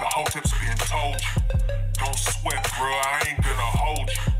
The hoteps been told you. Don't sweat, bro, I ain't gonna hold you.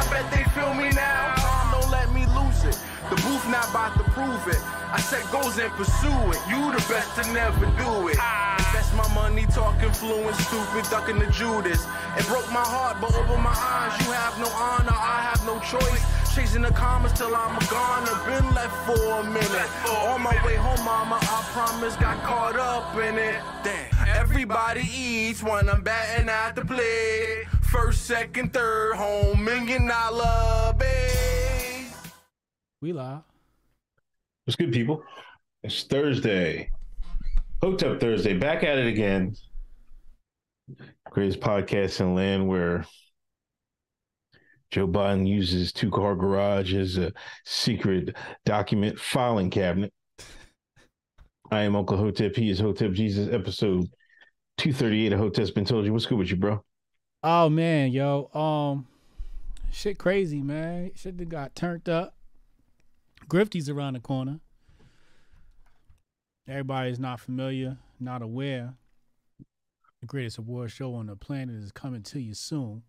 I bet they feel me now. Don't let me lose it. The booth not about to prove it. I set goals and pursue it. You the best to never do it. Invest my money talking fluent, stupid, ducking the Judas. It broke my heart, but over my eyes, you have no honor, I have no choice. Chasing the commas till I'm gone. I've been left for a minute. On my way home, mama, I promise, got caught up in it. Damn. Everybody eats when I'm batting at the plate. First, second, third, home, million dollar babe. We live. What's good, people? It's Thursday. Hooked Up Thursday. Back at it again. Greatest podcast in land where Joe Biden uses two car garage as a secret document filing cabinet. I am Uncle Hotep. He is Hotep Jesus, episode 238 of Hotep's Been Told You. What's good with you, bro? Oh man, yo, um, shit crazy, man. Shit that got turned up. Grifty's around the corner. Everybody's not familiar, not aware. The greatest award show on the planet is coming to you soon.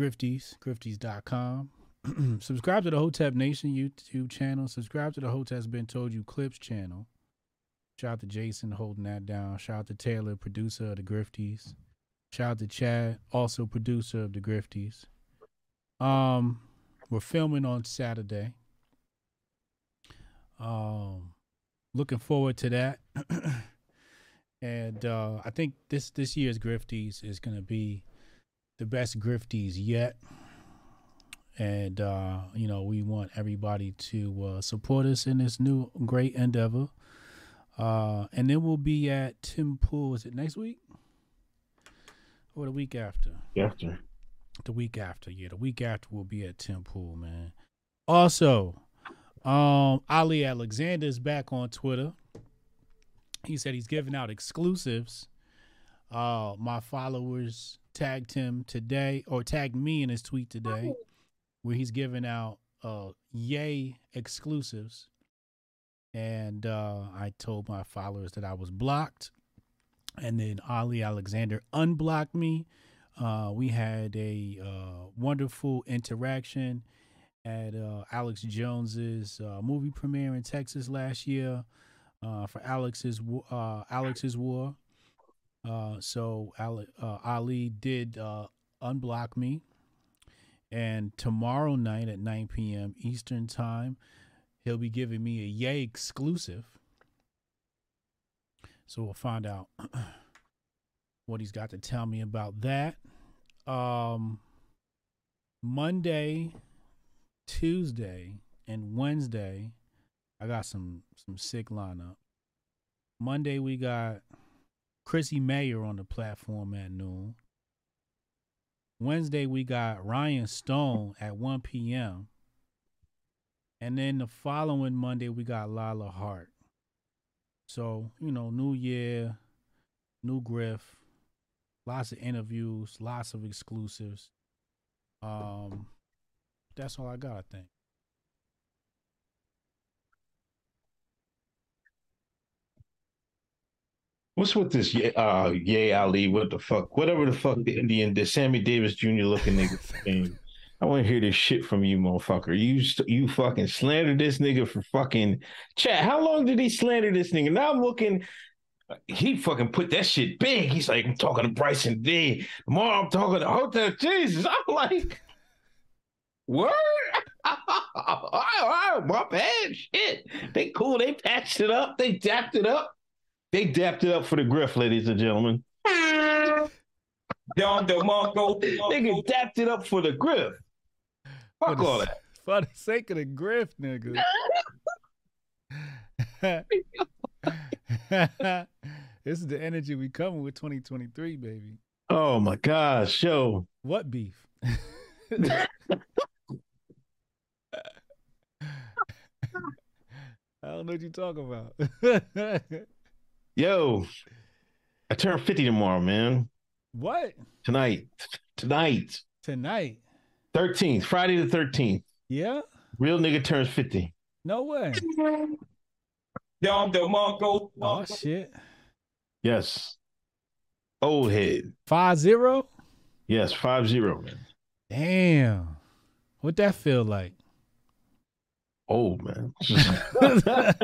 Grifties, grifties.com. Subscribe to the Hotep Nation YouTube channel. Subscribe to the Hotep's Been Told You Clips channel. Shout out to Jason holding that down. Shout out to Taylor, producer of the Grifties. Shout out to Chad, also producer of the Grifties. Um, we're filming on Saturday. Um, looking forward to that. and uh, I think this this year's Grifties is gonna be the best Grifties yet. And uh, you know, we want everybody to uh, support us in this new great endeavor. Uh, and then we'll be at Tim Pool. Is it next week? Or the week after? After. The week after, yeah. The week after we'll be at Tim Pool, man. Also, um, Ali Alexander is back on Twitter. He said he's giving out exclusives. Uh, my followers tagged him today, or tagged me in his tweet today, where he's giving out uh yay exclusives. And uh, I told my followers that I was blocked. And then Ali Alexander unblocked me. Uh, we had a uh, wonderful interaction at uh, Alex Jones's uh, movie premiere in Texas last year uh, for Alex's uh, Alex's War. So Ali, Ali did unblock me, and tomorrow night at 9 p.m. Eastern time, he'll be giving me a yay exclusive. So we'll find out what he's got to tell me about that. Um, Monday, Tuesday, and Wednesday, I got some some sick lineup. Monday we got Chrissie Mayr on the platform at noon. Wednesday we got Ryan Stone at 1 p.m. And then the following Monday we got Lila Hart. So, you know, new year, new griff, lots of interviews, lots of exclusives. Um that's all I got, I think. What's with this? Uh, Yay Ali, what the fuck? Whatever the fuck the Indian, the Sammy Davis Jr. looking nigga. I want to hear this shit from you, motherfucker. You you fucking slandered this nigga for fucking chat. How long did he slander this nigga? Now I'm looking. He fucking put that shit big. He's like, I'm talking to Bryson D. Tomorrow I'm talking to Hotep Jesus. I'm like, word? all right, all right, my bad. Shit. They cool. They patched it up. They dapped it up. They dapped it up for the griff, ladies and gentlemen. Don DeMarco. Nigga dapped it up for the griff. Fuck For the- all that. For the sake of the grift, nigga. this is the energy we coming with 2023, baby. Oh my gosh, yo. What beef? I don't know what you talking about. Yo. I turn 50 tomorrow, man. what? Tonight. Tonight. Tonight? 13th. Friday the 13th. Yeah? Real nigga turns 50. No way. Don DeMarco. Oh shit. Yes. Old head. Five zero? Yes, 5 0, man. Damn. What that feel like? Old, man.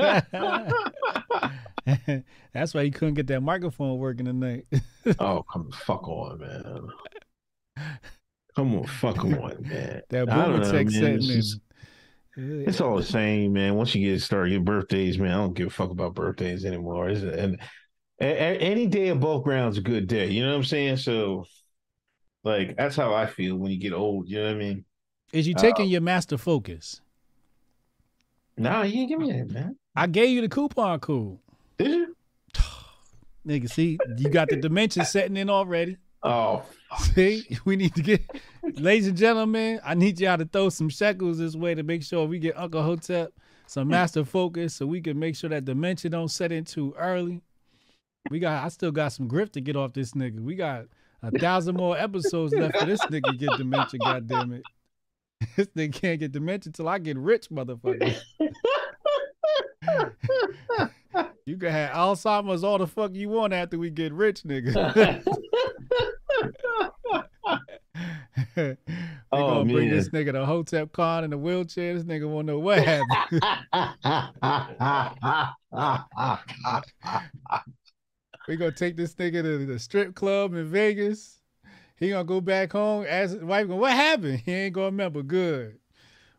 That's why you couldn't get that microphone working tonight. oh, come fuck on, man. Come on, fuck on, man. that boomer know, tech man. setting It's just- It's all the same, man. Once you get started, your birthdays, man. I don't give a fuck about birthdays anymore. Is it? And a- a- any day above ground's a good day. You know what I'm saying? So, like, that's how I feel when you get old. You know what I mean? Is you Uh, taking your master focus? Nah, you didn't give me that, man. I gave you the coupon code. Did you? Nigga, see, you got the dimension setting in already. Oh, See, we need to get, ladies and gentlemen, I need y'all to throw some shekels this way to make sure we get Uncle Hotep some hmm. master focus so we can make sure that dimension don't set in too early. We got, I still got some grip to get off this nigga. We got a thousand more episodes left for this nigga to get dementia, goddamn it. This nigga can't get dementia till I get rich, motherfucker. You can have Alzheimer's all the fuck you want after we get rich, nigga. We Oh, gonna bring man. this nigga to Hotep Con in a wheelchair. This nigga won't know what happened. we gonna take this nigga to the strip club in Vegas. He gonna go back home, ask his wife, what happened? He ain't gonna remember. Good.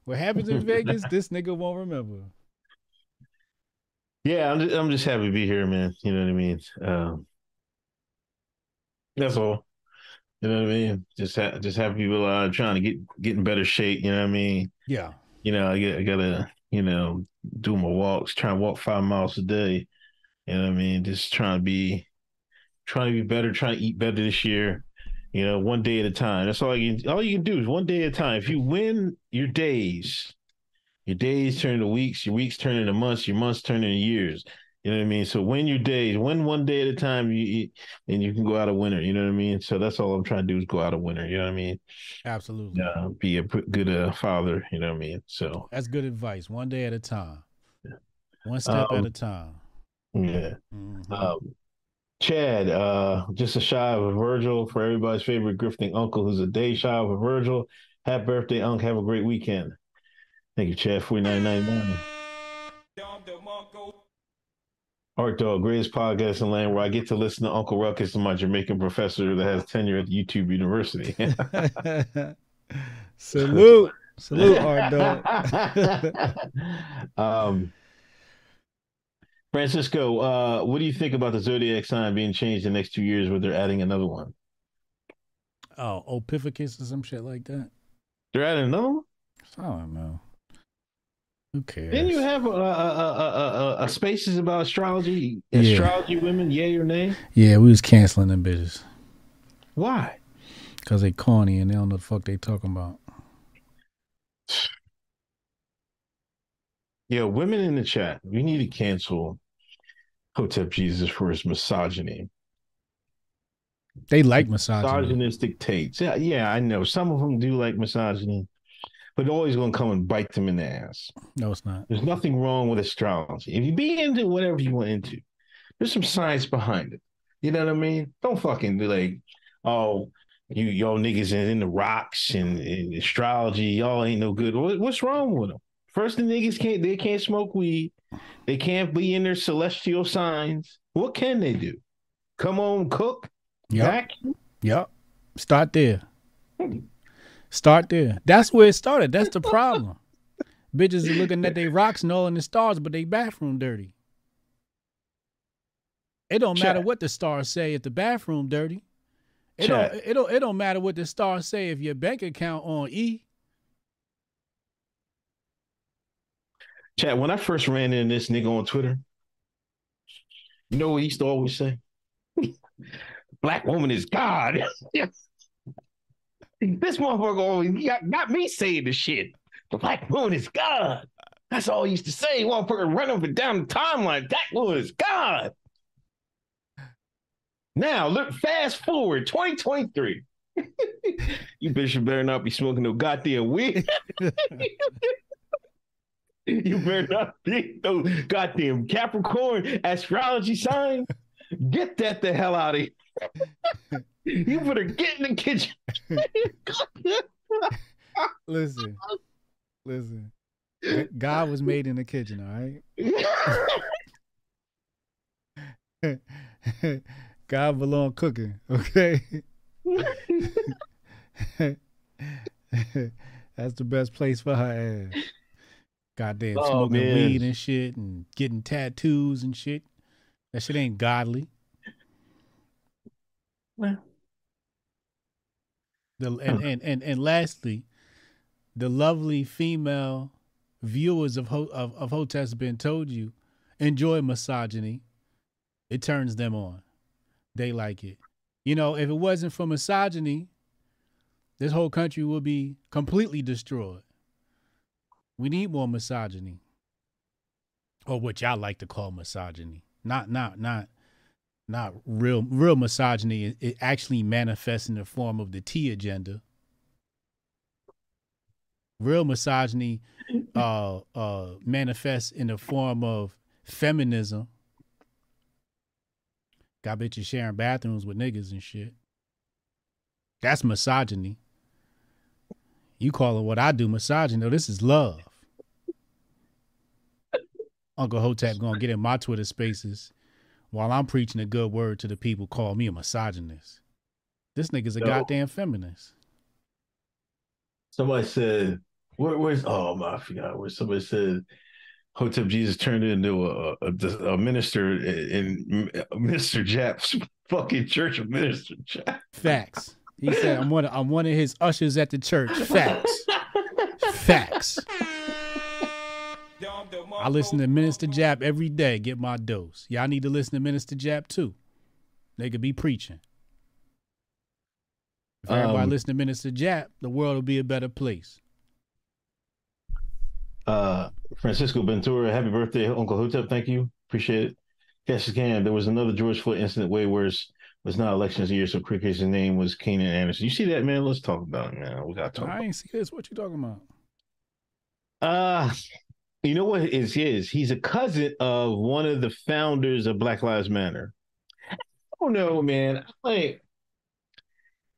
What happens in Vegas, this nigga won't remember. yeah, I'm just, I'm just happy to be here, man. You know what I mean? Um, that's all. You know what I mean? Just ha- just have people uh, trying to get get in better shape. You know what I mean? Yeah. you know, I, get, I gotta, you know, do my walks, try and walk five miles a day. You know what I mean? Just trying to be, trying to be better, trying to eat better this year. You know, one day at a time. That's all you can. All you can do is one day at a time. If you win your days, your days turn into weeks, your weeks turn into months, your months turn into years. You know what I mean? So win your days, win one day at a time, you, and you can go out a winner. You know what I mean? So that's all I'm trying to do is go out a winner. You know what I mean? Absolutely. Uh, be a good uh, father. You know what I mean? So that's good advice. One day at a time, yeah. one step um, at a um, time. Yeah. Mm-hmm. Um, Chad, uh, just a shy of a Virgil for everybody's favorite grifting uncle who's a day shy of a Virgil. Happy birthday, Unc. Have a great weekend. Thank you, Chad. 4999. Art Dog, greatest podcast in the land where I get to listen to Uncle Ruckus and my Jamaican professor that has tenure at YouTube University. Salute. Salute, hard dog. um, Francisco, uh, what do you think about the zodiac sign being changed in the next two years where they're adding another one? oh, Ophiuchus or some shit like that. They're adding another one? I don't know. Cares? Didn't you have a, a, a, a, a, a spaces about astrology? Yeah. Astrology women, yay or nay? yeah, we was canceling them bitches Why? because they corny and they don't know the fuck they talking about. Yeah, women in the chat, we need to cancel Hotep Jesus for his misogyny. They like misogyny. Misogynistic takes. Yeah, yeah, I know. Some of them do like misogyny, but always going to come and bite them in the ass. No, it's not. There's nothing wrong with astrology. If you be into whatever you want into, there's some science behind it. You know what I mean? Don't fucking be like, oh, you y'all niggas in, in the rocks and, and astrology, y'all ain't no good. What, what's wrong with them? First, the niggas can't they can't smoke weed. They can't be in their celestial signs. What can they do? Come on, cook. Yep. vacuum? Yep. Start there. Hmm. Start there. That's where it started. That's the problem. Bitches are looking at their rocks and all in the stars, but they bathroom dirty. It don't matter what the stars say if the bathroom dirty. It don't, it don't it don't matter what the stars say if your bank account on E. Chad, when I first ran into this nigga on Twitter, you know what he used to always say? Black woman is God. this motherfucker always got, got me saying the shit. The black Moon is God. That's all he used to say. Motherfucker run up and down the timeline. Black woman is God. Now look, fast forward, 2023. you bitch better not be smoking no goddamn weed. You better not be no goddamn Capricorn astrology sign. Get that the hell out of here. You better get in the kitchen. Listen. Listen. God was made in the kitchen, all right? God belong cooking, okay? That's the best place for her ass. Goddamn Oh, smoking man. weed and shit and getting tattoos and shit. That shit ain't godly. Well. The and, and, and, and lastly, the lovely female viewers of Ho, of, of Hotep's been told you enjoy misogyny. It turns them on. They like it. You know, if it wasn't for misogyny, this whole country would be completely destroyed. We need more misogyny. Or what y'all like to call misogyny. Not not not not real real misogyny. It, it actually manifests in the form of the T agenda. Real misogyny uh uh manifests in the form of feminism. Got bitches sharing bathrooms with niggas and shit. That's misogyny. You call it what I do misogyny. No, this is love. Uncle Hotep gonna get in my Twitter spaces while I'm preaching a good word to the people call me a misogynist. This nigga's a goddamn feminist. Somebody said, where, "Where's oh my, I forgot where somebody said." Hotep Jesus turned into a, a, a minister in, in Minister Jap's fucking church of Minister Jap. Facts. He said I'm one of, I'm one of his ushers at the church. Facts. Facts. I listen to Minister Jap every day, get my dose. Y'all need to listen to Minister Jap too. They could be preaching. If everybody Um, listen to Minister Jap, the world will be a better place. Uh, Francisco Ventura, happy birthday, Uncle Hotep. Thank you. Appreciate it. Yes, again, there was another George Floyd incident way worse. It was not elections year, so cricket's name was Keenan Anderson. You see that, man? Let's talk about it, man. We got to talk I ain't see this. What you talking about? Uh, you know what is his? He's a cousin of one of the founders of Black Lives Matter. I don't know, man. Like,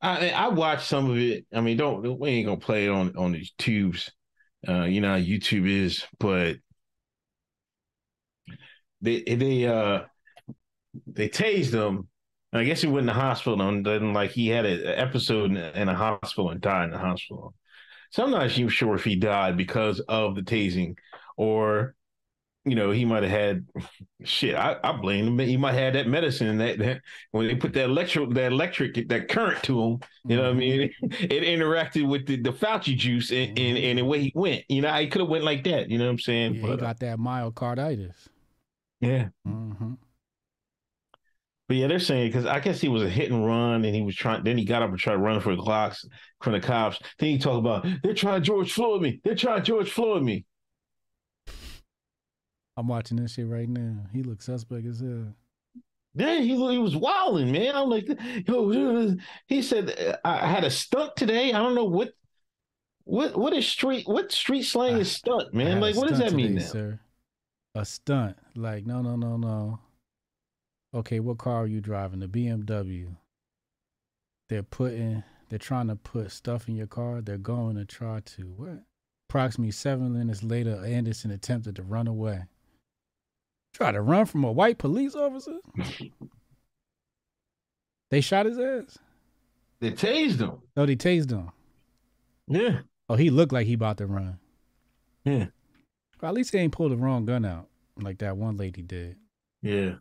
I I watched some of it. I mean, don't we ain't gonna play it on on these tubes. Uh, you know how YouTube is, but they they uh they tased him. I guess he went in the hospital and then like he had an episode in, a hospital and died in the hospital. So I'm not even sure if he died because of the tasing or you know, he might have had shit. I, I blame him. He might have had that medicine that, that when they put that electric that electric that current to him, you know what I mean? It interacted with the, the Fauci juice and, and, and the way he went. You know, he could have went like that. You know what I'm saying? Yeah, but, uh, got that myocarditis. yeah. hmm But yeah, they're saying because I guess he was a hit and run, and he was trying. Then he got up and tried running for the clocks from the cops. Then he talked about they're trying George Floyd me. They're trying George Floyd me. I'm watching this shit right now. He looks suspect as hell. Then he he was wilding, man. I'm like, yo, he said I had a stunt today. I don't know what what what is street what street slang is stunt, man. Like, what does that mean today, sir? A stunt. Like, no, no, no, no. Okay, what car are you driving? The BMW. They're putting, they're trying to put stuff in your car. They're going to try to what? Approximately seven minutes later, Anderson attempted to run away. Try to run from a white police officer. they shot his ass. They tased him. Oh, they tased him. Yeah. Oh, he looked like he about to run. Yeah. Well, at least they ain't pulled the wrong gun out like that one lady did. Yeah.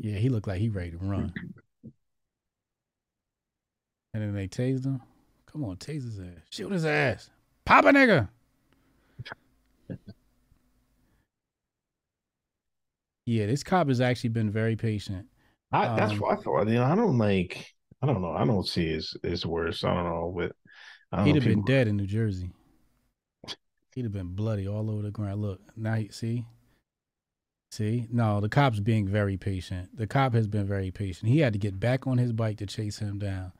Yeah, he looked like he ready to run. And then they tased him. Come on, tase his ass. Shoot his ass. Pop a nigga. Yeah, this cop has actually been very patient. I, that's Um, what I thought. You know, I don't like. I don't know. I don't see his his worse. I don't know, but I He'd have been dead in New Jersey. He'd have been bloody all over the ground. Look, now you see? See? No, the cop's being very patient. The cop has been very patient. He had to get back on his bike to chase him down.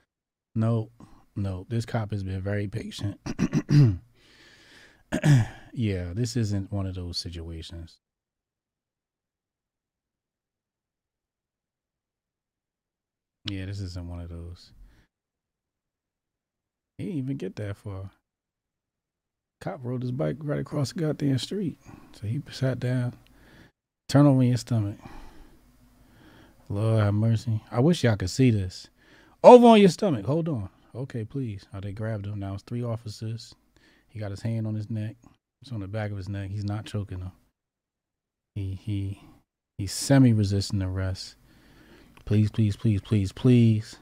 No, no, this cop has been very patient. yeah, this isn't one of those situations. Yeah, this isn't one of those. He didn't even get that far. Cop rode his bike right across the goddamn street. So he sat down. Turn over your stomach. Lord have mercy. I wish y'all could see this. Over on your stomach. Hold on. Okay, please. Oh, they grabbed him. Now it's three officers. He got his hand on his neck. It's on the back of his neck. He's not choking him. He he he's semi resisting arrest. Please, please, please, please, please.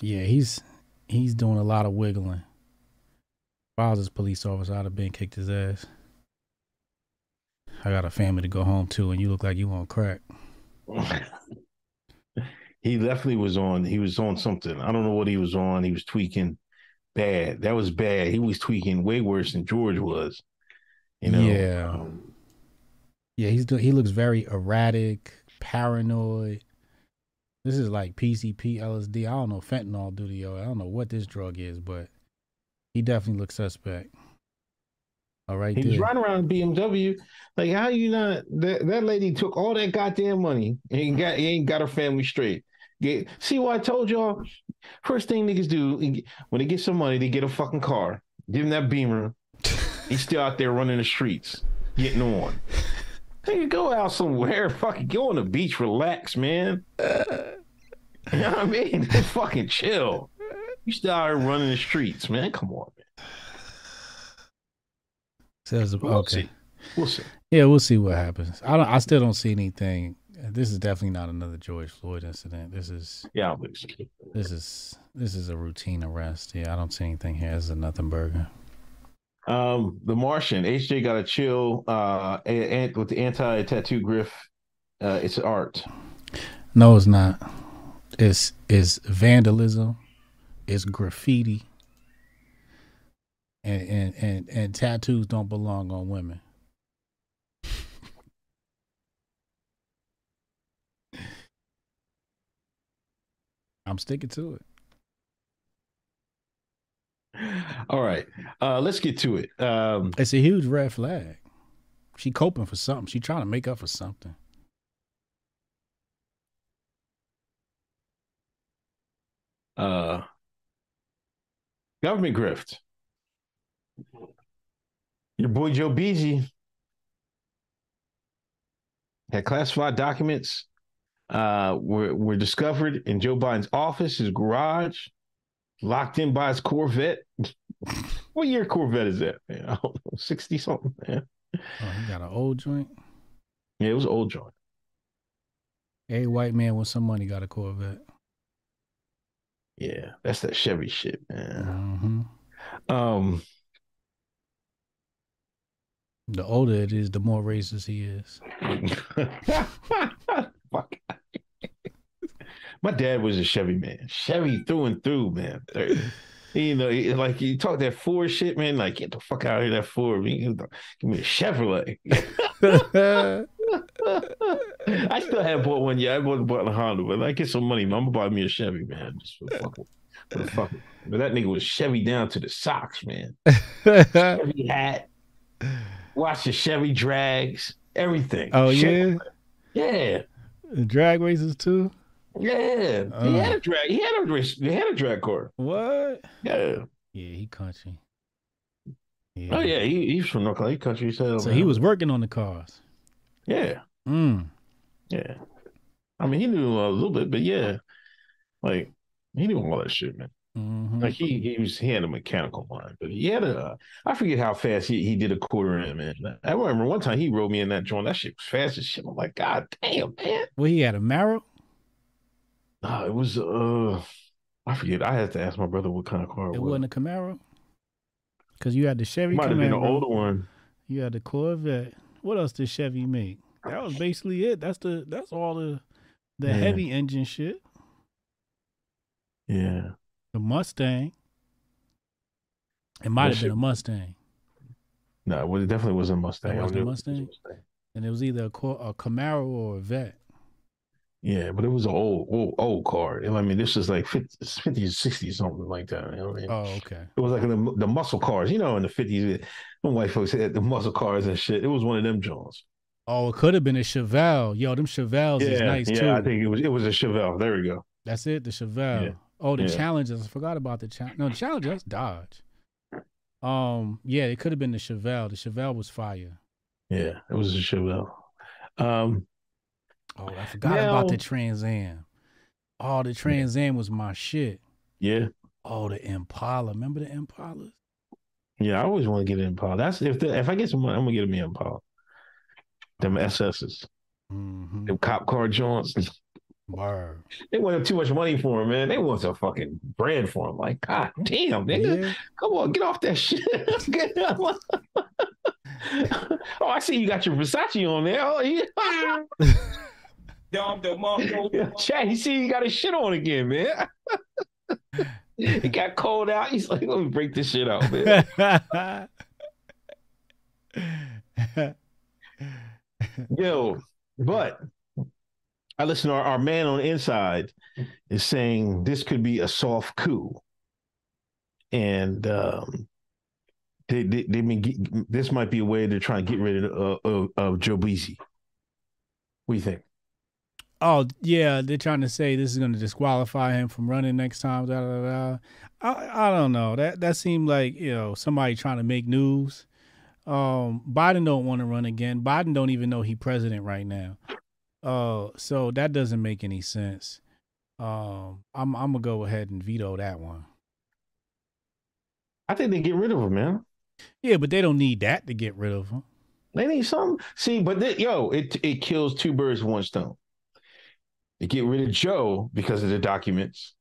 Yeah, he's he's doing a lot of wiggling. If I was his police officer, I'd have been kicked his ass. I got a family to go home to, and you look like you on crack. he definitely was on. He was on something. I don't know what he was on. He was tweaking bad. That was bad. He was tweaking way worse than George was. You know. Yeah. Um, Yeah, he's do- he looks very erratic, paranoid. This is like PCP, LSD. I don't know fentanyl do to yo. I don't know what this drug is, but he definitely looks suspect. All right, he's there. riding around BMW. Like, how you not? That, that lady took all that goddamn money and ain't got ain't got her family straight. Get, see what I told y'all? First thing niggas do when they get some money, they get a fucking car. Give him that Beamer. He's still out there running the streets, getting on. Nigga, go out somewhere. Fucking go on the beach, relax, man. You know what I mean? Just fucking chill. You still out here running the streets, man. Come on, man. Says We'll okay. see. We'll see. Yeah, we'll see what happens. I don't. I still don't see anything. This is definitely not another George Floyd incident. This is Yeah, I'll this is this is a routine arrest. Yeah, I don't see anything here. This is a nothing burger. Um, The Martian. HJ got a chill. Uh, and with the anti-tattoo griff. Uh, it's art. No, it's not. It's it's vandalism. It's graffiti. And and and, and tattoos don't belong on women. I'm sticking to it. All right. Uh, let's get to it. Um, It's a huge red flag. She coping for something. She trying to make up for something. uh, government grift. Your boy Joe Beasy had classified documents uh, were were discovered in Joe Biden's office, his garage, locked in by his Corvette. what year Corvette is that? Man, I don't know, sixty something. Man. Oh, he got an old joint. Yeah, it was old joint. A white man with some money got a Corvette. Yeah, that's that Chevy shit, man. hmm Um, The older it is, the more racist he is. Fuck. My dad was a Chevy man. Chevy through and through, man. You know, like you talk that Ford shit, man. Like get the fuck out of here, that Ford. Man. Give me a Chevrolet. I still have bought one. Yeah, I bought, bought a Honda, but I get some money. Man. I'm gonna buy me a Chevy, man. Just for the fuck, for. But that nigga was Chevy down to the socks, man. Chevy hat. Watch the Chevy drags. everything. Oh Shit. yeah, yeah, the drag races too. Yeah. he Uh. had a drag. He had a. He had a drag car. What? Yeah. Yeah, he country. Yeah. Oh yeah. He, he's from North Carolina. He country. So man. he was working on the cars. Yeah. Mm. Yeah. I mean, he knew a little bit, but yeah, like he knew all that shit, man. hmm Like he he was he had a mechanical mind, but he had a I forget how fast he, he did a quarter in, man. I remember one time he rode me in that joint. That shit was fast as shit. I'm like, God damn, man. Well, he had a Marrow. It was uh I forget. I had to ask my brother what kind of car it, was. It was. wasn't a Camaro. Cause you had the Chevy It might have been an older one. You had the Corvette. What else did Chevy make? That was basically it. That's the that's all the the heavy engine shit. Yeah. The Mustang. It might That have been a Mustang, No, well, it definitely wasn't a Mustang. That I wasn't a it Mustang? and it was either a, a Camaro or a Vet. Yeah, but it was an old, old, old car. I mean, this is like 50, 50s, 60s, something like that. You know I mean? Oh, okay. It was like the, the muscle cars, you know, in the 50s, when white folks had the muscle cars and shit. It was one of them Jones. Oh, it could have been a Chevelle. Yo, them Chevelles is yeah, nice yeah, too. I think it was it was a Chevelle. There we go. That's it, the Chevelle. Yeah. Oh, the Yeah. Challengers. I forgot about the Challenger. No, the Challenger, that's Dodge. Um, yeah, it could have been the Chevelle. The Chevelle was fire. Yeah, it was a Chevelle. Um, Oh, I forgot about the Trans Am. Oh, the Trans Am was my shit. yeah, Oh, the Impala. Remember the Impalas? yeah. I always want to get an Impala. That's if the, if I get some money, I'm gonna get me an Impala. Them SSs, Mm-hmm. them cop car joints. Word. They wanted too much money for him, man. They want a fucking brand for him. Like, god damn, nigga. Yeah. Come on, get off that shit. Get off. oh, I see you got your Versace on there. Oh, yeah. Dom DeMarco. Chad, you see he got his shit on again, man. it got cold out. He's like, let me break this shit out, man. Yo, but I listen to our, our man on the inside is saying this could be a soft coup. And um they, they, they get- this might be a way to try and get rid of, of, of Joe Beasy. What do you think? Oh, yeah, they're trying to say this is going to disqualify him from running next time. Da, da, da. I, I don't know. That that seemed like, you know, somebody trying to make news. Um, Biden don't want to run again. Biden don't even know he president right now. Uh, so that doesn't make any sense. Um, I'm I'm gonna go ahead and veto that one. I think they get rid of him, man. Yeah, but they don't need that to get rid of him. They need some. See, but they, yo, it it kills two birds with one stone. They get rid of Joe because of the documents.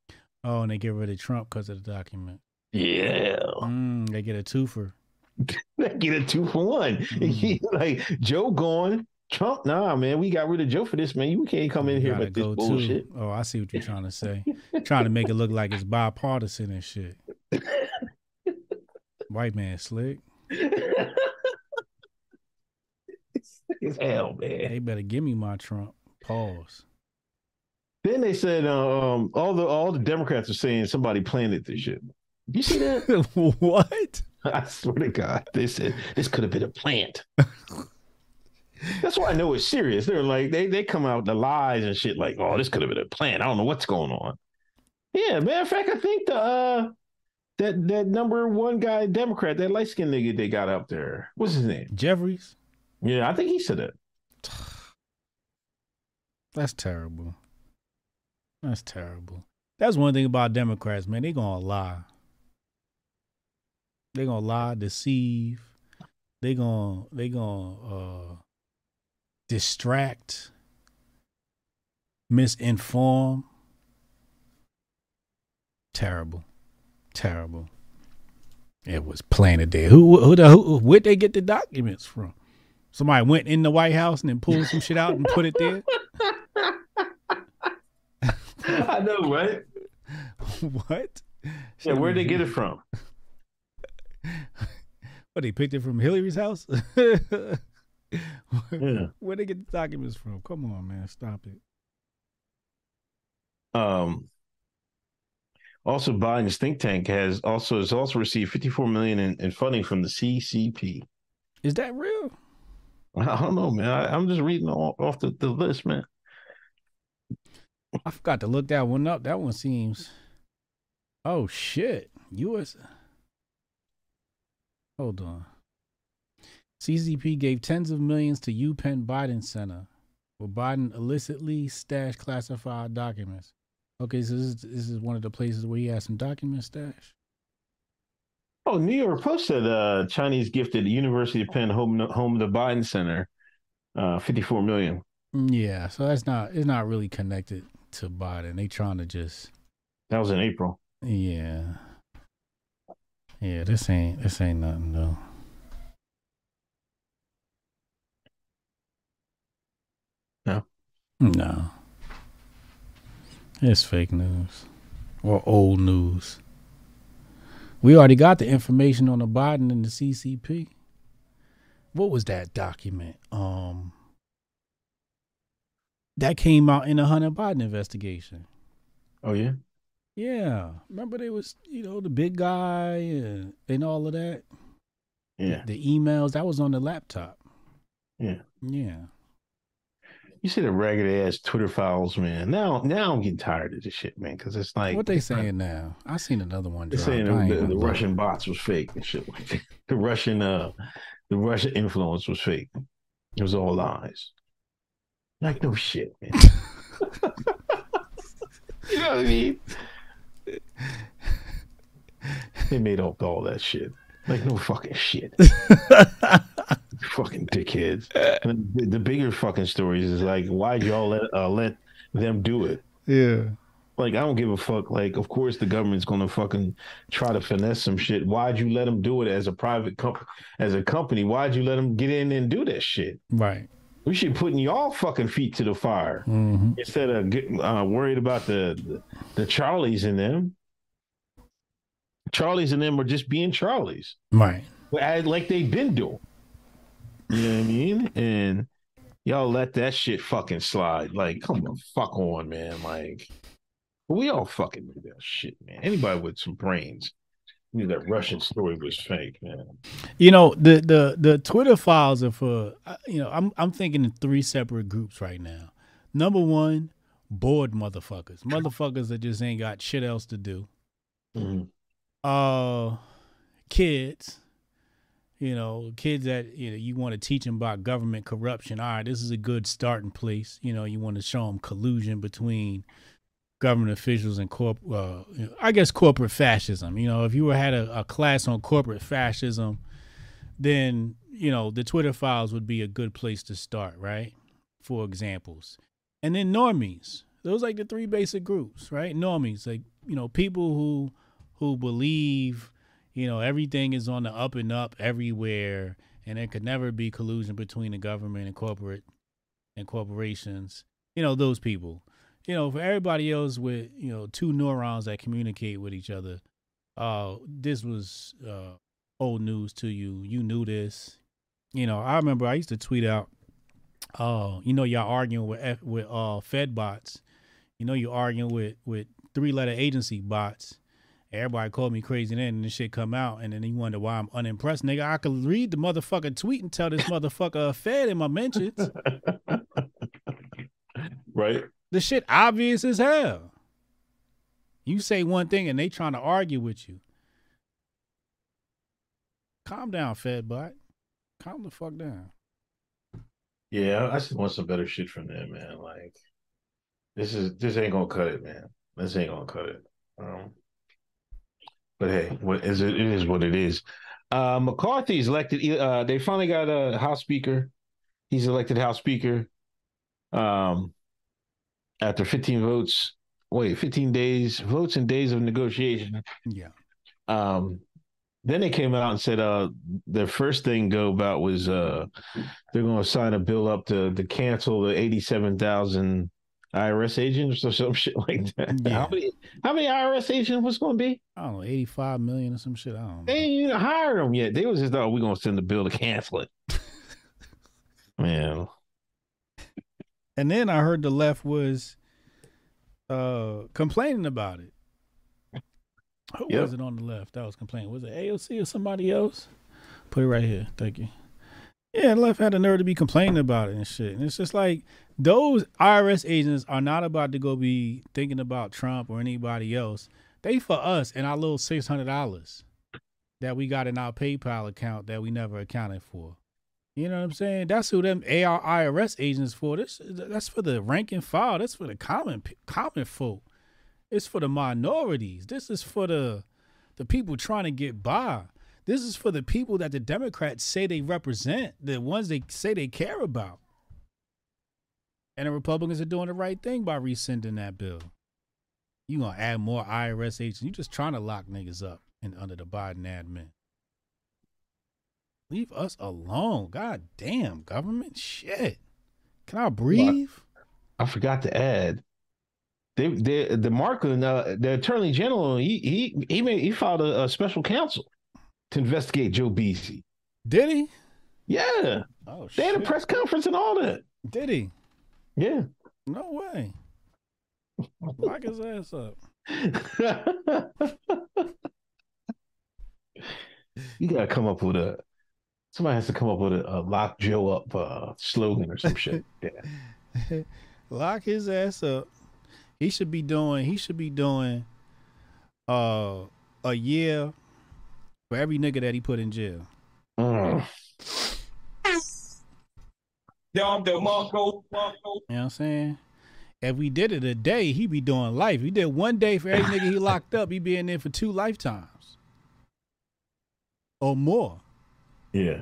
Oh, and they get rid of Trump because of the document. Yeah, Mm, they get a twofer. they get a two for one. Mhm. like Joe gone, Trump. Nah, man, we got rid of Joe for this, man. You can't come in You here with this bullshit. too. Oh, I see what you're trying to say. trying to make it look like it's bipartisan and shit. White man slick. it's hell, man. They better give me my Trump. Pause. Then they said uh, um, all the all the Democrats are saying somebody planted this shit. You see that? what? I swear to God, they said this could have been a plant. That's why I know it's serious. They're like they they come out the lies and shit like, oh, this could have been a plant. I don't know what's going on. Yeah, matter of fact, I think the uh that that number one guy Democrat, that light skinned nigga they got up there. What's his name? Jeffries? Yeah, I think he said it. That's terrible. That's terrible. That's one thing about Democrats, man. They gonna lie. They gonna lie, deceive. They gonna they gonna uh distract, misinform. Terrible, terrible. It was planted there. Who who the who, where'd they get the documents from? Somebody went in the White House and then pulled some shit out and put it there. I know, right? what? Yeah, where'd they get it from? What they picked it from Hillary's house? Yeah. Where'd they get the documents from? Come on, man, stop it. Um also Biden's think tank has also has also received 54 million in, in funding from the CCP. Is that real? I don't know, man. I, I'm just reading off, off the, the list, man. I forgot to look that one up. That one seems. Oh shit! U.S. Hold on. CCP gave tens of millions to UPenn Biden Center, where Biden illicitly stashed classified documents. Okay, so this is, this is one of the places where he has some documents stashed. Oh, New York Post said uh, Chinese gifted University of Penn home home the Biden Center, uh, 54 million. Mm, Yeah, so that's not it's not really connected to Biden. They trying to just That was in April. yeah. Yeah, this ain't this ain't nothing though. No? No. It's fake news. Or old news. We already got the information on the Biden and the CCP. What was that document? Um that came out in the Hunter Biden investigation. Oh yeah. Yeah. Remember they was, you know, the big guy and, and all of that? Yeah. The emails, that was on the laptop. Yeah. Yeah. You see the ragged ass Twitter files, man. Now, now I'm getting tired of this shit, man. Because it's like what they saying now? I seen another one. They're saying ain't the, the. Russian bots was fake and shit like that. The Russian, uh, the Russian influence was fake. It was all lies. Like no shit, man. you know what I mean? They made up all that shit. Like no fucking shit. fucking dickheads. And the, the bigger fucking stories is like, why'd y'all let uh, let them do it? Yeah. Like I don't give a fuck. Like of course the government's gonna fucking try to finesse some shit. Why'd you let them do it as a private company? As a company, why'd you let them get in and do that shit? Right. We should putting y'all fucking feet to the fire hmm instead of getting uh, worried about the, the the Charlies in them. Charlies and them are just being Charlies, Right. Like they've been doing. You know what I mean? And y'all let that shit fucking slide. Like, come on, fuck on, man. Like, we all fucking knew that shit, man. Anybody with some brains knew that Russian story was fake, man. You know the the the Twitter files are for you know I'm I'm thinking in three separate groups right now. Number one, bored motherfuckers, motherfuckers that just ain't got shit else to do. Mhm. Uh, kids, you know, kids that you know you want to teach them about government corruption. All right, this is a good starting place. You know, you want to show them collusion between government officials and corp. Uh, I guess corporate fascism. You know, if you were had a, a class on corporate fascism, then you know the Twitter files would be a good place to start, right? For examples, and then normies. Those like the three basic groups, right? Normies, like you know, people who who believe you know everything is on the up and up everywhere, and there could never be collusion between the government and corporate and corporations. You know, those people. You know, for everybody else with you know two neurons that communicate with each other, uh, this was uh old news to you. You knew this. You know, I remember I used to tweet out, uh, you know, y'all arguing with F- with uh Fed bots. You know, you're arguing with with three letter agency bots. Everybody called me crazy then, and this shit come out, and then you wonder why I'm unimpressed, nigga. I could read the motherfucking tweet and tell this motherfucker a Fed in my mentions. right? The shit obvious as hell. You say one thing and they trying to argue with you. Calm down, Fed bot. Calm the fuck down. Yeah, I just want some better shit from them, man. Like, this is this ain't gonna cut it, man. This ain't gonna cut it. Um, but hey, what is it? It is what it is. Uh, McCarthy's elected. Uh, they finally got a House Speaker. He's elected House Speaker. Um, after 15 votes, wait, 15 days, votes and days of negotiation. Yeah. Um, then they came out and said uh their first thing go about was uh they're going to sign a bill up to to cancel the 87,000 IRS agents or some shit like that. Yeah. How many how many IRS agents was going to be? I don't know, 85 million or some shit. I don't know. They ain't even hired them yet. They was just thought we're going to send the bill to cancel it. Man, And then I heard the left was uh complaining about it. Who Yep. was it on the left that was complaining? Was it AOC or somebody else? Put it right here. Thank you. Yeah, the left had the nerve to be complaining about it and shit. And it's just like those IRS agents are not about to go be thinking about Trump or anybody else. They for us and our little six hundred dollars that we got in our PayPal account that we never accounted for. You know what I'm saying? That's who them AR IRS agents for. This that's for the rank and file. That's for the common common folk. It's for the minorities. This is for the the people trying to get by. This is for the people that the Democrats say they represent, the ones they say they care about. And the Republicans are doing the right thing by rescinding that bill. You gonna add more IRS agents? You just trying to lock niggas up in under the Biden admin. Leave us alone. God damn, government shit. Can I breathe? I forgot to add. They, they, the Marklin, uh, the Attorney General, he he he made, he filed a, a special counsel to investigate Joe Beasy. Did he? Yeah, Oh shit. they had a press conference and all that. Did he? Yeah. No way. Lock his ass up. you gotta come up with a. Somebody has to come up with a, a lock Joe up uh, slogan or some shit. Yeah. Lock his ass up. He should be doing. He should be doing. Uh, a year for every nigga that he put in jail. Mm. Dom DeMarco, Marco. You know what I'm saying? If we did it a day, he'd be doing life. We did one day for every nigga he locked up, he'd be in there for two lifetimes. Or more. Yeah.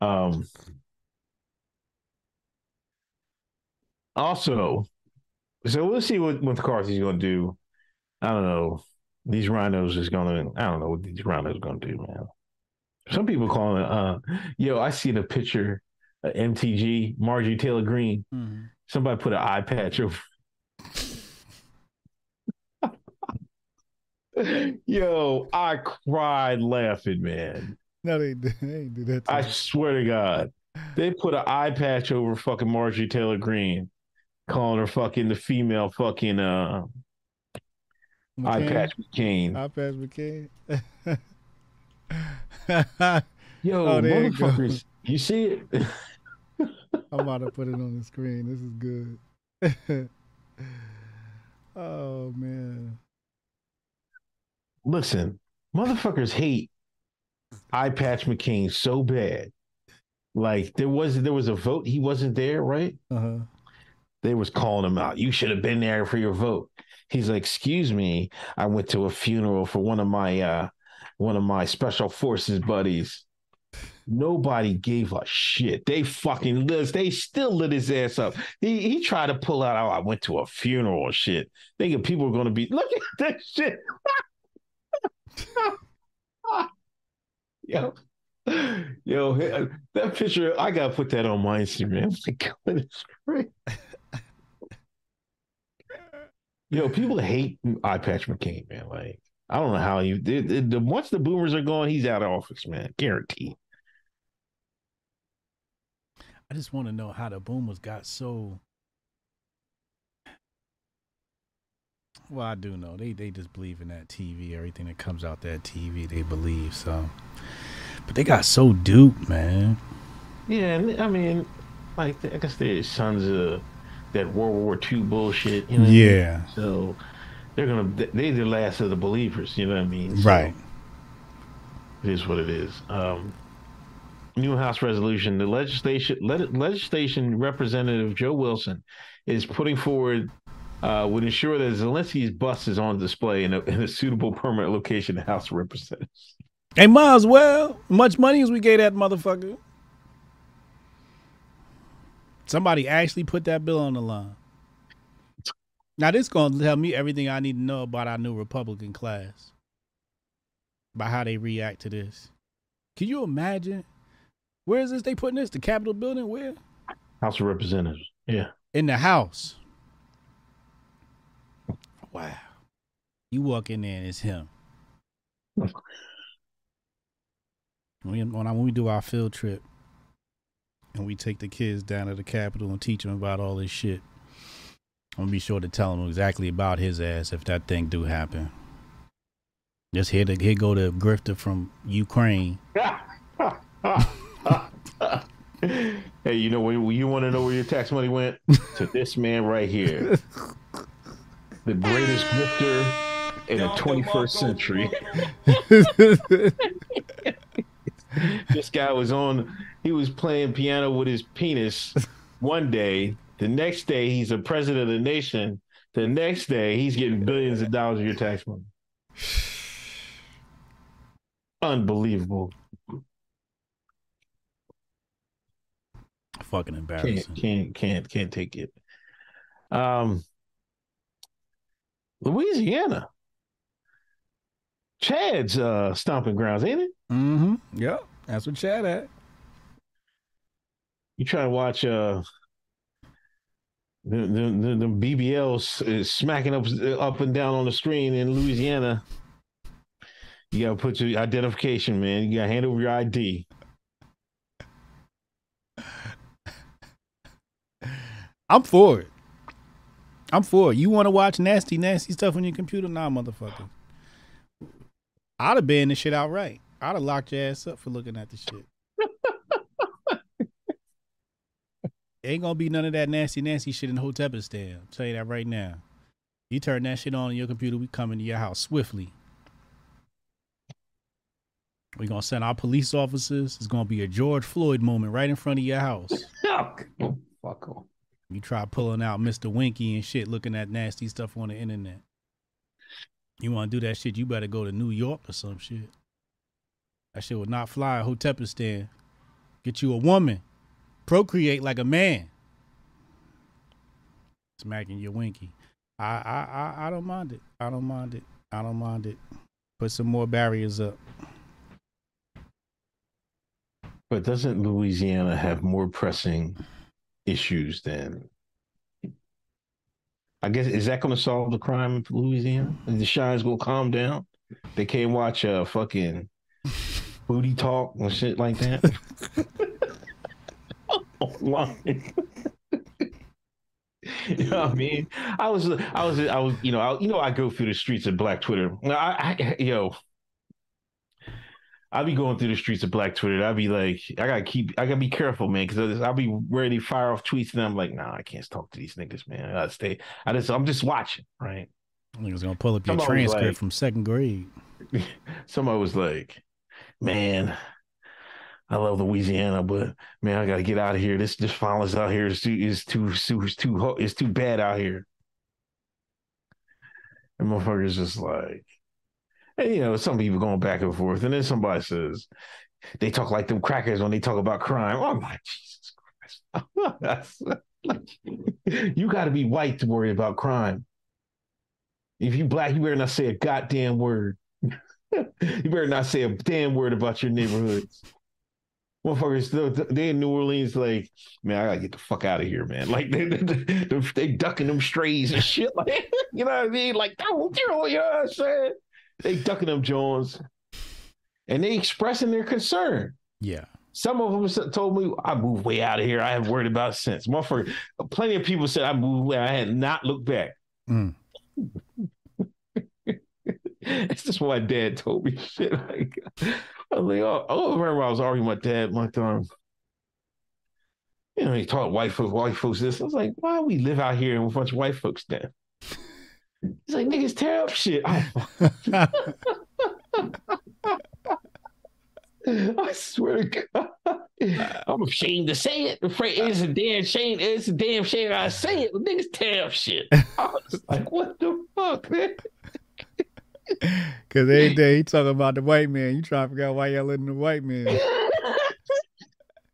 Um. Also, so we'll see what, what McCarthy's going to do. I don't know. These RINOs is going to. I don't know what these RINOs going to do, man. Some people calling it. Uh, yo, I seen a picture. of MTG Margie Taylor Greene. Mhm. Somebody put an eye patch over. Yo, I cried laughing, man. No, they, they ain't do that. I me. swear to God, they put an eye patch over fucking Marjorie Taylor Greene, calling her fucking the female fucking uh eye patch McCain. Eye patch McCain. Yo, Oh, there you motherfuckers, you see it? I'm about to put it on the screen. This is good. oh man. Listen, motherfuckers hate eye patch McCain so bad. Like there was there was a vote, he wasn't there, right? Uh-huh. they was calling him out. You should have been there for your vote. He's like, excuse me, I went to a funeral for one of my uh one of my special forces buddies. Nobody gave a shit. They fucking lit. They still lit his ass up. He he tried to pull out. Oh, I went to a funeral shit. Thinking people were going to be look at that shit. Yo, yo, uh, that picture. I gotta put that on my Instagram. My God, it's great. Yo, people hate eye patch McCain, man. Like, I don't know how you. The, the- once the boomers are gone, he's out of office, man. Guaranteed. I just want to know how the boomers got so. Well, I do know they they just believe in that TV. Everything that comes out that TV, they believe. So, but they got so duped, man. Yeah, and I mean, like, I guess they're sons of that World War II bullshit. You know what I mean? Yeah, So they're gonna. They're the last of the believers. You know what I mean? So right. It is what it is. Um, new House resolution: the legislation le- legislation representative Joe Wilson is putting forward uh, would ensure that Zelensky's bust is on display in a, in a suitable permanent location in the House of Representatives. Hey, might as well. Much money as we gave that motherfucker. Somebody actually put that bill on the line. Now this gonna tell me everything I need to know about our new Republican class. About how they react to this. Can you imagine? Where is this? They putting this? The Capitol building? Where? House of Representatives. Yeah. In the house. Wow. You walk in there and it's him. When, when, I, when we do our field trip and we take the kids down to the Capitol and teach them about all this shit, I'm gonna be sure to tell them exactly about his ass if that thing do happen. Just here to here go to grifter from Ukraine. Hey, you know when you want to know where your tax money went? to this man right here, the greatest grifter in the 21st century. this guy was on. He was playing piano with his penis one day. The next day, he's a president of the nation. The next day, he's getting billions of dollars of your tax money. Unbelievable. Fucking embarrassing. Can't can't can't can't take it. Um, Louisiana, Chad's uh stomping grounds, ain't it? Mm-hmm. Yep. That's what Chad at. You try to watch uh the the, the, the BBLs is smacking up up and down on the screen in Louisiana. You gotta put your identification, man. You gotta hand over your ID. I'm for it. I'm for it. You want to watch nasty, nasty stuff on your computer? Nah, motherfucker. I'd have banned this shit outright. I'd have locked your ass up for looking at the shit. Ain't gonna be none of that nasty, nasty shit in Hotepistan. I'll tell you that right now. You turn that shit on in your computer, we coming to your house swiftly. we gonna send our police officers. It's gonna be a George Floyd moment right in front of your house. Oh, fuck off. You try pulling out Mr. Winky and shit, looking at nasty stuff on the internet. You want to do that shit? You better go to New York or some shit. That shit would not fly Hotepistan. Get you a woman, procreate like a man. Smacking your winky. I I I, I don't mind it. I don't mind it. I don't mind it. Put some more barriers up. But doesn't Louisiana have more pressing issues then. I guess is that going to solve the crime in Louisiana? Is the shines going to calm down? They can't watch uh fucking booty talk and shit like that. Online. you know what I mean? I was, I was, I was, you know, I, you know, I go through the streets of Black Twitter. I, I yo, I'll be going through the streets of Black Twitter. I'll be like, I gotta keep, I gotta be careful, man, because I'll be ready to fire off tweets, and I'm like, nah, I can't talk to these niggas, man. I gotta stay. I just, I'm just watching, right? Niggas gonna pull up your Somebody transcript like- from second grade. Somebody was like, man. I love Louisiana, but man, I gotta get out of here. This this violence out here is too is too is too is too, is too bad out here. And motherfuckers just like, and you know, some people going back and forth, and then somebody says they talk like them crackers when they talk about crime. Oh my Jesus Christ, you got to be white to worry about crime. If you black, you better not say a goddamn word. you better not say a damn word about your neighborhoods. Motherfuckers, they in New Orleans, like, man, I gotta get the fuck out of here, man. Like, they, they, they, they ducking them strays and shit. Like, you know what I mean? Like, don't you know what I'm saying? They ducking them Jones, and they expressing their concern. Yeah. Some of them told me I moved way out of here. I haven't worried about since. Motherfucker, plenty of people said I moved way. I had not looked back. Mm. It's just what my dad told me. Shit, like I was like, oh, I remember I was arguing with my dad one time. You know, he taught white folks, white folks this. I was like, why we live out here and a bunch of white folks then? He's like, niggas tear up shit. I, I swear to God. I'm ashamed to say it. Afraid it's a damn shame. It's a damn shame I say it, niggas tear up shit. I was like, what the fuck, man? Cause every day he talking about the white man. You trying to figure out why y'all living the white man.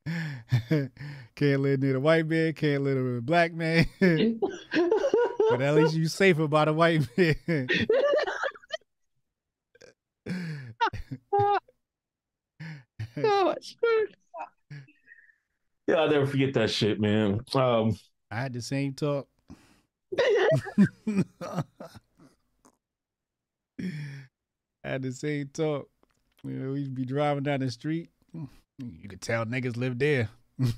can't live near the white man, can't live with a black man. But at least you safer by the white man. Oh. Yeah, I'll never forget that shit, man. Um, I had the same talk. I had the same talk. You know, we'd be driving down the street. You could tell niggas live there.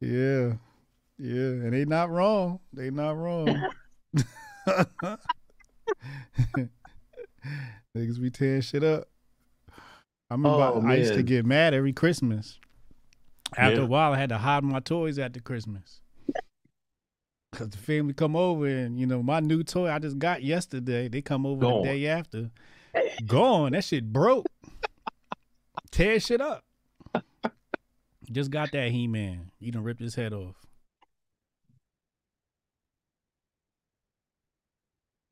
yeah. Yeah. And they not wrong. They not wrong. Niggas be tearing shit up. I remember Oh, I, I used to get mad every Christmas. After Yeah. a while, I had to hide my toys after Christmas. Cause the family come over and you know my new toy I just got yesterday. They come over Gone. the day after. Gone. That shit broke. Tear shit up. Just got that He Man. You done ripped his head off.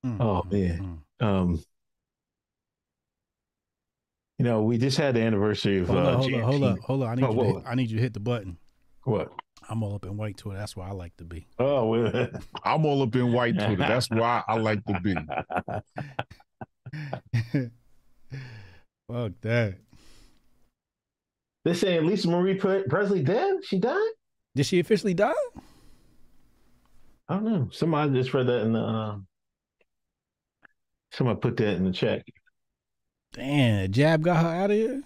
Mm, Oh, mm, man. mm. Um, you know, we just had the anniversary of Hold uh, up, hold up, hold up, hold up. I need Oh, you. To hit, I need you to hit the button. What? I'm all up in white Twitter. That's where I like to be. Oh, well. I'm all up in white Twitter. That's why I like to be. Fuck that. They're saying Lisa Marie Pre- Presley dead? She died? Did she officially die? I don't know. Somebody just read that in the. Uh, somebody put that in the chat. Damn, jab got her out of here.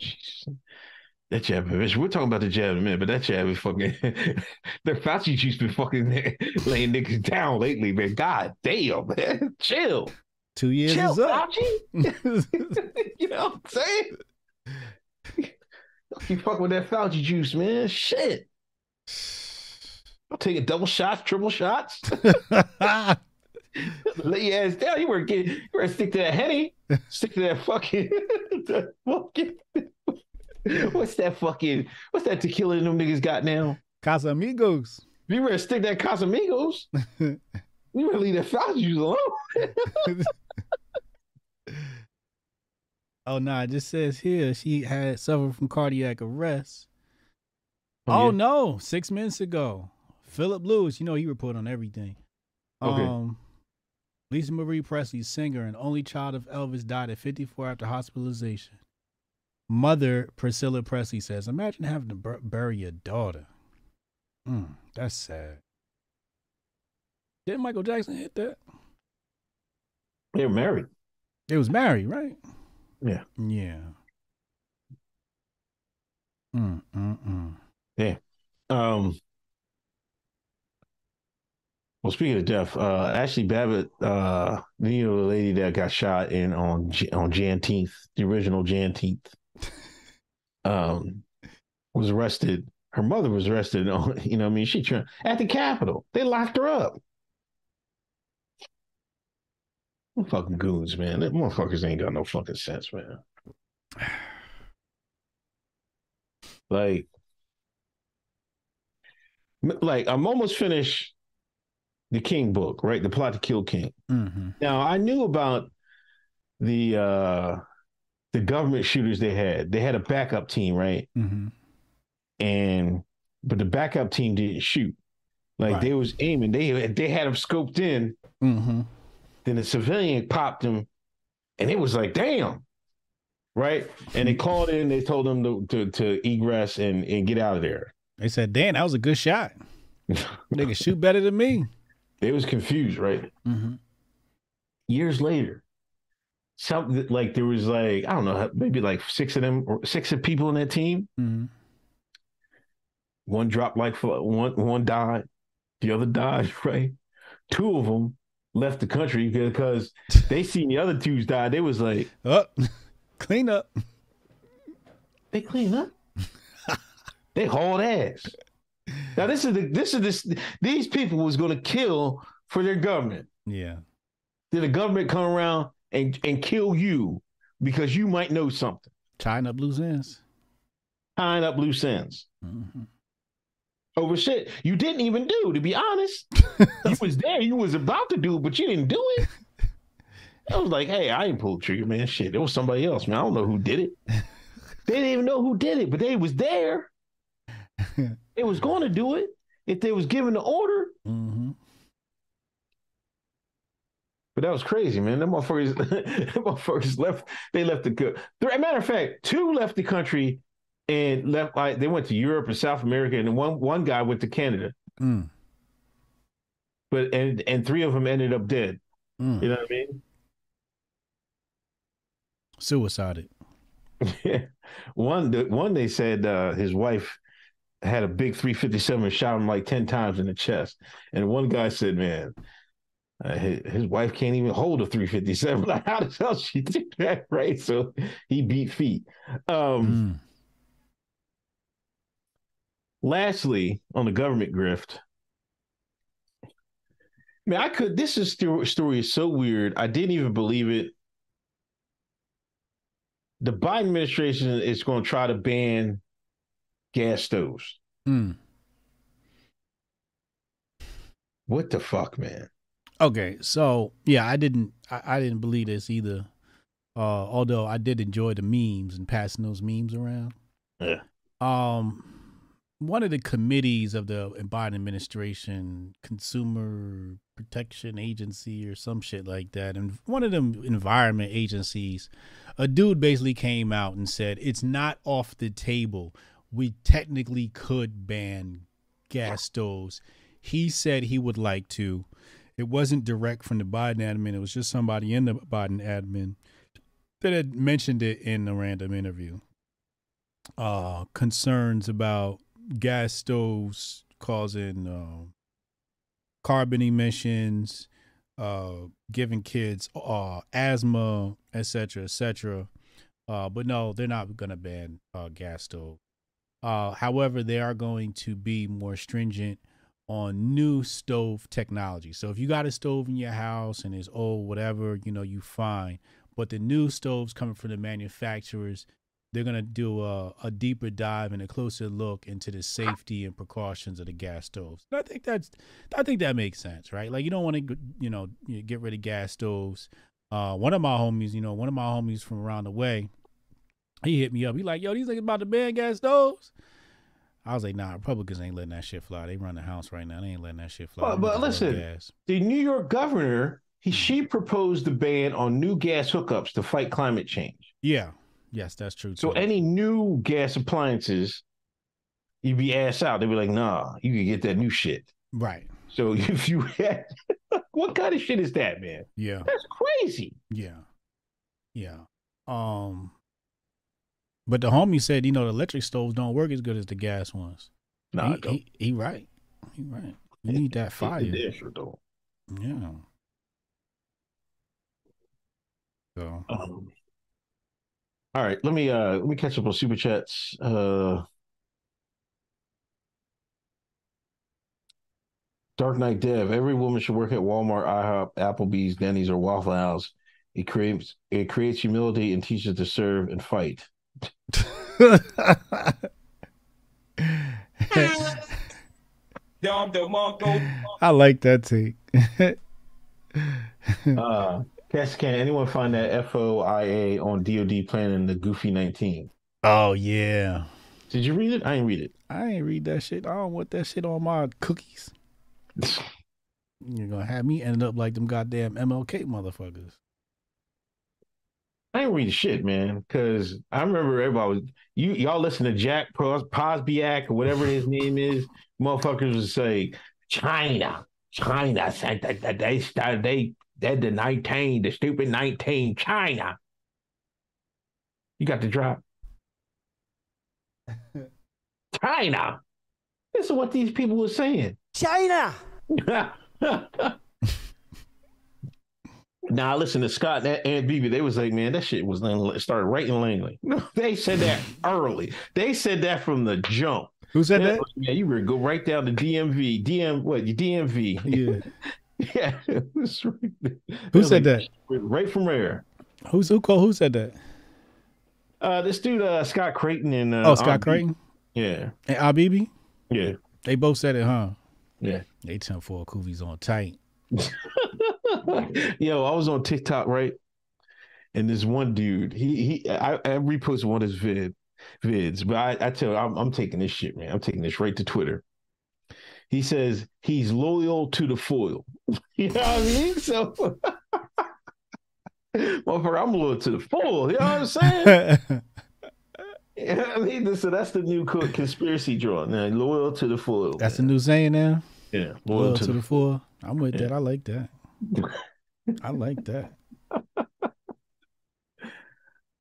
Jeez. That jab, bitch. We're talking about the jab in a minute, but that jab is fucking. the Fauci juice been fucking laying niggas down lately, man. God damn, man. Chill. Two years Chill, is up. Fauci. you know what I'm saying? You fuck with that Fauci juice, man. Shit. I'm taking double shots, triple shots. Lay your ass down. You were get you were stick to that henny. Stick to that fucking, fucking what's that fucking what's that tequila them niggas got now? Casamigos. You better stick that Casamigos. you better leave that Fauci alone. Oh no, it just says here she had suffered from cardiac arrest. Oh, yeah. no, six minutes ago. Philip Lewis, you know he reported on everything. Okay. Um Lisa Marie Presley, singer and only child of Elvis, died at 54 after hospitalization. Mother Priscilla Presley says, "Imagine having to bur- bury your daughter. Mm, that's sad." Didn't Michael Jackson hit that? They were married. They was married, right? Yeah. Yeah. Mm, mm, mm. Um. Well, speaking of death, uh, Ashley Babbitt, uh, you know the lady that got shot in on on Janteenth, the original Janteenth, um, was arrested. Her mother was arrested on, you know, I mean, she tra- at the Capitol. They locked her up. Them fucking goons, man. Them motherfuckers ain't got no fucking sense, man. Like, like I'm almost finished the King book, right? The plot to kill King. Mm-hmm. Now I knew about the uh the government shooters they had. They had a backup team, right? Mm-hmm. And but the backup team didn't shoot. Like Right. they was aiming. They they had them scoped in. Mm-hmm. Then the civilian popped them, and it was like, damn, right? And they called in. They told them to to, to egress and and get out of there. They said, "Dan, that was a good shot. They can shoot better than me." They was confused, right? Mm-hmm. years later, something like there was like I don't know, maybe like six of them or six of people in that team. Mm-hmm. One dropped like one one died, the other died. Right, two of them left the country because they seen the other twos die. They was like Up, clean up. they clean up, they hauled ass. Now this is the this is this these people was going to kill for their government. Yeah. Did the government come around and and kill you because you might know something? Tying up loose ends. Tying up loose ends. Mm-hmm. over shit you didn't even do. To be honest, you was there, you was about to do, it, but you didn't do it. I was like, hey, I ain't pulled the trigger, man. Shit, it was somebody else, man. I don't know who did it. They didn't even know who did it, but they was there. They was going to do it if they was given the order. Mm-hmm. But that was crazy, man. Them motherfuckers, them motherfuckers left. They left the good. Matter of fact, two left the country and left. Like they went to Europe and South America, and one one guy went to Canada. Mm. But and and three of them ended up dead. Mm. You know what I mean? Suicided. Yeah. one, the, one they said uh, his wife had a big 357 and shot him like 10 times in the chest. And one guy said, man, Uh, his, his wife can't even hold a 357. Like, how the hell she do that, right? So he beat feet. Um, Mm. lastly, on the government grift, man, I could. This is sto- story is so weird. I didn't even believe it. The Biden administration is going to try to ban gas stoves. Mm. What the fuck, man? Okay, so yeah, I didn't I, I didn't believe this either. Uh, although I did enjoy the memes and passing those memes around. Yeah. Um, one of the committees of the Biden administration, Consumer Protection Agency or some shit like that, and one of them environment agencies, a dude basically came out and said it's not off the table. We technically could ban gas stoves. He said he would like to. It wasn't direct from the Biden admin. It was just somebody in the Biden admin that had mentioned it in a random interview. Uh, concerns about gas stoves causing uh, carbon emissions, uh, giving kids uh, asthma, et cetera, et cetera. Uh, but no, they're not going to ban uh, gas stove. Uh, however, they are going to be more stringent on new stove technology. So if you got a stove in your house and it's old, whatever, you know, you fine. But the new stoves coming from the manufacturers, they're gonna do a, a deeper dive and a closer look into the safety and precautions of the gas stoves. And I think that's, I think that makes sense, right? Like you don't want to, you know, get rid of gas stoves. Uh, one of my homies, you know, one of my homies from around the way, he hit me up. He like, yo, these niggas about to ban gas stoves. I was like, nah, Republicans ain't letting that shit fly. They run the house right now. They ain't letting that shit fly. Well, but listen. The New York governor, he she proposed the ban on new gas hookups to fight climate change. Yeah. Yes, that's true. So too. any new gas appliances, you'd be ass out. They'd be like, nah, you can get that new shit. right. So if you had what kind of shit is that, man? Yeah. That's crazy. Yeah. Yeah. Um but the homie said, you know, the electric stoves don't work as good as the gas ones. Nah, he, he, he right. He right. You need that fire. Yeah, sure don't. Yeah. So Um, all right, let me uh let me catch up on super chats. Uh Dark Knight Dev. Every woman should work at Walmart, IHOP, Applebee's, Denny's, or Waffle House. It creates it creates humility and teaches to serve and fight. I like that take. Uh Cass, can anyone find that FOIA on DoD planning the Goofy 19? oh yeah. Did you read it? I didn't read it. I ain't read that shit. I don't want that shit on my cookies. You're gonna have me end up like them goddamn MLK motherfuckers. I didn't read shit, man, because I remember everybody was you y'all listen to Jack Pos- Posobiec or whatever his name is. Motherfuckers would say China, China said that, that they started they they're the nineteen, the stupid nineteen, China. You got the drop. China. This is what these people were saying. China. Now listen to Scott and, and BB. They was like, man, that shit was Lang- started right in Langley. they said that early. They said that from the jump. Who said that? yeah, you were go right down to DMV, DM what? DMV. Yeah. yeah. right. Who said was that? Right from there. Who's who called who said that? Uh, this dude, uh, Scott Creighton and uh, Oh, Scott Creighton Yeah, and Abibi. yeah, They both said it, huh? yeah. They ten four Koovies on tight. Yo, I was on TikTok, right? And this one dude, he he I, I reposted one of his vid vids, but I, I tell you, I'm, I'm taking this shit, man. I'm taking this right to Twitter. He says he's loyal to the foil. you know what I mean? So motherfucker, I'm loyal to the foil. You know what I'm saying? You know what I mean? So that's the new co- conspiracy draw. Now, loyal to the foil. That's the new saying now. yeah, Loyal to the foil. I'm with Yeah. that. I like that. I like that.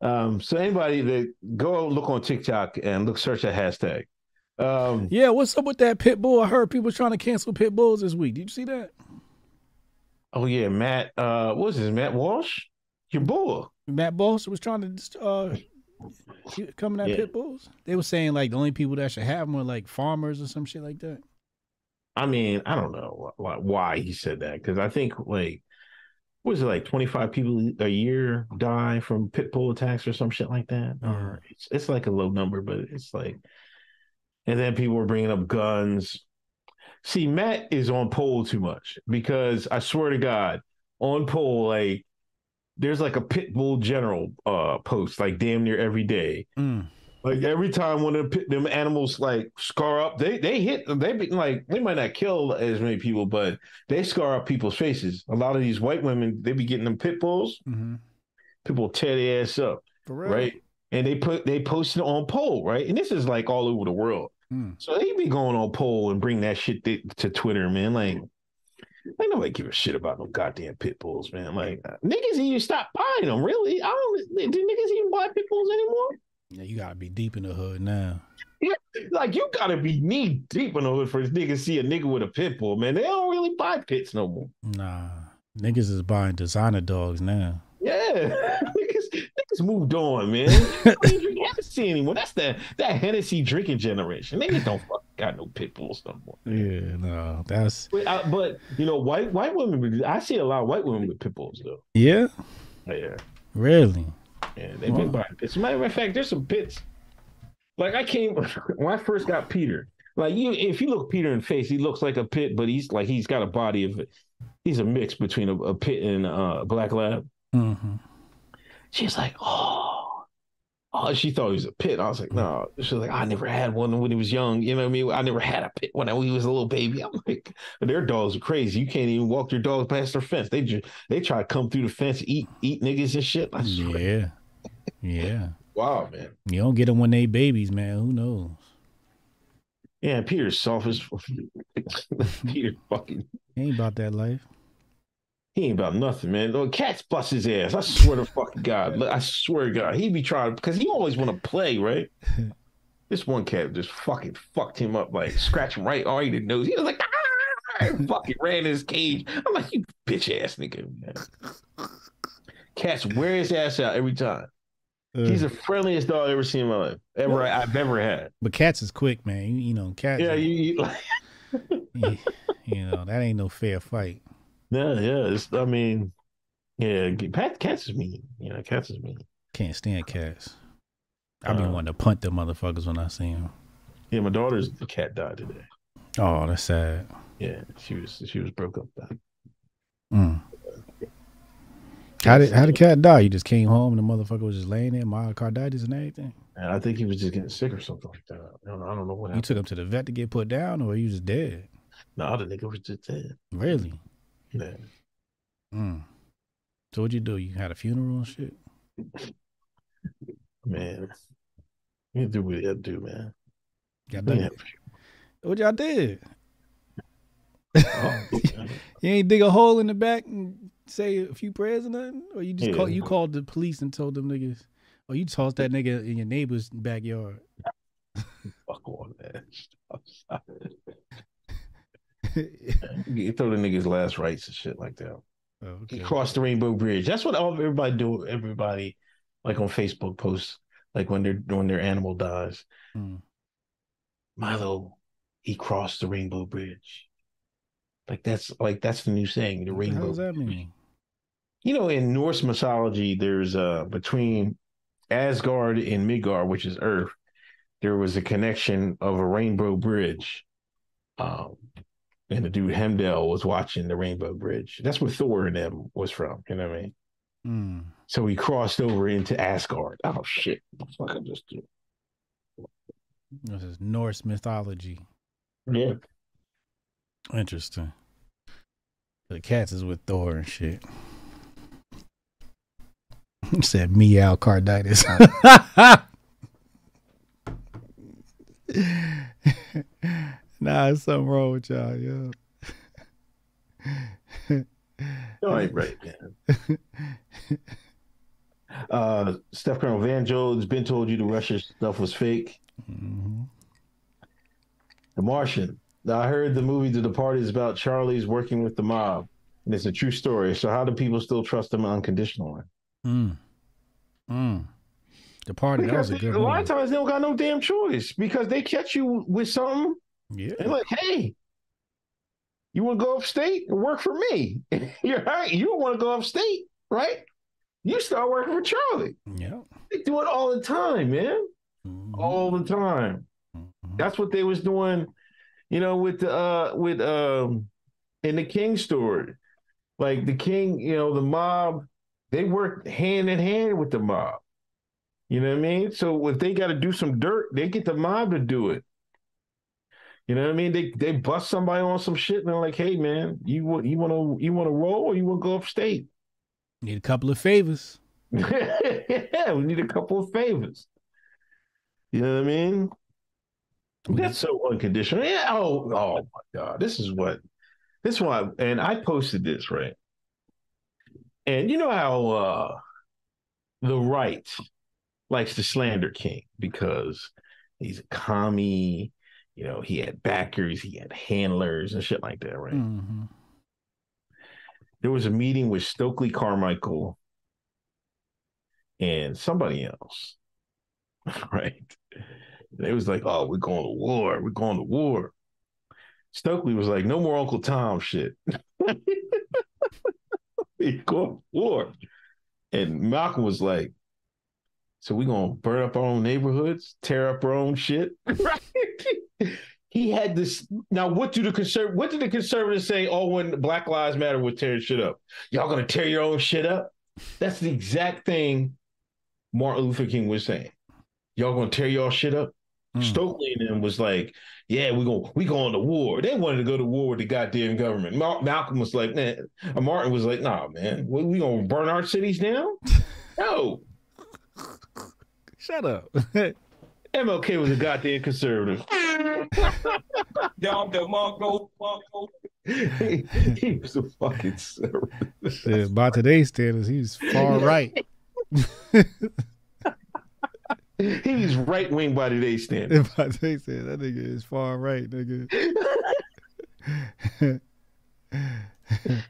Um, so anybody that go look on TikTok and look search that hashtag. Um, Yeah, what's up with that pit bull? I heard people trying to cancel pit bulls this week. Did you see that? Oh yeah, Matt. Uh, what was his Matt Walsh? Your boy. Matt Walsh was trying to uh coming at Yeah. pit bulls. They were saying like the only people that should have them were like farmers or some shit like that. I mean, I don't know why, he said that because I think like what was it like twenty five people a year die from pit bull attacks or some shit like that, or it's it's like a low number, but it's like, and then people were bringing up guns. See, Matt is on pole too much because I swear to God, on pole like there's like a pit bull general uh post like damn near every day. Mm. Like every time one of the them animals like scar up, they they hit they be like they might not kill as many people, but they scar up people's faces. A lot of these white women they be getting them pit bulls. hmm People tear their ass up, For right? And they put they post it on poll, right? And this is like all over the world. Mm. So they be going on poll and bring that shit to, to Twitter, man. Like, like nobody give a shit about no goddamn pit bulls, man. Like niggas even stop buying them. Really? I don't. Do niggas even buy pit bulls anymore? Yeah, you gotta be deep in the hood now. Yeah, Like you gotta be knee deep in the hood for this nigga to see a nigga with a pit bull, man. They don't really buy pits no more. Nah. Niggas is buying designer dogs now. Yeah, niggas, niggas moved on, man. You don't drink Hennessy anymore. That's that that Hennessy drinking generation. Niggas don't fucking got no pit bulls no more. Yeah, no, that's But, uh, but you know, white white women. I see a lot of white women with pit bulls though. yeah, Yeah, really. Yeah, they've been buying pits. Matter of fact, there's some pits. Like I came when I first got Peter. Like you, if you look Peter in the face, he looks like a pit, but he's like he's got a body of. He's a mix between a, a pit and uh, a black lab. hmm She's like, oh, oh, she thought he was a pit. I was like, no. She's like, I never had one when he was young. You know what I mean? I never had a pit when I he was a little baby. I'm like, their dogs are crazy. You can't even walk your dog past their fence. They just they try to come through the fence, eat eat niggas and shit. I swear. Yeah, yeah. Wow, man. You don't get them when they babies, man. Who knows? Yeah, Peter's soft as Peter fucking He ain't about that life. he ain't about nothing, man. The cats bust his ass. I swear to fucking God. Look, I swear to God. He be trying because he always want to play, right? This one cat just fucking fucked him up, like scratch him right all he didn't. He was like, ah, fucking ran in his cage. I'm like, you bitch ass nigga, man. Cats wear his ass out every time. He's the friendliest dog I've ever seen in my life. Ever I've ever had. but cats is quick, man. You, you know, cats. Yeah, are- you, you like you, you know that ain't no fair fight. Yeah, yeah. It's, I mean, yeah, Pat cats is mean. You know, cats is mean. Can't stand cats. I be Uh. wanting to punt them motherfuckers when I see them. Yeah, my daughter's the cat died today. Oh, that's sad. Yeah, she was she was broke up. That. Mm. How did how did cat die? You just came home and the motherfucker was just laying there, myocarditis and everything. And I think he was just getting sick or something like that. I don't, I don't know what happened. You took him to the vet to get put down, or you just dead? No, the nigga was just dead. Really? Yeah. Mm. So what'd you do? You had a funeral and shit? Man, you do what you do, man. Y'all Yeah. done- What y'all did? Oh. You ain't dig a hole in the back and say a few prayers or nothing? Or you just Yeah. call you called the police and told them niggas or you tossed that nigga in your neighbor's backyard. Fuck on that. You throw the nigga's last rites and shit like that. Oh, okay. He crossed the Rainbow Bridge. That's what all everybody do. Everybody like on Facebook posts like when their when their animal dies. Mm. Milo, he crossed the Rainbow Bridge. Like that's like that's the new saying, the What the Rainbow. does that mean? You know, in Norse mythology, there's uh between Asgard and Midgard, which is Earth, there was a connection of a rainbow bridge. Um, and the dude Heimdall was watching the Rainbow Bridge. That's where Thor and them was from. You know what I mean? Mm. So he crossed over into Asgard. Oh shit! What the fuck I just did? This is Norse mythology. Yeah. Interesting. The cats is with Thor and shit. Said meow carditis. nah, there's something wrong with y'all, yo. I ain't right, man. uh, Steph Colonel Van Jones been told you the Russia stuff was fake. Mhm. The Martian. Now, I heard the movie The Departed is about Charlie's working with the mob. And it's a true story. So how do people still trust him unconditionally? Mm. Mm. The party that was a good a lot movie. of times they don't got no damn choice because they catch you with something Yeah. and like, hey, you want to go upstate and work for me? You're right. You want to go upstate, right? You start working for Charlie. Yeah. They do it all the time, man. Mhm. All the time. Mhm. That's what they was doing, you know, with the uh with um in the King story. Like the King, you know, the mob, they work hand in hand with the mob. You know what I mean? So if they got to do some dirt, they get the mob to do it. You know what I mean? They they bust somebody on some shit and they're like, "Hey man, you want you want to you want to roll or you want to go upstate?" Need a couple of favors. yeah, we need a couple of favors. You know what I mean? That's so unconditional. Yeah. Oh, oh my God. This is what this is why and I posted this, right? And you know how uh the right likes to slander King because he's a commie, you know, he had backers, he had handlers and shit like that, right? hmm there was a meeting with Stokely Carmichael and somebody else, right? And it was like, oh, we're going to war. We're going to war. Stokely was like, no more Uncle Tom shit. Going to war. And Malcolm was like, so we're to burn up our own neighborhoods, tear up our own shit. Right? he had this. Now, what do the conserv? What did the conservatives say? Oh, when Black Lives Matter would tearing shit up, y'all gonna tear your own shit up? That's the exact thing Martin Luther King was saying. Y'all gonna tear y'all shit up? Mm. Stokely and them was like, "Yeah, we going we going to war." They wanted to go to war with the goddamn government. Mal- Malcolm was like, "Man," Martin was like, "Nah, man, we, we gonna burn our cities down?" no, Shut up. MLK was a goddamn conservative. Dom DeMarco, Marco. he, he was a fucking conservative. Shit, by today's standards, he's far right. He's right wing by today's standards. by today's standards, that nigga is far right, nigga.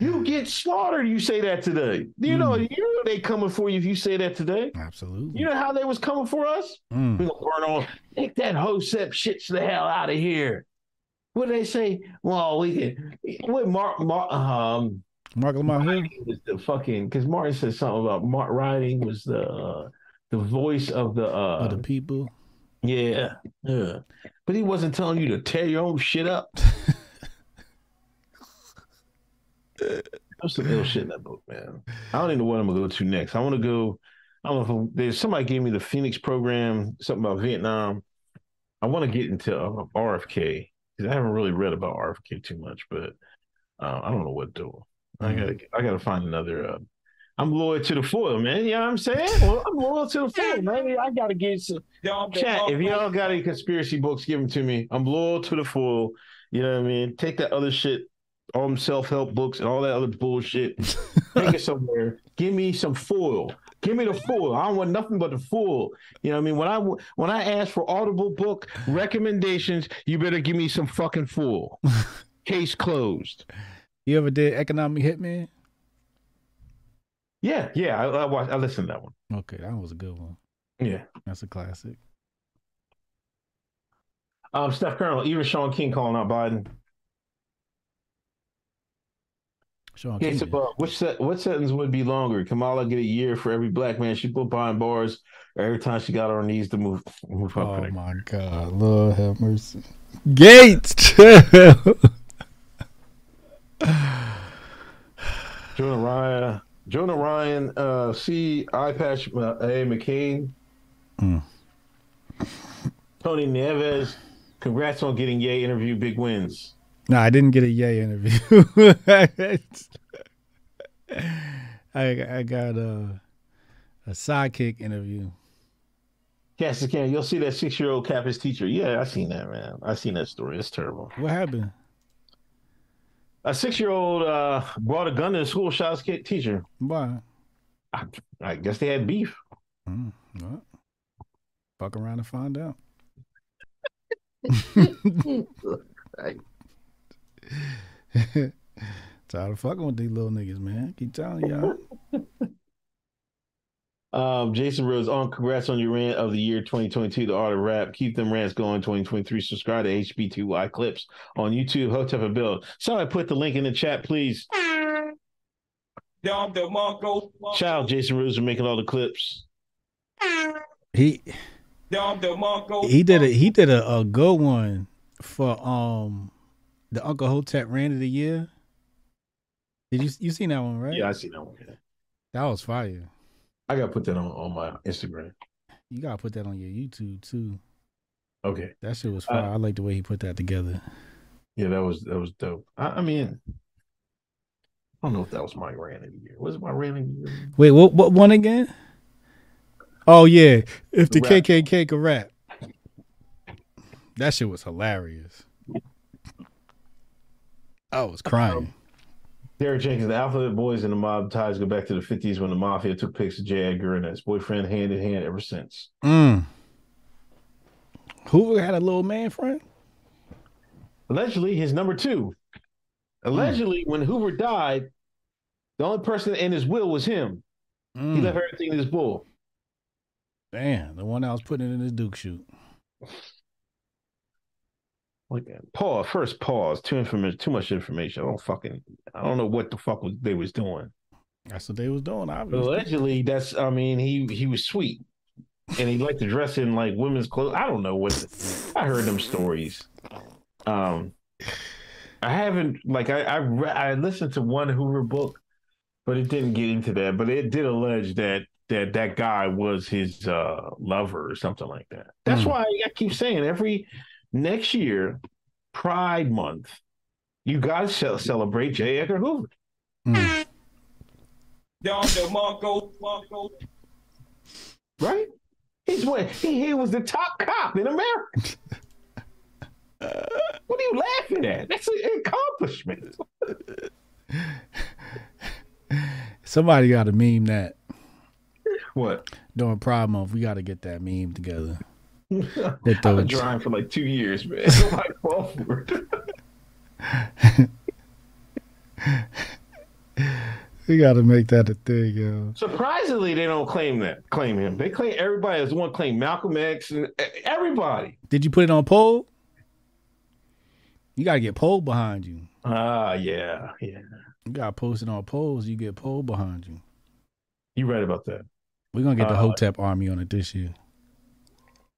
You get slaughtered. You say that today. You know, you know they coming for you if you say that today. Absolutely. You know how they was coming for us. Mm. We gonna burn on. Take that Hosep shit the hell out of here. What did they say? Well, we can. What Mark? Mark um, Mark Hill. was the fucking because Martin said something about Mark riding was the uh, the voice of the uh, Of the people. yeah yeah, but he wasn't telling you to tear your own shit up. There's some ill shit in that book, man. I don't even know what I'm gonna go to next. I want to go. I don't know if there's somebody gave me the Phoenix program, something about Vietnam. I want to get into uh, RFK because I haven't really read about RFK too much, but uh, I don't know what to do. I gotta, I gotta find another. Uh, I'm loyal to the foil, man. You know what I'm saying? Well, I'm loyal to the foil, man. I gotta get some Dom chat. If y'all got any conspiracy books, give them to me. I'm loyal to the foil. You know what I mean? Take that other shit, um, all them self help books and all that other bullshit. Take it somewhere. Give me some foil. Give me the foil. I don't want nothing but the foil. You know what I mean? When I when I ask for Audible book recommendations, you better give me some fucking foil. Case closed. You ever did Economic Hitman? Yeah, yeah. I, I watched. I listened to that one. Okay, that was a good one. Yeah. That's a classic. Um, Steph Colonel, even Shaun King calling out Biden. Shaun King. uh, which set, what sentence would be longer? Kamala get a year for every black man she put behind bars, every time she got on her knees to move move up. Oh my God, Lord have mercy. Gates. chill. Jonah Ryan, Jonah Ryan, uh, C. iPatch, uh, A. McCain, Hmm. Tony Neves. Congrats on getting Yay interview big wins. no, I didn't get a yay interview. I I got a a sidekick interview. Cassius Can, you'll see that six year old cap teacher. Yeah, I seen that, man. I seen that story. It's terrible. What happened? A six year old uh, brought a gun to the school, shot his kid teacher. Why? I, I guess they had beef. Mm, well, fuck around and find out. Tired of fucking with these little niggas, man. Keep telling y'all. Um, Jason Rose on congrats on your rant of the year 2022, the art of rap. Keep them rants going 2023. Subscribe to HB2Y clips on YouTube, Hotep and Bill. Somebody put the link in the chat, please. Dom DeMarco. Shout Jason Rose for making all the clips. He Dom DeMarco. he did a he did a, a good one for um the Uncle Hotep rant of the year. Did you you seen that one, right? Yeah, I see that one. That was fire. I gotta put that on, on my Instagram. You gotta put that on your YouTube too. Okay. That shit was Uh. I like the way he put that together. Yeah, that was that was dope. I, I mean, I don't know if that was my rant of the year. Was it my rant of the year? Wait, what what one again? Oh yeah, if the Rap. KKK could rap. That shit was hilarious. I was crying. Derek Jenkins, the Alphabet Boys and the mob ties go back to the 50s when the mafia took pics of J. Edgar and his boyfriend hand in hand ever since. Mm. Hoover had a little man friend. Allegedly, his number two. Allegedly, when Hoover died, the only person in his will was him. He Mm. left everything in his bull. Damn, the one I was putting in his Duke shoot. Like pause. First pause. Too information. Too much information. I don't fucking. I don't know what the fuck was they was doing. That's what they was doing. Obviously. allegedly, that's. I mean, he he was sweet, and he liked to dress in like women's clothes. I don't know what. The, I heard them stories. Um, I haven't like I I, re- I listened to one Hoover book, but it didn't get into that. But it did allege that that that guy was his uh lover or something like that. That's Hmm. why I keep saying every next year, Pride Month, you got to celebrate J. Edgar Hoover. Mm. Dom DeMarco. Marco. right? He's what he, he was the top cop in America. what are you laughing at? That's an accomplishment. Somebody got to meme that What? during Pride Month. We got to get that meme together. They I've been it. drawing for like two years, man. Nobody fall for it. We got to make that a thing, yo. Surprisingly, they don't claim that. Claim him. They claim everybody as one claim Malcolm X and e- everybody. Did you put it on poll? You got to get poll behind you. Ah, yeah, yeah. You got to post it on polls. You get poll behind you. You right about that. We're going to get the Uh, Hotep army on it this year.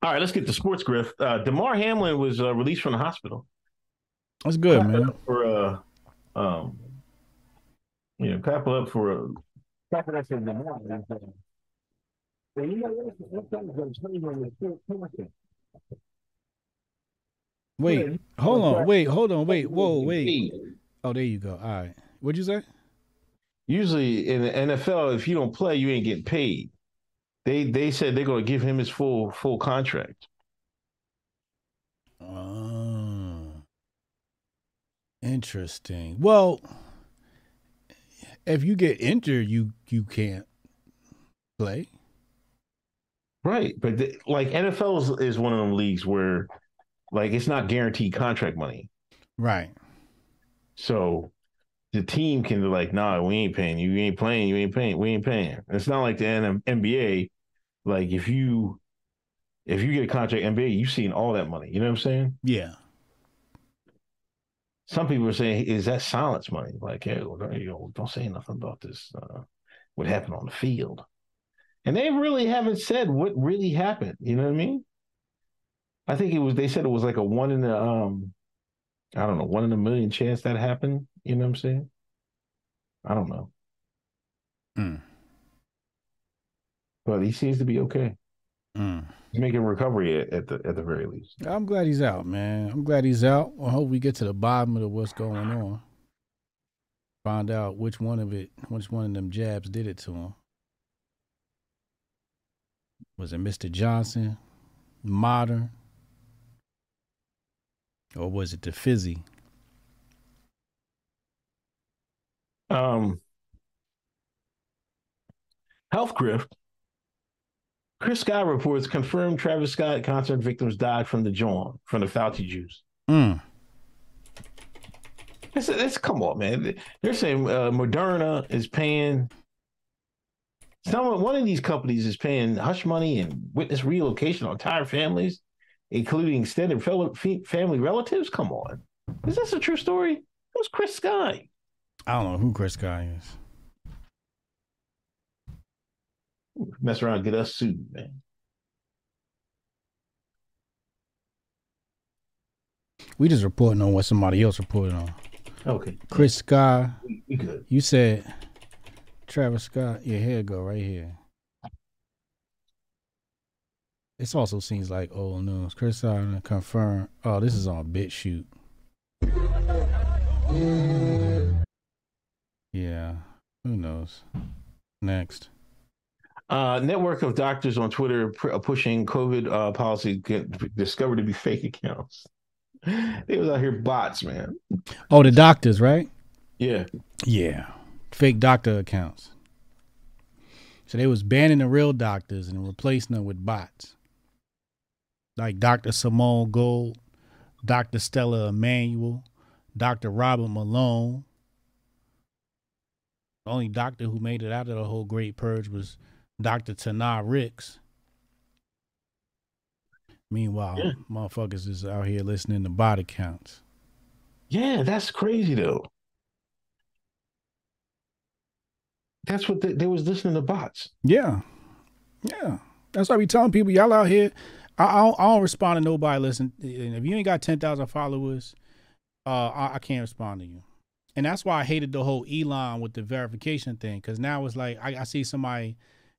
All right, let's get to sports Griff. Uh, Damar Hamlin was uh, released from the hospital. That's good, clap it man. up for uh um you know clap up for uh clap it up for the Wait, hold on. Wait, hold on. Wait, whoa, wait. Oh, there you go. All right. What'd you say? Usually in the NFL, if you don't play, you ain't getting paid. They they said they're gonna give him his full full contract. Oh, interesting. Well, if you get injured, you you can't play. Right, but the, like NFL is, is one of them leagues where like it's not guaranteed contract money. Right. So the team can be like, nah, we ain't paying you. You ain't playing. You ain't paying. We ain't paying. It's not like the NBA. Like if you if you get a contract NBA, you've seen all that money. You know what I'm saying? Yeah. Some people are saying, is that silence money? Like, hey, don't- you know, don't say nothing about this. Uh, what happened on the field? And they really haven't said what really happened. You know what I mean? I think it was. They said it was like a one in a um, I don't know, one in a million chance that happened. You know what I'm saying? I don't know. Mm. But he seems to be okay. Mm. He's making recovery at, at the at the very least. I'm glad he's out, man. I'm glad he's out. I hope we get to the bottom of what's going on. Find out which one of it, which one of them jabs did it to him. Was it Mr. Johnson, Moderna, or was it the Fizzy? Um, Health Grift. Chris Scott reports confirmed Travis Scott concert victims died from the joint from the Fauci juice. Mm. It's, it's come on, man. They're saying uh, Moderna is paying. Someone, one of these companies is paying hush money and witness relocation on entire families, including extended fel- fe- family relatives. Come on, is this a true story? Who's Chris Sky? I don't know who Chris Sky is. Mess around, get us sued, man. We just reporting on what somebody else reported on. Okay, Chris Scott, we, we good. you said Travis Scott. Your hair go right here. This also seems like old news. Chris Scott confirmed. Oh, this is on BitChute. Yeah, who knows? Next. Uh, network of doctors on Twitter pr- pushing COVID uh, policy get discovered to be fake accounts. They was out here bots, man. Oh, the doctors, right? Yeah, Yeah, fake doctor accounts. So they was banning the real doctors and replacing them with bots, like Doctor Simone Gold, Doctor Stella Immanuel, Doctor Robert Malone. The only doctor who made it out of the whole Great Purge was Doctor Tana Ricks. Meanwhile, Yeah. motherfuckers is out here listening to body counts. yeah, that's crazy though. That's what they, they was listening to bots. Yeah, yeah. That's why we telling people y'all out here. I, I, don't, I don't respond to nobody. Listen, if you ain't got ten thousand followers, uh, I, I can't respond to you. And that's why I hated the whole Elon with the verification thing because now it's like I, I see somebody,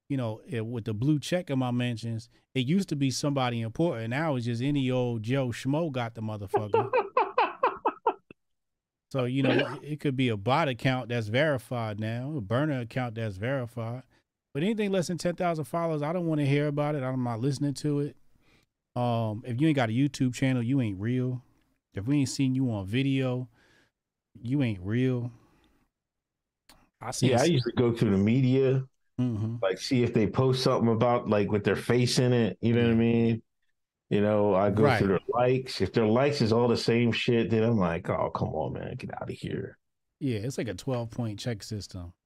you know, eh, with the blue check in my mentions. It used to be somebody important. Now it's just any old Joe Schmo got the motherfucker. So you know, it, it could be a bot account that's verified now, a burner account that's verified. But anything less than ten thousand followers, I don't want to hear about it. I'm not listening to it. Um, if you ain't got a YouTube channel, you ain't real. If we ain't seen you on video, you ain't real. I see. Yeah, I used to go through the media, hmm like see if they post something about like with their face in it. You know what I mean? You know, I go Right. through their likes. If their likes is all the same shit, then I'm like, oh come on, man, get out of here. Yeah, it's like a twelve point check system.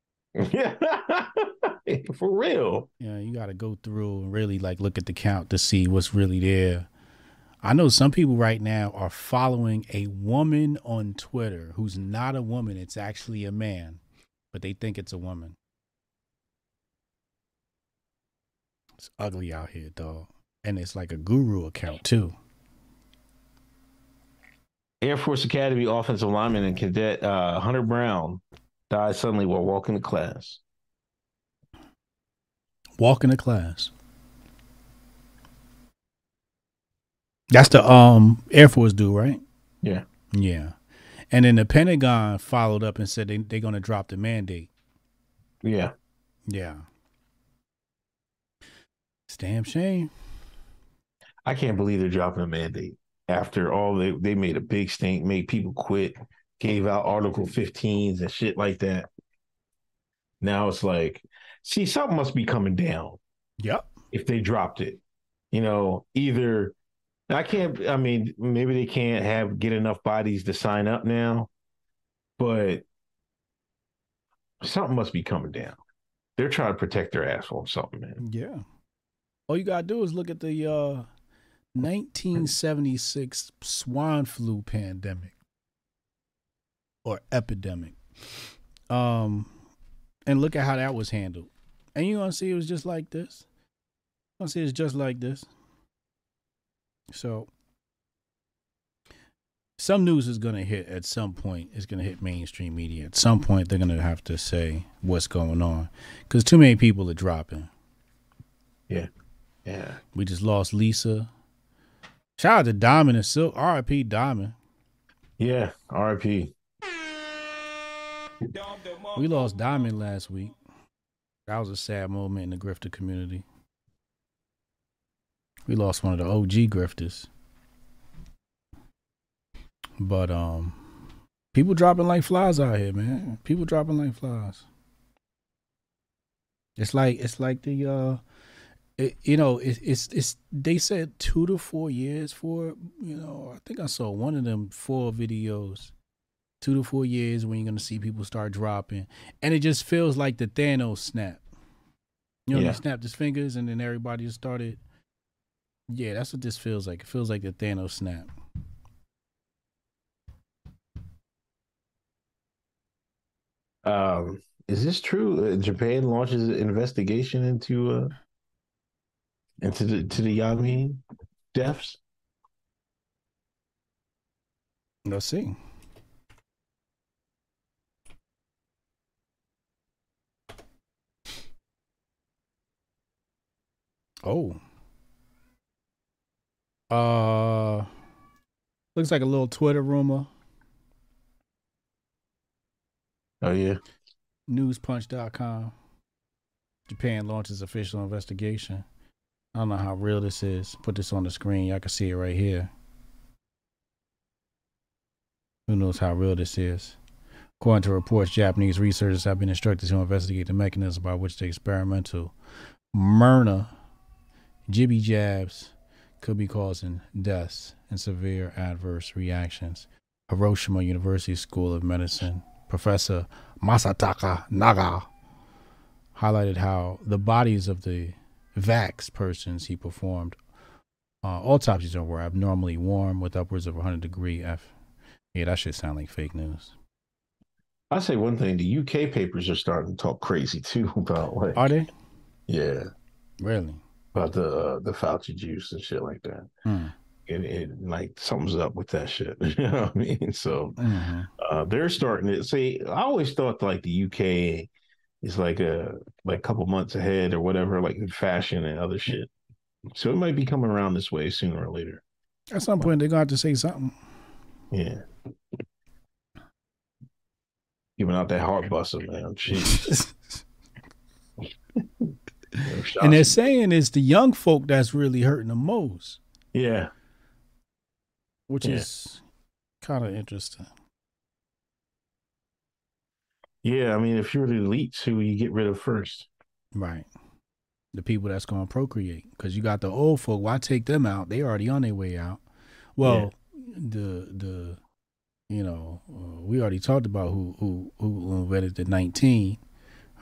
Yeah, for real. Yeah, you got to go through and really like look at the count to see what's really there. I know some people right now are following a woman on Twitter who's not a woman, it's actually a man, but they think it's a woman. It's ugly out here, dog. And it's like a guru account too. Air Force Academy offensive lineman and cadet uh, Hunter Brown died suddenly while walking to class. Walking to class. That's the um Air Force dude, right? Yeah. Yeah. And then the Pentagon followed up and said they, they're going to drop the mandate. Yeah. Yeah. It's damn shame. I can't believe they're dropping a mandate after all they they made a big stink, made people quit, gave out Article 15s and shit like that. Now it's like, see, something must be coming down Yep. if they dropped it. You know, either I can't. I mean, maybe they can't have get enough bodies to sign up now, but something must be coming down. They're trying to protect their ass from something, man. Yeah. All you got to do is look at the uh, 1976 swine flu pandemic or epidemic. Um, and look at how that was handled. And you're to see it was just like this. You're going to see it's just like this. So, some news is going to hit at some point. It's going to hit mainstream media. At some point, they're going to have to say what's going on because too many people are dropping. Yeah. We just lost Lisa. Shout out to Diamond and Silk. RIP Diamond. Yeah. RIP. We lost Diamond last week. That was a sad moment in the grifter community. We lost one of the OG grifters. But um people dropping like flies out here, man. People dropping like flies. It's like it's like the uh it, you know, it, it's it's they said two to four years for you know. I think I saw one of them four videos. two to four years when you're gonna see people start dropping, and it just feels like the Thanos snap. You know, Yeah. he snapped his fingers, and then everybody just started. Yeah, that's what this feels like. It feels like the Thanos snap. Um, is this true? Uh, Japan launches an investigation into uh into the to the Yami deaths. Let's see. Oh. Uh looks like a little Twitter rumor. Oh yeah. Newspunch.com. Japan launches official investigation. I don't know how real this is. Put this on the screen. Y'all can see it right here. Who knows how real this is? According to reports, Japanese researchers have been instructed to investigate the mechanism by which the experimental Myrna jibby jabs could be causing deaths and severe adverse reactions. Hiroshima University School of Medicine Professor Masataka Nagao highlighted how the bodies of the vax persons he performed uh, autopsies on were abnormally warm with upwards of 100 degree F. Yeah, that should sound like fake news. I say one thing: the UK papers are starting to talk crazy too about like, Are they? yeah, Really? about the uh, the Fauci juice and shit like that. Hmm. And it like something's up with that shit. you know what I mean? So Mhm. uh, they're starting to see. I always thought like the UK is like a like a couple months ahead or whatever, like in fashion and other shit. So it might be coming around this way sooner or later. At some point, they're going to have to say something. Yeah. Giving out that heart bustle, man. Jeez. and they're saying it's the young folk that's really hurting the most, yeah. which Yeah. is kind of interesting. Yeah. I mean, if you're the elites, who you get rid of first? Right. The people that's going to procreate. Because you got the old folk. Why take them out? They already on their way out. Well, the, the, you know, uh, we already talked about who, who, who invented the 19.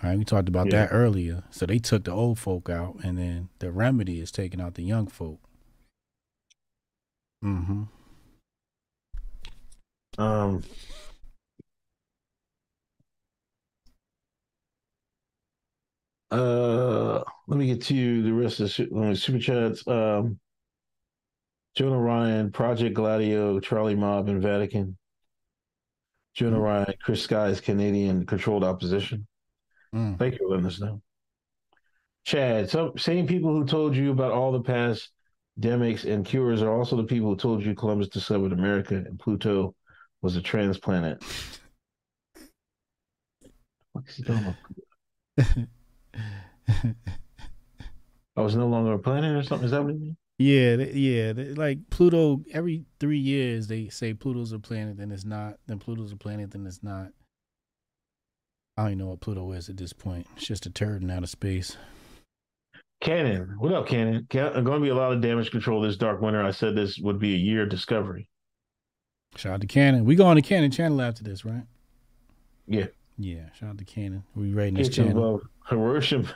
All right. We talked about Yeah. that earlier. So they took the old folk out, and then the remedy is taking out the young folk. Mm hmm. Um, uh, let me get to the rest of the uh, super chats. Um, Jonah Ryan, Project Gladio, Charlie Mob, and Vatican. Jonah Mm. Ryan, Chris Sky's Canadian controlled opposition. Mm. Thank you for letting us know. Chad, some same people who told you about all the past demics and cures are also the people who told you Columbus discovered America and Pluto was a transplanet. What is he talking about? I was no longer a planet or something. Is that what it means? Yeah, th- yeah. th- Like Pluto, every three years they say Pluto's a planet, then it's not. Then Pluto's a planet, then it's not. I don't even know what Pluto is at this point. It's just a turd in outer space. Cannon, what up, Cannon? Can, going to be a lot of damage control this dark winter. I said this would be a year of discovery. Shout out to Cannon. We go on the Cannon channel after this, right? Yeah. Yeah. Shout out to Cannon. We rating this Kitchen channel. Hiroshima,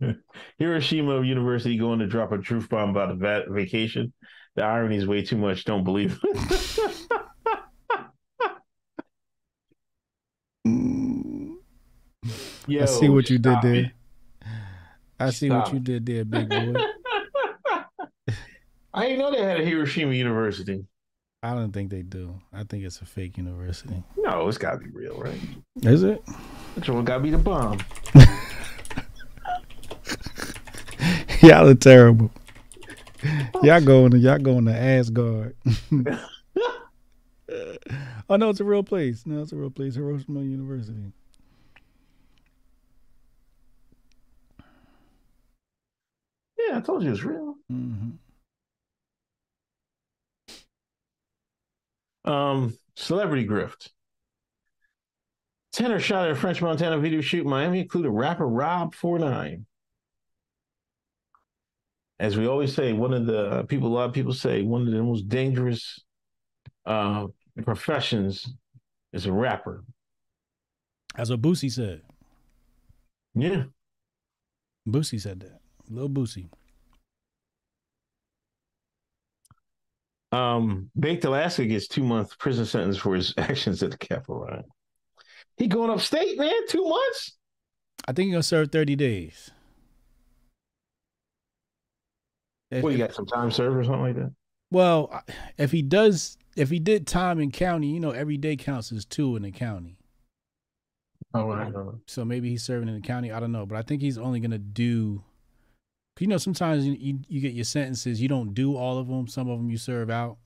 Hiroshima University going to drop a truth bomb about a va- vacation. The irony is way too much. Don't believe it. Yo, I see what you did there. it. I see what you did there, big boy. I didn't know they had a Hiroshima University. I don't think they do. I think it's a fake university. No, it's got to be real, right? Is it? Which one got to be the bomb? Y'all are terrible. Y'all going to y'all going to Asgard. oh no, it's a real place. No, it's a real place. Hiroshima University. Yeah, I told you it's real. hmm Um, celebrity grift. Tanner shot at a French Montana video shoot in Miami, included rapper Rob 49. As we always say, one of the people, a lot of people say, one of the most dangerous uh, professions is a rapper. That's what Boosie said. Yeah. Boosie said that. Little Boosie. Um, Baked Alaska gets two month prison sentence for his actions at the Capitol riot. He going upstate, man. Two months. I think he's gonna serve thirty days. If- What you got? Some time served or something like that? Well, if he does, if he did time in county, you know, every day counts as two in the county. Oh, I know. So maybe he's serving in the county. I don't know, but I think he's only gonna do. You know, sometimes you, you you get your sentences. You don't do all of them. Some of them you serve out.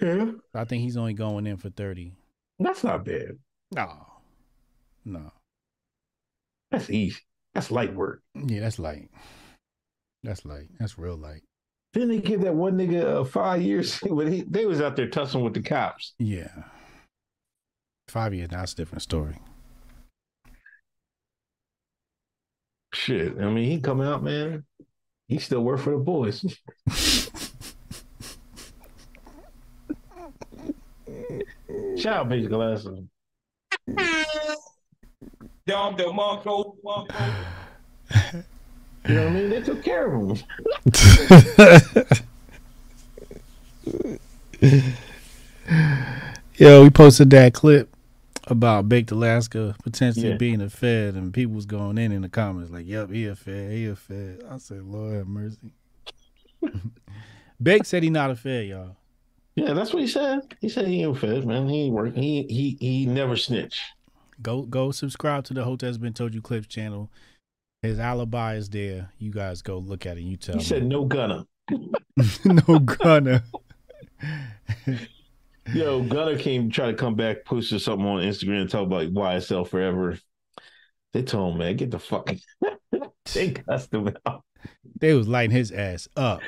Yeah, I think he's only going in for thirty. that's not bad. No, no. That's easy. That's light work. Yeah, that's light. That's light. That's real light. Then they give that one nigga uh, five years when he they was out there tussling with the cops. Yeah. Five years. That's a different story. Shit, I mean, he come out, man. He still work for the boys. Shout out, Big Glasses. Dom DeMarco, Marco. You know what I mean? They took care of him. Yo, we posted that clip about Baked Alaska potentially Yeah. being a Fed, and people was going in in the comments like, "Yep, he a Fed, he a Fed." I said, "Lord have mercy." Baked said he not a Fed, y'all. Yeah, that's what he said. He said he ain't a fed, man. He ain't working. He he he never snitch. Go go subscribe to the Hotep's Been Told You Clips channel. His alibi is there. You guys go look at it. You tell him. He said no Gunna. no Gunna. Yo, Gunna came try to come back, posted something on Instagram, and talk about YSL forever. They told him, man, get the fuck. they cussed him out. They was lighting his ass up.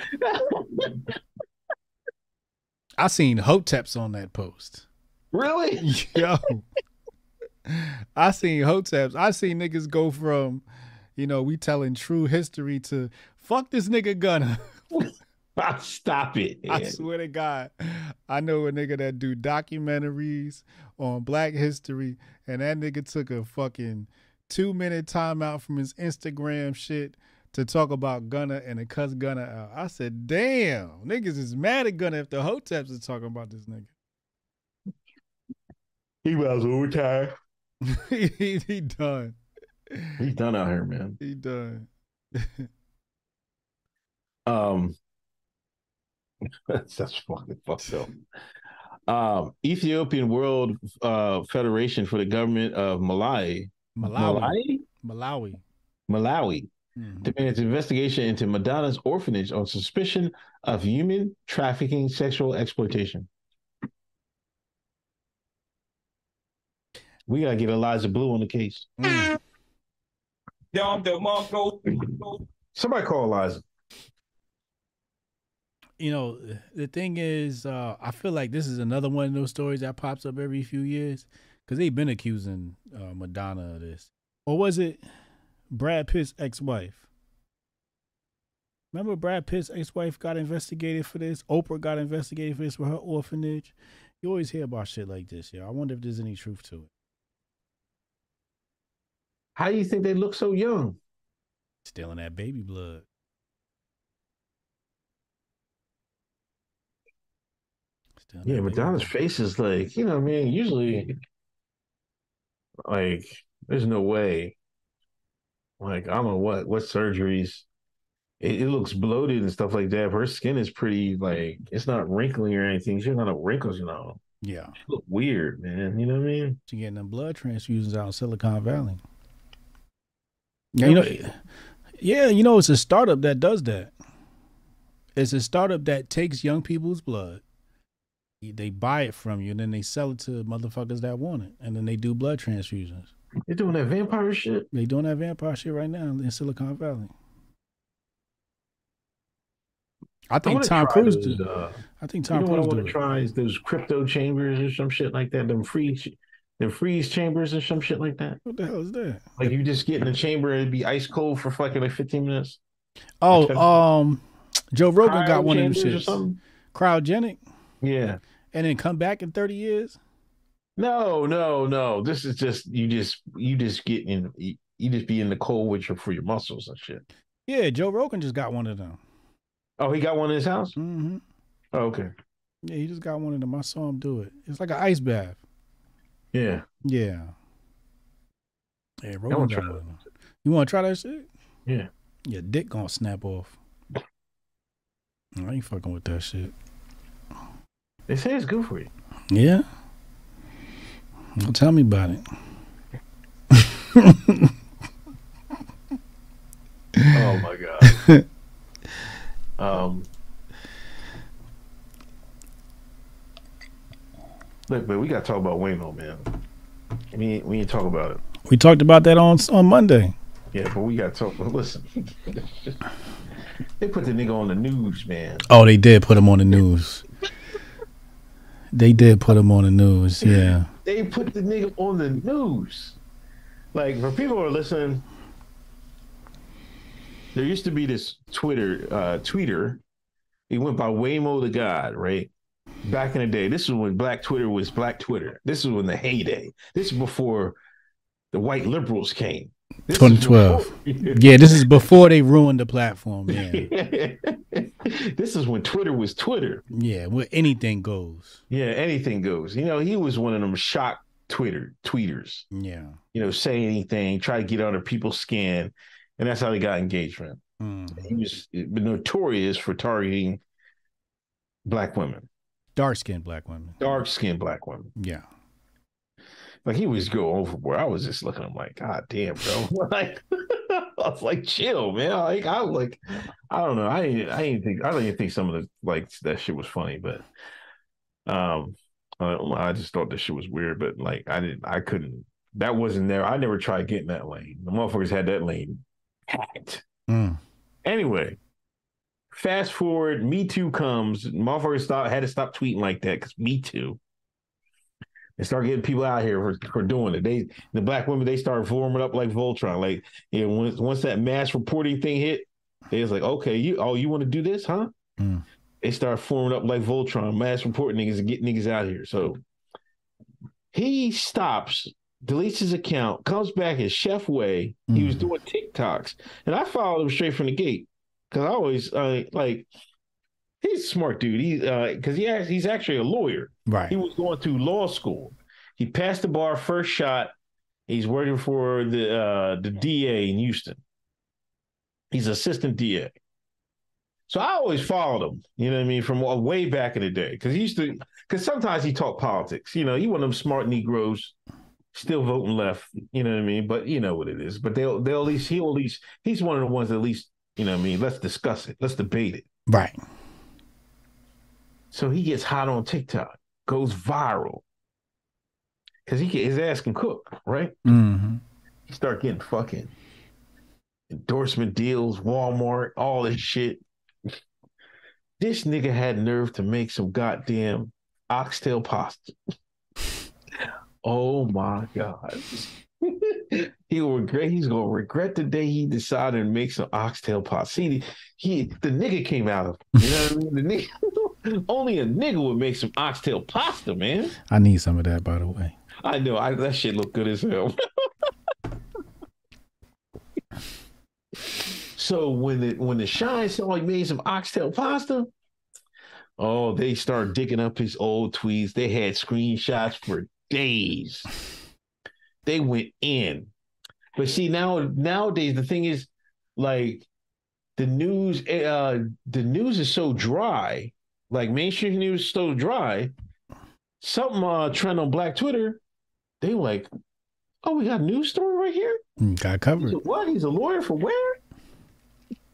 I seen hoteps on that post. really? Yo. I seen hoteps. I seen niggas go from, you know, we telling true history to fuck this nigga Gunna. Stop it. I swear to God. I know a nigga that do documentaries on black history, and that nigga took a fucking two minute timeout from his Instagram shit to talk about Gunna and to cuss Gunna out. I said, damn, niggas is mad at Gunna if the hoteps is talking about this nigga. He might as well retire. he, he done. He's done out here, man. He done. Um, that's fucking fucked up. Um, Ethiopian World uh, Federation for the Government of Malawi, Malawi. Malawi, Malawi. Mhm. demands investigation into Madonna's orphanage on suspicion of human trafficking, sexual exploitation. We gotta get Eliza Blue on the case. Mm. Dom DeMarco. Somebody call Eliza. you know, the thing is, uh, I feel like this is another one of those stories that pops up every few years because they've been accusing uh, Madonna of this. Or was it Brad Pitt's ex-wife? Remember Brad Pitt's ex-wife got investigated for this. Oprah got investigated for this for her orphanage. You always hear about shit like this, yeah. I wonder if there's any truth to it. How do you think they look so young? Stealing that baby blood. Yeah, Madonna's face is like, you know, what I mean, usually, like, there's no way. Like, I don't know what what surgeries. It, it looks bloated and stuff like that. Her skin is pretty like it's not wrinkly or anything. She's not no wrinkles, you know. Yeah. She look weird, man. You know what I mean? She getting them blood transfusions out in Silicon Valley. Yeah, you know, yeah, you know, it's a startup that does that. It's a startup that takes young people's blood. They buy it from you, and then they sell it to motherfuckers that want it, and then they do blood transfusions. They're doing that vampire shit. They doing that vampire shit right now in Silicon Valley. I I think wanna Tom Cruise those, do. uh, I think you Tom know what I Cruise want to try is those crypto chambers or some shit like that. Them freeze, them freeze chambers or some shit like that. What the hell is that? Like you just get in the chamber and it'd be ice cold for fucking like 15 minutes. Oh, Okay. um, Joe Rogan got one of them shits. Cryogenic, Yeah. and then come back in thirty years. No, no, no. This is just you just you just get in you, just be in the cold with your for your muscles and shit. Yeah, Joe Rogan just got one of them. Oh, he got one in his house? hmm Oh, okay. Yeah, he just got one of them. I saw him do it. It's like an ice bath. Yeah. Yeah. Yeah, wanna try got one of them. You want to try that shit? Yeah. Your dick gonna snap off. I ain't fucking with that shit. They say it's good for you. Yeah. Well, tell me about it. Oh my god. um Look, but we gotta talk about Waymo, man. We ain't, we ain't talk about it. We talked about that on on Monday. Yeah, but we gotta talk. But listen, they put the nigga on the news, man. Oh, they did put him on the news. They did put him on the news. Yeah. They put the nigga on the news. Like for people who are listening, there used to be this Twitter uh tweeter. He went by Waymo the God, right? Back in the day. This is when Black Twitter was Black Twitter. This is when the heyday. This is before the white liberals came. This 2012. before- Yeah, this is before they ruined the platform. Yeah. this is when Twitter was Twitter. Yeah, where anything goes. Yeah, anything goes. You know, he was one of them shock Twitter tweeters. Yeah. You know, say anything, try to get under people's skin, and that's how they got engagement. Mm. He was notorious for targeting black women, Dark skinned black women. dark skinned black women. Yeah. Like he was go overboard. I was just looking. I'm like, God damn, bro. like, I was like, chill, man. Like, I like, I don't know. I didn't. I didn't think. I don't even think some of the like that shit was funny, but um, I, I just thought this shit was weird. But like, I didn't. I couldn't. That wasn't there. I never tried getting that lane. The motherfuckers had that lane packed. Mm. Anyway, fast forward, Me Too comes. Motherfuckers stop had to stop tweeting like that because Me Too. They start getting people out here for, for doing it. They the black women they start forming up like Voltron. Like you know, once once that mass reporting thing hit, they was like, okay, you oh you want to do this, huh? Mm. They start forming up like Voltron, mass reporting niggas and get niggas out here. So he stops, deletes his account, comes back as Chef Way. He was Mm. doing TikToks, and I followed him straight from the gate because I always uh, like he's a smart dude. He because he has, he's actually a lawyer. Right. He was going to law school. He passed the bar first shot. He's working for the uh, the DA in Houston. He's assistant DA. So I always followed him, you know what I mean, from way back in the day. Cause he used to because sometimes he talked politics. You know, he one of them smart Negroes, still voting left, you know what I mean? But you know what it is. But they'll they'll at least he'll at least he's one of the ones that at least, you know what I mean, let's discuss it. Let's debate it. Right. So he gets hot on TikTok, goes viral. Cause he his ass can cook, right? hmm He start getting fucking endorsement deals, Walmart, all this shit. This nigga had nerve to make some goddamn oxtail pasta. oh my god. He will regret he's gonna regret the day he decided to make some oxtail pasta. See, he the nigga came out of you know what I mean? The nigga, only a nigga would make some oxtail pasta, man. I need some of that, by the way. I know I, that shit look good as hell. so when the when the shine saw he made some oxtail pasta, oh, they start digging up his old tweets. They had screenshots for days. They went in. But see now nowadays the thing is like the news uh the news is so dry, like mainstream news is so dry. Something uh trend on Black Twitter, they like, oh, we got a news story right here. Mm, Got He's covered. a what? He's a lawyer for where?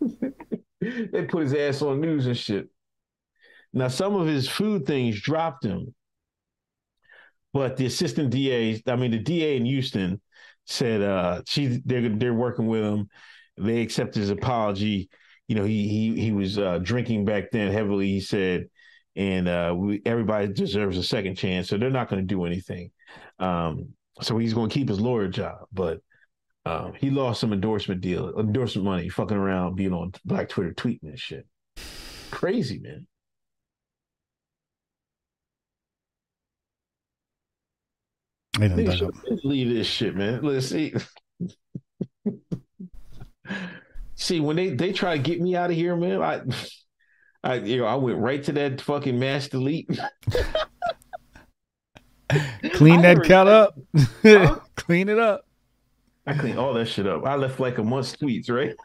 they put his ass on news and shit. Now, some of his food things dropped him, but the assistant DA, I mean, the DA in Houston said uh, she they're they're working with him. They accepted his apology. You know, he he he was uh, drinking back then heavily. He said, and uh, we, everybody deserves a second chance, so they're not going to do anything. Um, so he's going to keep his lawyer job, but um, he lost some endorsement deal, endorsement money, fucking around, being on Black Twitter, tweeting and shit. Crazy, man. They Nigga, dug up. leave this shit, man. Let's see. see, when they they try to get me out of here, man, I, I, you know, I went right to that fucking mass delete. Clean I that cut up. Huh? Clean it up. I cleaned all that shit up. I left like a month's tweets, right?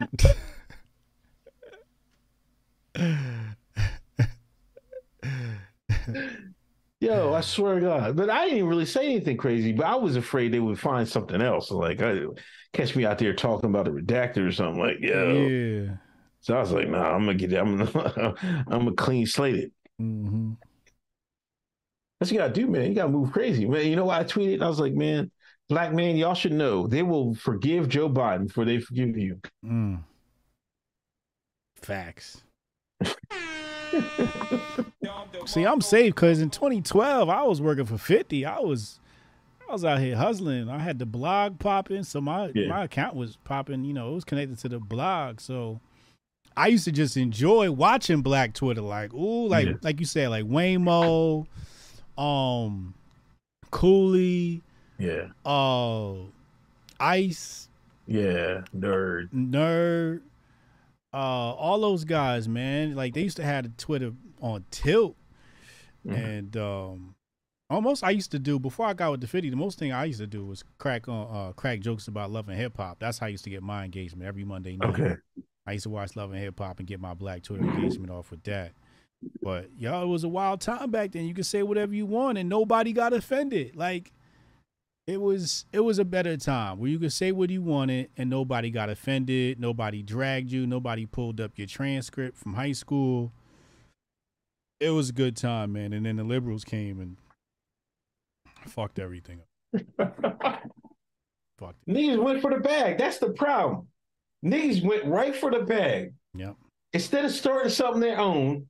Yo, I swear to God. But I didn't really say anything crazy, but I was afraid they would find something else. Like, I, catch me out there talking about a redactor or something. Like, yo. Yeah. So I was like, nah, I'm gonna get it. I'm gonna, I'm gonna clean slate it. hmm That's what you gotta do, man. You gotta move crazy, man. You know what I tweeted? I was like, man, black man, y'all should know they will forgive Joe Biden before they forgive you. Mm. Facts. See, I'm safe because in 2012 I was working for 50. I was I was out here hustling. I had the blog popping, so my Yeah. my account was popping. You know, it was connected to the blog, so I used to just enjoy watching Black Twitter. Like, ooh, like Yeah. like you said, like Waymo, um, Cooley, Yeah, uh, Ice, yeah, nerd. Nerd, uh, all those guys, man. Like they used to have Twitter on tilt, Mhm. and um, almost I used to do before I got with the fifty. The most thing I used to do was crack on uh, crack jokes about love and hip hop. That's how I used to get my engagement every Monday night. Okay. I used to watch Love and Hip Hop and get my Black Twitter engagement off with that. But y'all, it was a wild time back then. You could say whatever you want and nobody got offended. Like it was it was a better time where you could say what you wanted and nobody got offended, nobody dragged you, nobody pulled up your transcript from high school. It was a good time, man. And then the liberals came and fucked everything up. Fucked it. Niggas went for the bag. That's the problem. Niggas went right for the bag. Yep. Instead of starting something their own,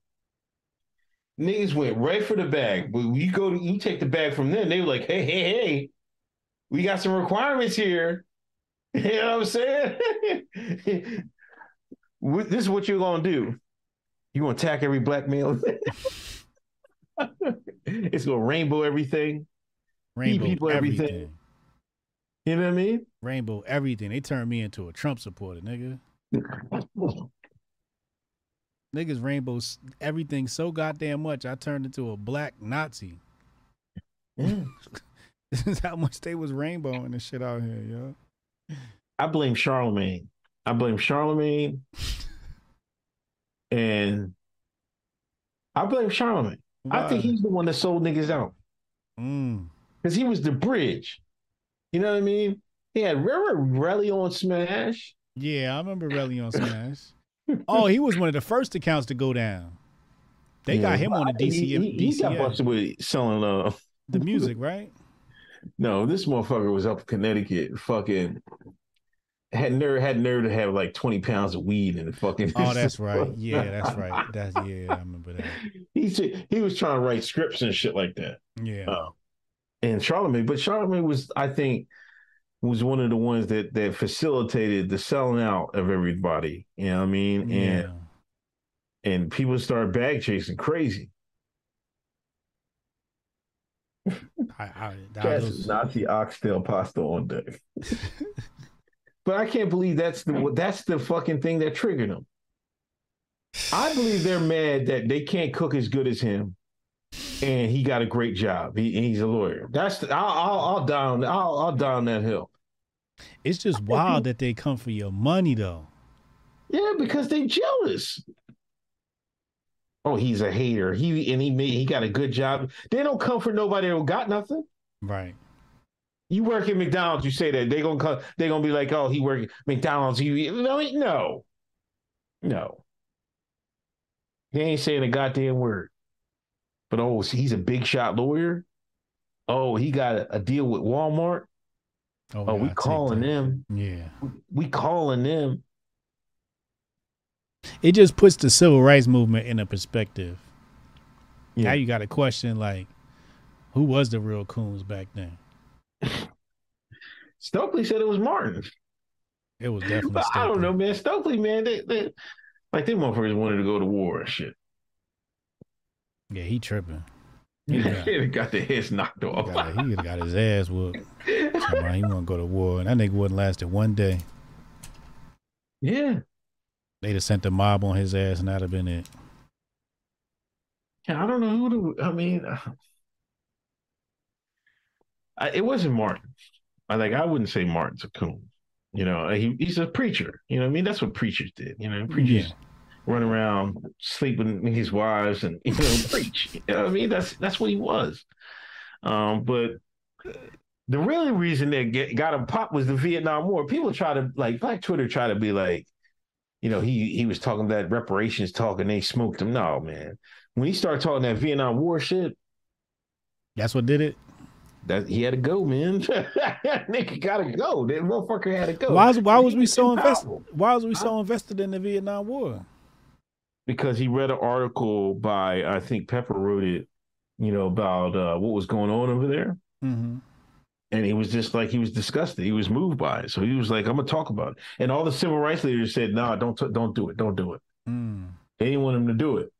niggas went right for the bag. But you go to you take the bag from them, they were like, hey, hey, hey, we got some requirements here. You know what I'm saying? This is what you're gonna do. You gonna attack every black male? it's gonna rainbow everything. Rainbow people everything. everything. You know what I mean? Rainbow everything. They turned me into a Trump supporter, nigga. Niggas rainbow everything so goddamn much. I turned into a black Nazi. Yeah. This is how much they was rainbowing this shit out here, yo. I blame Charlemagne. I blame Charlemagne. and I blame Charlemagne. I think he's the one that sold niggas out Mm. because he was the bridge. You know what I mean? He had remember Relly on Smash. Yeah, I remember Relly on Smash. oh, he was one of the first accounts to go down. They got him on the He- He, he got busted with selling. Uh, the music, right? No, this motherfucker was up in Connecticut. Fucking had nerve had nerve to have like twenty pounds of weed in the fucking. Oh, that's right. Yeah, that's right. That's yeah, I remember that. he said he was trying to write scripts and shit like that. Yeah. Uh, and Charlemagne, but Charlemagne was, I think, was one of the ones that that facilitated the selling out of everybody. You know what I mean? yeah. And and people started bag chasing crazy. I, I, was- Nazi oxtail pasta on deck. but I can't believe that's the that's the fucking thing that triggered them. I believe they're mad that they can't cook as good as him, and he got a great job. He, he's a lawyer. That's the, I'll, I'll I'll down I'll I'll down that hill. It's just wild that they come for your money though. Yeah, because they jealous. Oh, he's a hater. He and he made he got a good job. They don't come for nobody who got nothing. Right. You work at McDonald's, you say that they gonna come, they gonna be like, oh, he work at McDonald's. You no, no, no. He ain't saying a goddamn word. But oh, he's a big shot lawyer. Oh, he got a, a deal with Walmart. Oh, oh yeah, we calling them. Yeah. We calling them. It just puts the civil rights movement in a perspective. Yeah. Now you got a question like, who was the real coons back then? Stokely said it was Martin. It was definitely. But I don't know, man. Stokely, man, they, they like them motherfuckers wanted to go to war and shit. Yeah, he tripping. He He got, got the heads knocked off. got, he got his ass whooped. He want to go to war, and that nigga wouldn't last it one day. yeah. They'd have sent the mob on his ass, and that'd have been it. Yeah, I don't know who to. I mean, I, it wasn't Martin. I like. I wouldn't say Martin's a coon. You know, he he's a preacher. You know, what I mean, that's what preachers did. You know, preachers Yeah. run around sleeping with his wives and you know preach. You know, what I mean, that's that's what he was. Um, but the really reason that get, got him popped was the Vietnam War. People try to like Black Twitter try to be like, you know, he he was talking that reparations talk and they smoked him. No, man. When he started talking that Vietnam War shit, That's what did it. that he had to go, man. Nigga gotta go. That motherfucker had to go. Why was why was we so invested? Why was we so invested in the Vietnam War? Because he read an article by I think Pepper wrote it, you know, about uh, what was going on over there. Mm-hmm. And he was just like he was disgusted. He was moved by it. So he was like, "I'm gonna talk about it." And all the civil rights leaders said, "Nah, don't t- don't do it. Don't do it." Mm. They didn't want him to do it.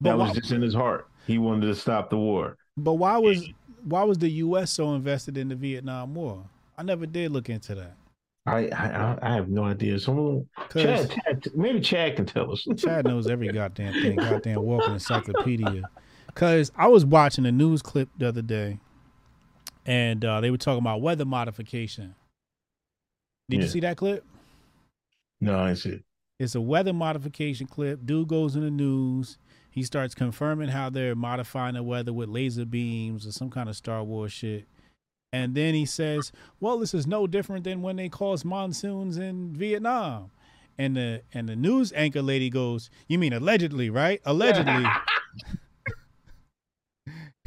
But that why, was just in his heart. He wanted to stop the war. but why was why was the U.S. so invested in the Vietnam War? I never did look into that. I I, I have no idea. Someone, Chad, Chad, maybe Chad can tell us. Chad knows every goddamn thing, goddamn walking encyclopedia. Cause I was watching a news clip the other day, and uh, they were talking about weather modification. Did you see that clip? no, I see. It's a weather modification clip. Dude goes in the news. He starts confirming how they're modifying the weather with laser beams or some kind of Star Wars shit. And then he says, "Well, this is no different than when they caused monsoons in Vietnam." And the and the news anchor lady goes, "You mean allegedly, right? Allegedly."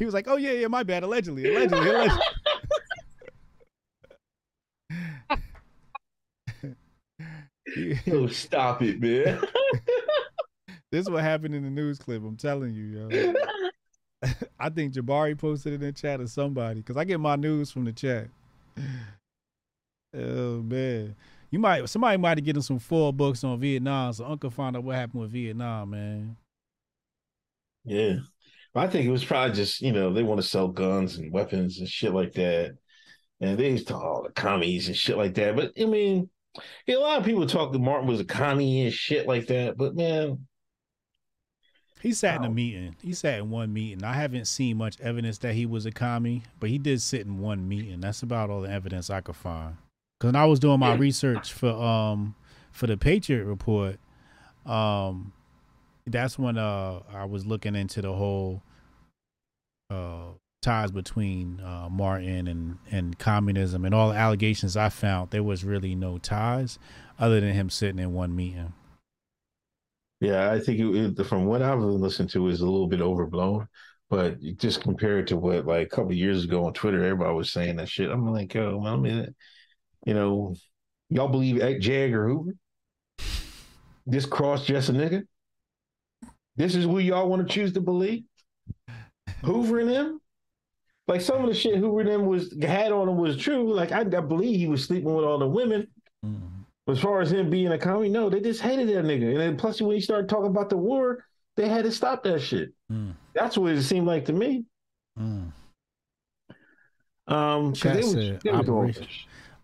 he was like, "Oh yeah, yeah, my bad. Allegedly, allegedly, allegedly." Oh, stop it, man. This is what happened in the news clip. I'm telling you, yo. I think Jabari posted it in the chat or somebody because I get my news from the chat. Oh man, you might somebody might have getting some full books on Vietnam, so Uncle found out what happened with Vietnam, man. yeah. I think it was probably just, you know, they want to sell guns and weapons and shit like that. And they used to all the commies and shit like that. But I mean, yeah, a lot of people talk that Martin was a commie and shit like that. But man, He sat in a meeting. He sat in one meeting. I haven't seen much evidence that he was a commie, but he did sit in one meeting. That's about all the evidence I could find. Because I was doing my research for um for the Patriot Report, um, that's when uh I was looking into the whole uh ties between uh Martin and and communism and all the allegations I found. There was really no ties other than him sitting in one meeting. yeah, I think it, from what I've listened to is a little bit overblown. But just compared to what like a couple years ago on Twitter, everybody was saying that shit. I'm like, yo, well, I mean, you know, y'all believe J. Edgar Hoover? This cross dress a nigga? This is who y'all want to choose to believe? Hoover and him? Like some of the shit Hoover and him was had on him was true. Like I, I believe he was sleeping with all the women. Mm. As far as him being a commie, no, they just hated that nigga. And then plus when he started talking about the war, they had to stop that shit. Mm. That's what it seemed like to me. Mm. Um, Chat they was- said they was doing Operation-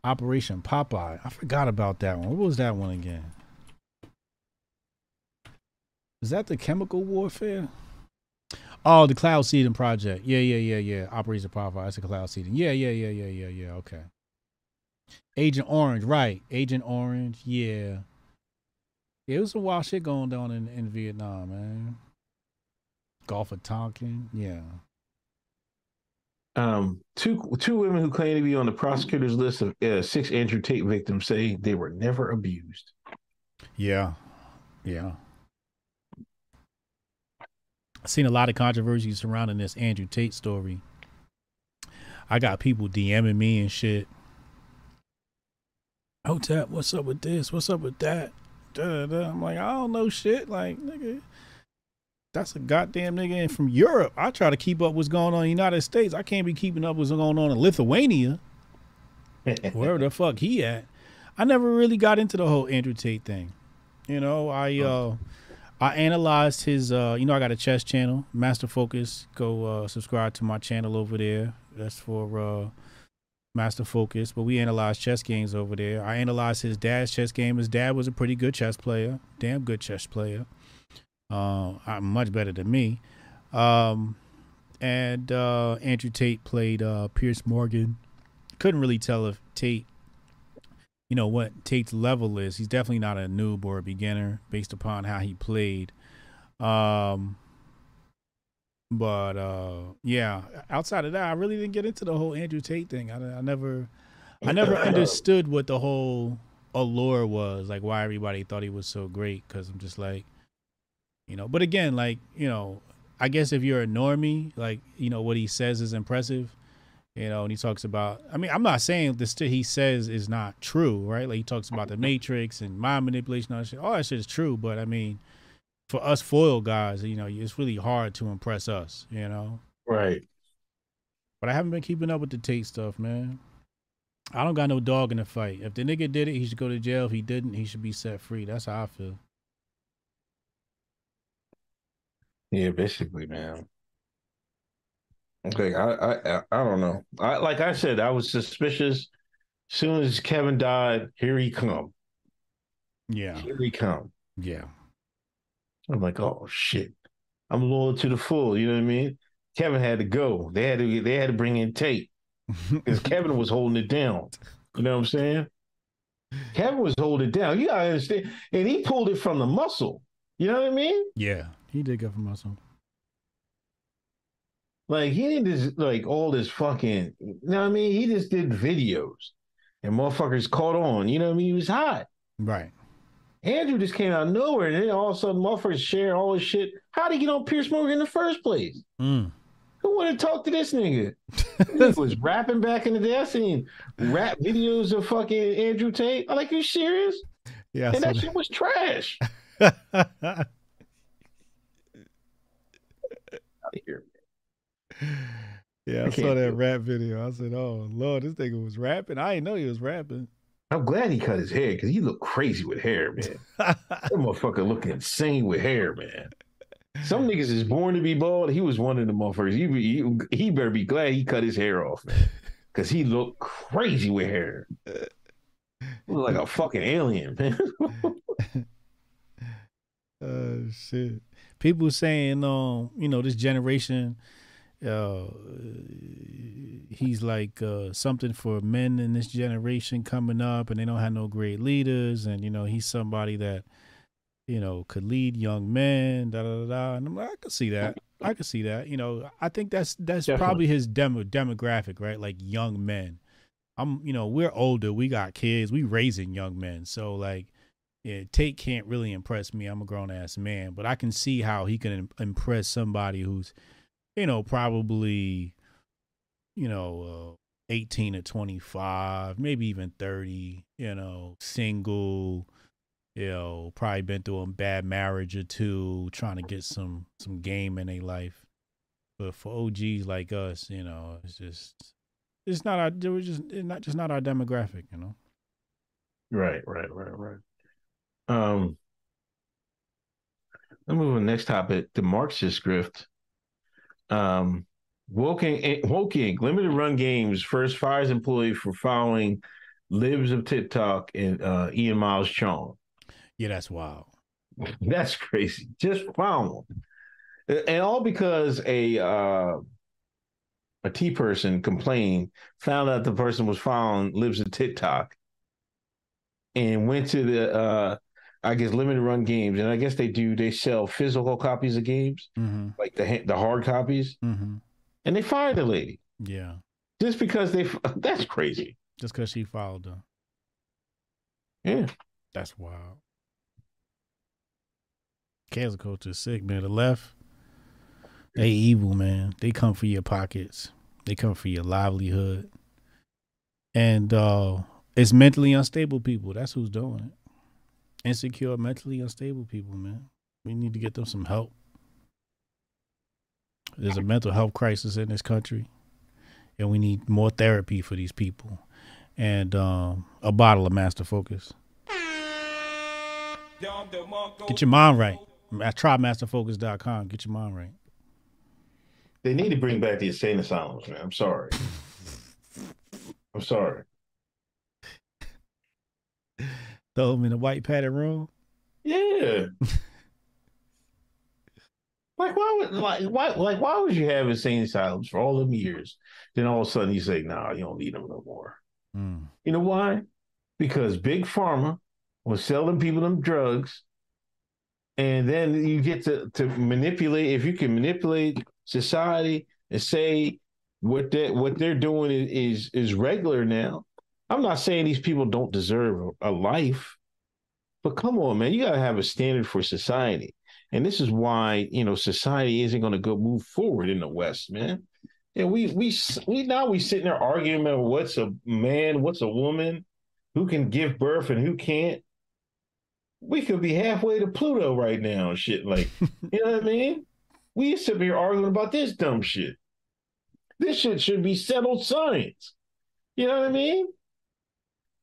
Operation Popeye. I forgot about that one. What was that one again? Is that the chemical warfare? Oh, the cloud seeding project. Yeah, yeah, yeah, yeah. Operation Popeye. That's a cloud seeding. Yeah, yeah, yeah, yeah, yeah, yeah. Okay. Agent Orange, right? Agent Orange. Yeah. Yeah, it was a wild shit going down in, in Vietnam, man. Gulf of Tonkin. Yeah. Um, two two women who claim to be on the prosecutor's list of uh, six Andrew Tate victims say they were never abused. Yeah. Yeah. I've seen a lot of controversy surrounding this Andrew Tate story. I got people DMing me and shit. Hotep, what's up with this? What's up with that? Da, da, da. I'm like, I don't know shit. Like, nigga, that's a goddamn nigga in from Europe. I try to keep up what's going on in the United States. I can't be keeping up what's going on in Lithuania, wherever the fuck he at. I never really got into the whole Andrew Tate thing. You know, I uh I analyzed his. Uh, you know, I got a chess channel, Master Focus. Go uh, subscribe to my channel over there. That's for uh, Master Focus. But we analyze chess games over there. I analyzed his dad's chess game. His dad was a pretty good chess player, damn good chess player. Uh, much better than me. Um, and uh, Andrew Tate played uh, Piers Morgan. Couldn't really tell if Tate, you know, what Tate's level is. He's definitely not a noob or a beginner based upon how he played. Um, but uh, yeah, outside of that, I really didn't get into the whole Andrew Tate thing. I, I never, I never understood what the whole allure was, like why everybody thought he was so great. Because I'm just like, you know. But again, like you know, I guess if you're a normie, like you know what he says is impressive, you know, and he talks about. I mean, I'm not saying this he says is not true, right? Like he talks about the Matrix and mind manipulation, all that shit. All that shit is true, but I mean, for us foil guys, you know, it's really hard to impress us, you know. Right. But I haven't been keeping up with the Tate stuff, man. I don't got no dog in the fight. If the nigga did it, he should go to jail. If he didn't, he should be set free. That's how I feel. Yeah, basically, man. Okay, I, I I don't know. I like I said, I was suspicious. Soon as Kevin died, here he come. Yeah, Here he come. yeah, I'm like, oh shit. I'm loyal to the full. You know what I mean? Kevin had to go. They had to they had to bring in Tate because Kevin was holding it down. You know what I'm saying? Kevin was holding it down. You gotta understand, and he pulled it from the muscle. You know what I mean? yeah. He did go for muscle. Like he didn't just like all this fucking. You know what I mean? He just did videos, and motherfuckers caught on. You know what I mean? He was hot. Right. Andrew just came out of nowhere, and then all of a sudden, motherfuckers share all this shit. How did he get on Piers Morgan in the first place? Mm. Who would to talk to this nigga? he was rapping back in the day. I seen rap videos of fucking Andrew Tate. I'm like, you serious? Yeah. I And saw that shit was trash. Out of here. Yeah, I, I saw that rap video. I said, "Oh Lord, this nigga was rapping. I didn't know he was rapping." I'm glad he cut his hair because he looked crazy with hair, man. That motherfucker look insane with hair, man. Some niggas is born to be bald. He was one of the motherfuckers. He, he, he better be glad he cut his hair off, man. Because he looked crazy with hair. Look like a fucking alien, man. Oh shit! People saying, um, you know, this generation, uh, he's like uh, something for men in this generation coming up, and they don't have no great leaders, and you know, he's somebody that, you know, could lead young men. Da da da. da. And I'm like, I could see that. I could see that. You know, I think that's that's Definitely. probably his demo demographic, right? Like young men. I'm, you know, we're older. We got kids. We raising young men. So like, yeah, Tate can't really impress me. I'm a grown ass man, but I can see how he can impress somebody who's, you know, probably, you know, uh, 18 to 25, maybe even 30. You know, single. You know, probably been through a bad marriage or two, trying to get some some game in their life. But for OGs like us, you know, it's just it's not our. It was just it's not just not our demographic. You know. Right, right, right, right. Um, let's move on next topic. The Marxist grift. Um, Woking, Woking limited run games first fires employee for following libs of TikTok and uh, Ian Miles Cheong. Yeah, that's wild. That's crazy. Just found them, and all because a uh, a T person complained, found out the person was following libs of TikTok, and went to the uh, I guess limited run games, and I guess they do they sell physical copies of games, Mm-hmm. like the the hard copies, Mm-hmm. and they fired the lady Yeah, just because they. That's crazy. just because she followed them. Yeah, That's wild. Cancel culture is sick, man. The left, they evil, man. They come for your pockets. They come for your livelihood. And uh it's mentally unstable people. That's who's doing it. Insecure, mentally unstable people, man. We need to get them some help. There's a mental health crisis in this country. And we need more therapy for these people. And um, a bottle of Master Focus. Get your mind right. Ma- Try masterfocus.com. Get your mind right. They need to bring back the insane asylums, man. I'm sorry. I'm sorry. Throw them in a white padded room. Yeah. like why would like why like why would you have insane asylums for all them years? Then all of a sudden you say, nah, you don't need them no more. Mm. You know why? Because Big Pharma was selling people them drugs. And then you get to, to manipulate, if you can manipulate society and say what they what they're doing is, is is regular now. I'm not saying these people don't deserve a life, but come on, man, you gotta have a standard for society. And this is why, you know, society isn't gonna go move forward in the West, man. And we we we now we sitting there arguing about what's a man, what's a woman, who can give birth and who can't. We could be halfway to Pluto right now and shit. Like, you know what I mean? We used to be arguing about this dumb shit. This shit should be settled science. You know what I mean?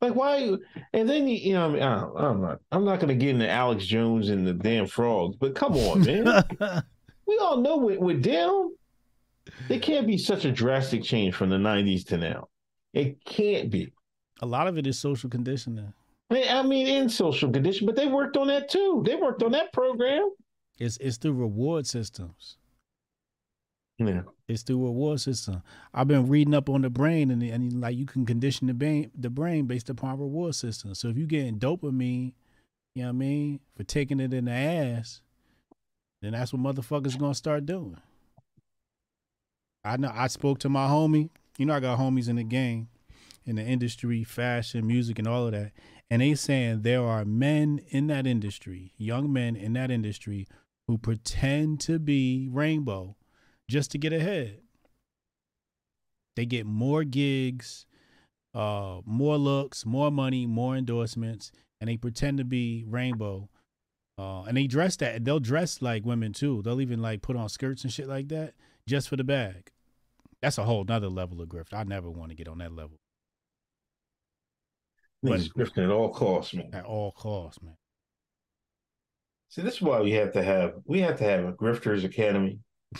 Like why? And then you, know, I mean, I don't- I'm not, I'm not going to get into Alex Jones and the damn frogs. But come on, man. we all know with, with them, there can't be such a drastic change from the '90s to now. It can't be. a lot of it is social conditioning. I I mean, in social condition, but they worked on that too. They worked on that program. It's it's through reward systems. Yeah. It's through a reward system. I've been reading up on the brain, and, and like you can condition the brain, the brain based upon reward system. So if you're getting dopamine, you know what I mean, for taking it in the ass, then that's what motherfuckers gonna start doing. I know. I spoke to my homie. You know, I got homies in the game, in the industry, fashion, music, and all of that. And they saying there are men in that industry, young men in that industry, who pretend to be rainbow just to get ahead. They get more gigs, uh, more looks, more money, more endorsements, and they pretend to be rainbow. Uh, and they dress that. They'll dress like women too. They'll even like put on skirts and shit like that just for the bag. That's a whole nother level of grift. I never want to get on that level Niggas grifting at all costs, man. at all costs, man. See, this is why we have to have we have to have a grifters academy.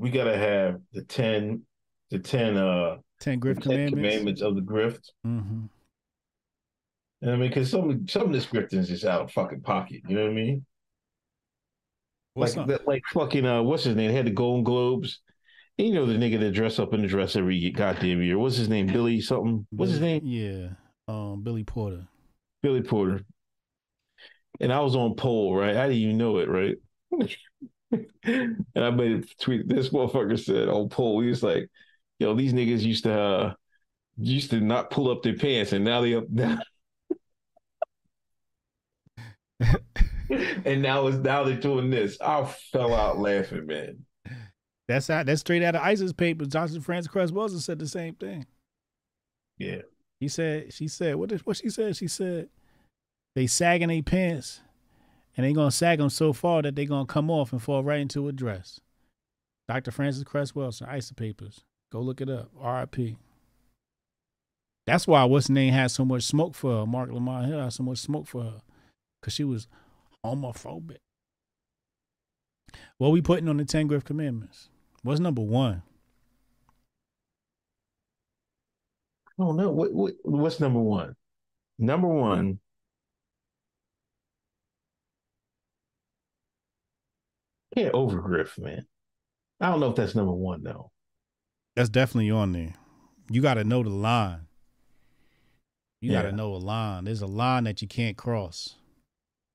we gotta have the ten the ten uh Ten grift 10 commandments. commandments of the grift. hmm And I mean, because some some of this grifting is just out of fucking pocket. You know what I mean? What's like that, like fucking uh, what's his name? They had the Golden Globes. And you know the nigga that dress up in the dress every goddamn year. What's his name? Billy something. What's his name? Yeah, um, Billy Porter. Billy Porter. And I was on pole, right? I didn't even know it, right? and I made a tweet. This motherfucker said on poll, he was like, "Yo, these niggas used to uh, used to not pull up their pants, and now they up now." and now it's now they're doing this. I fell out laughing, man. That's out. That's straight out of ISIS papers. Johnson Frances Cress Welsing said the same thing. Yeah. He said, she said, what did what she said? She said, they sagging their pants, and they're gonna sag them so far that they're gonna come off and fall right into a dress. Dr. Frances Cress Welsing, ISIS papers. Go look it up. R.I.P. That's why what's name had so much smoke for her. Marc Lamont Hill had so much smoke for her, cause she was homophobic. What we putting on the ten grift commandments? What's number one? I don't know what, what what's number one. Number one. Can't overgrift, man. I don't know if that's number one though. That's definitely on there. You got to know the line. You got Yeah. to know a line. There's a line that you can't cross.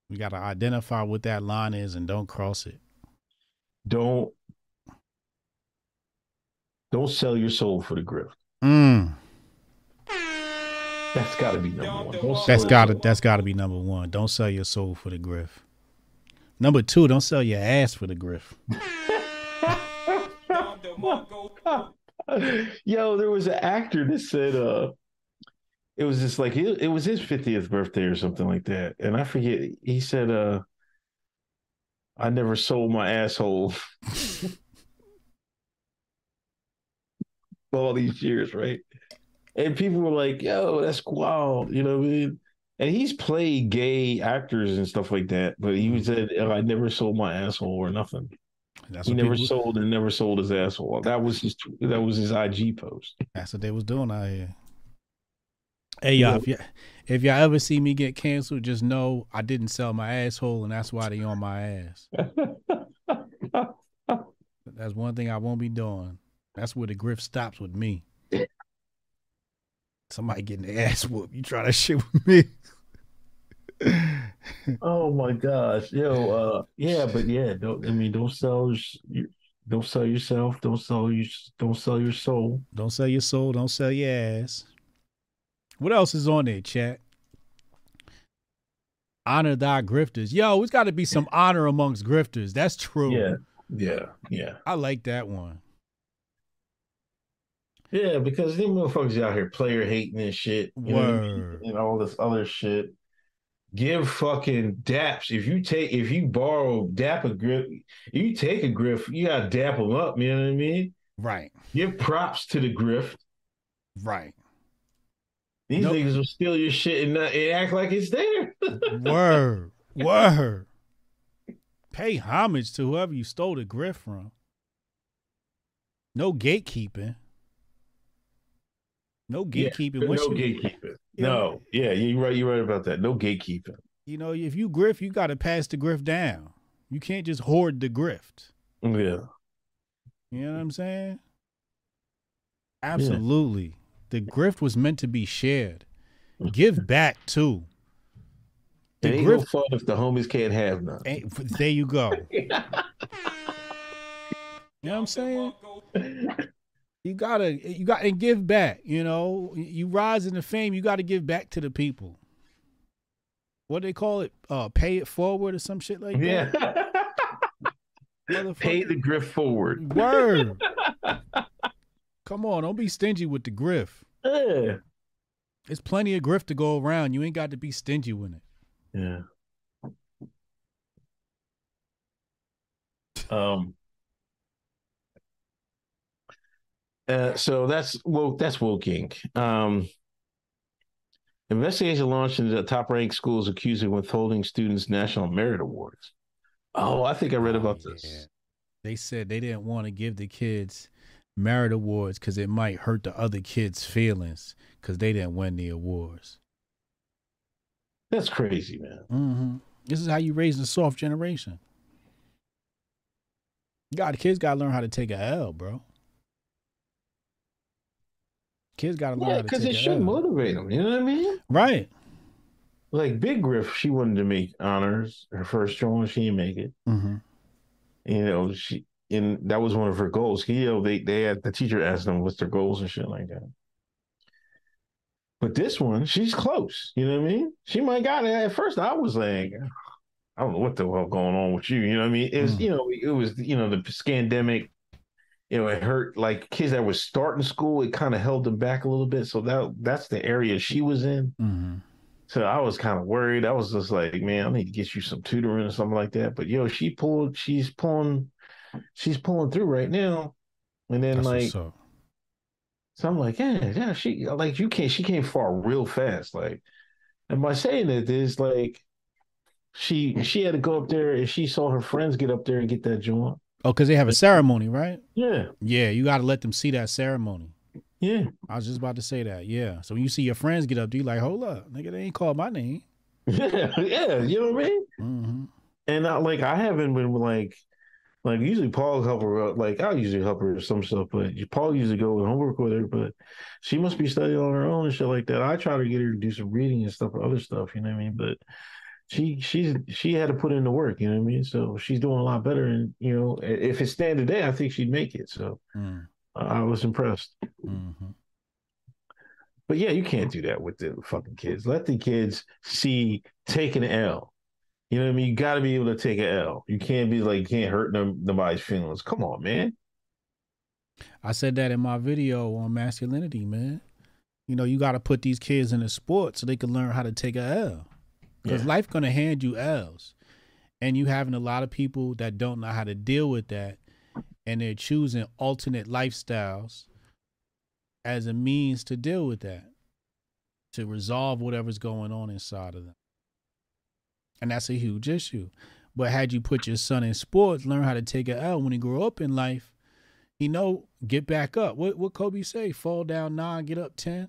You got to identify what that line is and don't cross it. Don't don't sell your soul for the grift. Mm. That's got to be number one. Don't sell That's got to that's got to be number 1. Don't sell your soul for the griff. Number 2, don't sell your ass for the griff. Yo, there was an actor that said uh it was just like it, it was his 50th birthday or something like that. And I forget he said uh I never sold my asshole all these years, right? And people were like, yo, that's wild, you know what I mean? And he's played gay actors and stuff like that. But he mm-hmm. said, "Oh, "I never sold my asshole or nothing." That's He never people- sold and never sold his asshole. That was his. That was his IG post. That's what they was doing out here. Hey y'all, if you if y'all ever see me get canceled, just know I didn't sell my asshole, and that's why they on my ass. That's one thing I won't be doing. That's where the grift stops with me. Somebody getting their ass whooped. You try that shit with me. oh my gosh, yo, uh, yeah, but yeah, don't. I mean, don't sell. Don't sell yourself. Don't sell you. Don't sell your soul. Don't sell your soul. Don't sell your ass. What else is on there, chat? Honor thy grifters. Yo, it's got to be some honor amongst grifters. That's true. Yeah, yeah, yeah. I like that one. Yeah, because them motherfuckers out here player hating and shit. you know what I mean? Word. And all this other shit. Give fucking daps. If you take if you borrow dap a grip, you take a griff, you gotta dap them up, you know what I mean? Right. Give props to the grift. Right. These Nope. niggas will steal your shit and, not, and act like it's there. Word. Word. Pay homage to whoever you stole the grift from. No gatekeeping. No Yeah, gatekeeping. no you, gatekeeping. Yeah. No, yeah, you're right. You're right about that. No gatekeeping. you know, if you grift, you got to pass the grift down. You can't just hoard the grift. Yeah, You know what I'm saying? Absolutely. The grift was meant to be shared. Give back too. The it ain't no fun if the homies can't have none. there you go. You know what I'm saying? You gotta, you got, and give back. You know, you rise into fame. You got to give back to the people. What do they call it? Uh, pay it forward or some shit like Yeah. that. Motherfucker. Pay the grift forward. Word. Come on, don't be stingy with the grift. Yeah. There's plenty of grift to go around. You ain't got to be stingy with it. Yeah. Um. Uh, so that's woke. That's woking. Um. Investigation launched into the top-ranked schools accused of withholding students' national merit awards. Oh, I think I read Oh, about yeah. this. They said they didn't want to give the kids merit awards because it might hurt the other kids' feelings because they didn't win the awards. That's crazy, man. hmm This is how you raise a soft generation. God, kids got to learn how to take a L, bro. Kids got to learn Yeah, because it should motivate them. You know what I mean? Right. Like Big Griff, she wanted to make honors her first one. She didn't make it. hmm you know, she and that was one of her goals. You know, they they had the teacher asked them what's their goals and shit like that. But this one, she's close. You know what I mean? She might got it. At first, I was like, I don't know what the hell going on with you. You know what I mean? It was, Mm. you know, it was, you know, the scandemic. You know, it hurt like kids that were starting school. It kind of held them back a little bit. So that that's the area she was in. hmm So I was kind of worried. I was just like, man, I need to get you some tutoring or something like that. But yo, she pulled, she's pulling, she's pulling through right now. And then That's like, so I'm like, yeah, yeah, she like you can't, she came far real fast. Like, and by saying it is like, she she had to go up there and she saw her friends get up there and get that joint. Oh, because they have a ceremony, right? Yeah, Yeah, you got to let them see that ceremony. yeah, I was just about to say that. Yeah. So when you see your friends get up, do you like, hold up, nigga, they ain't called my name. yeah, yeah. You know what I mean? hmm And I, like I haven't been like like usually Paul help her out. Like I'll usually help her with some stuff, but Paul usually go with homework with her. But she must be studying on her own and shit like that. I try to get her to do some reading and stuff, other stuff. You know what I mean? But she she's she had to put in the work. You know what I mean? So she's doing a lot better. And you know, if it stand today, I think she'd make it. So mm I was impressed. hmm But yeah, you can't do that with the fucking kids. Let the kids see taking an L. You know what I mean? You got to be able to take an L. You can't be like, you can't hurt them, nobody's feelings. Come on, man. I said that in my video on masculinity, man. You know, you got to put these kids in a sport so they can learn how to take a L. Because Yeah. life gonna hand you L's, and you having a lot of people that don't know how to deal with that, and they're choosing alternate lifestyles as a means to deal with that. to resolve whatever's going on inside of them. And that's a huge issue. But had you put your son in sports, learn how to take it out when he grow up in life, he know get back up. What what Kobe say? Fall down nine, get up 10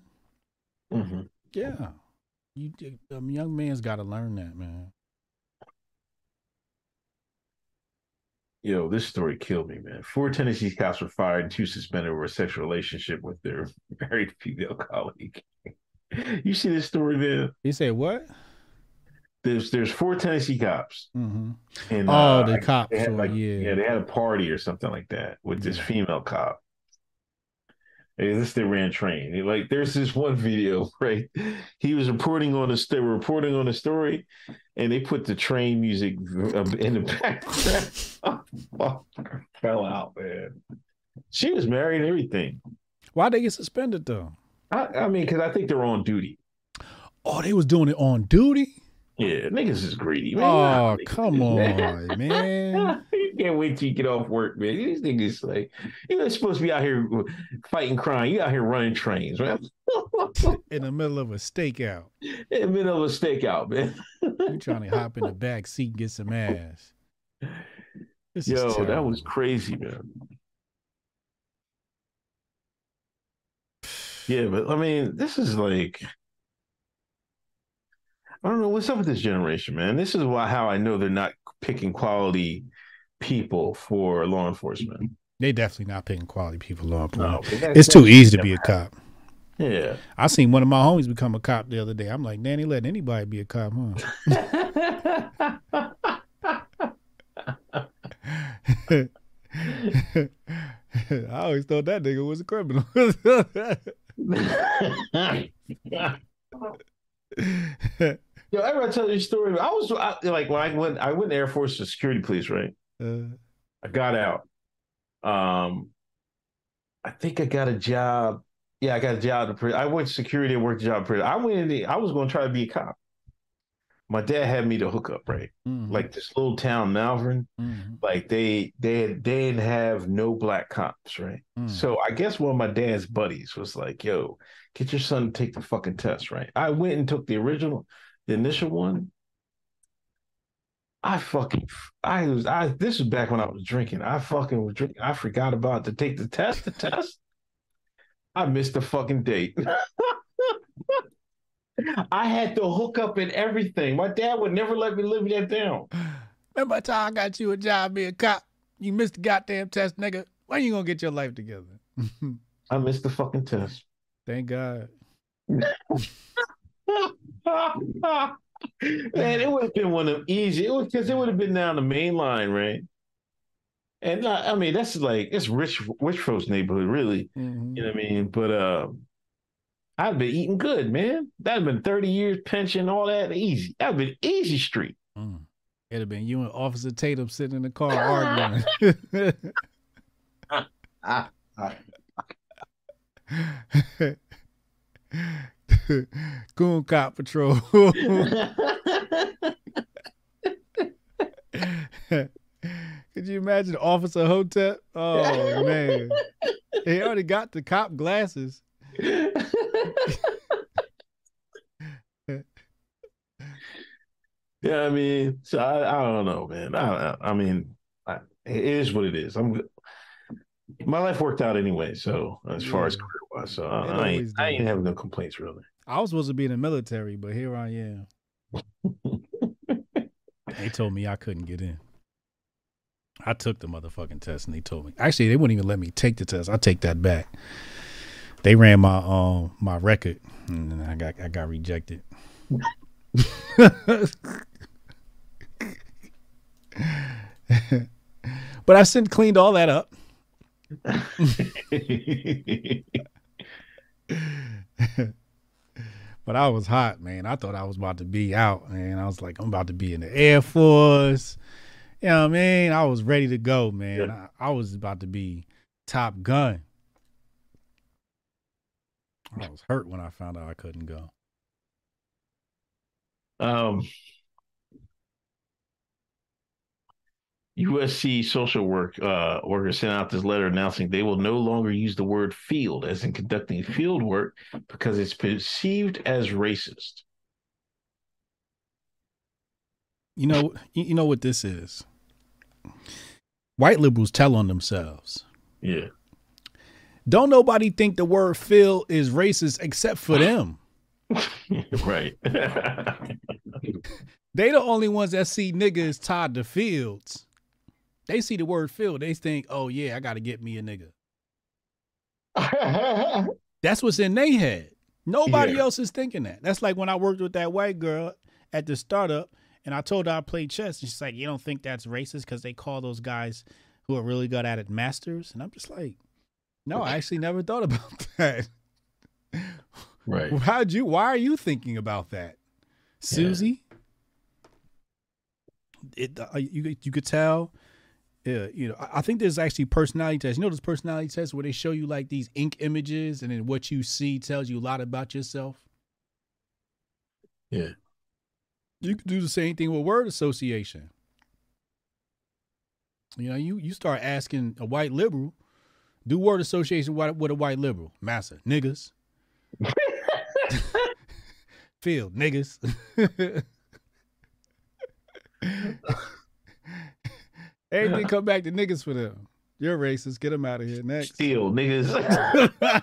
hmm Yeah, you a young man's got to learn that, man. Yo, this story killed me, man. Four Tennessee cops were fired and two suspended over a sexual relationship with their married female colleague. you see this story, man? He said what? There's there's four Tennessee cops, Mm-hmm. and Oh, uh, the cops, had, like, yeah. they had a party or something like that with this female cop. And this they ran train. Like there's this one video, right? He was reporting on the they were reporting on the story, and they put the train music in the background. Oh, fell out, man. She was married and everything. Why'd they get suspended though? I, I mean, because I think they're on duty. Oh, they was doing it on duty. Yeah, niggas is greedy. Man. Oh, Niggas come on, man. you can't wait till you get off work, man. These niggas like you're supposed to be out here fighting crime. You out here running trains, man. In the middle of a stakeout, In the middle of a stakeout, man. you trying to hop in the back seat and get some ass. This is Yo, that was crazy, man. Yeah, but I mean, this is like I don't know what's up with this generation, man. This is why how I know they're not picking quality people for law enforcement. They definitely not picking quality people on. No, It's too easy to be a cop. Yeah. I seen one of my homies become a cop the other day. I'm like, Danny, let anybody be a cop, huh? I always thought that nigga was a criminal. Yo, ever I tell you a story? I was I, like when I went I went to Air Force to security police, right? Uh, I got out. Um, I think I got a job. Yeah, I got a job. I went to security and worked a job. I went in. The, I was going to try to be a cop. My dad had me to hook up, right? mhm, Like this little town, Malvern. mhm, Like they they they didn't have no black cops, right? mhm. So I guess one of my dad's buddies was like, "Yo, get your son to take the fucking test, right?" I went and took the original, the initial one. I fucking, I was, I. This was back when I was drinking. I fucking was drinking. I forgot about to take the test. The test. I missed the fucking date. I had to hook up and everything. My dad would never let me live that down. Remember time I got you a job being a cop? You missed the goddamn test, nigga. When you gonna get your life together? I missed the fucking test. Thank God. Man, it would have been one of them easy. It was because it would have been down the main line, right? And uh, I mean, that's like it's rich, rich folks' neighborhood, really. Mhm. You know what I mean? But uh, I've been eating good, man. That'd been thirty years pension, all that easy. That'd been easy street. Mm. It'd have been you and Officer Tatum sitting in the car arguing. Goon cop patrol. Could you imagine Officer Hotep? Oh man. He already got the cop glasses. yeah, I mean, so I, I don't know, man. I, I, I mean, I, it is what it is. I'm. My life worked out anyway, so as far as career wise, so I, ain't, I ain't having no complaints really. I was supposed to be in the military, but here I am. they told me I couldn't get in. I took the motherfucking test and they told me. Actually, they wouldn't even let me take the test. I take that back. They ran my um my record and I got I got rejected. but I since cleaned all that up. But I was hot, man. I thought I was about to be out, man. I was like, I'm about to be in the Air Force. You know what I mean? I was ready to go, man. I, I was about to be Top Gun. I was hurt when I found out I couldn't go. um, USC social work uh, workers sent out this letter announcing they will no longer use the word field as in conducting field work because it's perceived as racist. You know, you know what this is. White liberals tell on themselves. Yeah. Don't nobody think the word "field" is racist except for them. right. They the only ones that see niggas tied to fields. They see the word "field," they think, "Oh yeah, I got to get me a nigga." That's what's in their head. Nobody Yeah. else is thinking that. That's like when I worked with that white girl at the startup, and I told her I played chess, and she's like, "You don't think that's racist because they call those guys who are really good at it masters?" And I'm just like, "No, I actually never thought about that. right. How'd you? Why are you thinking about that, Susie?" It uh, you you could tell. Yeah, you know, I I think there's actually personality tests. You know, those personality tests where they show you like these ink images, and then what you see tells you a lot about yourself. Yeah. You could do the same thing with word association. You know, you you start asking a white liberal, do word association with, with a white liberal, massa niggas, field niggas. Everything come back to niggas for them. You're racist. Get them out of here. Next. Still, niggas.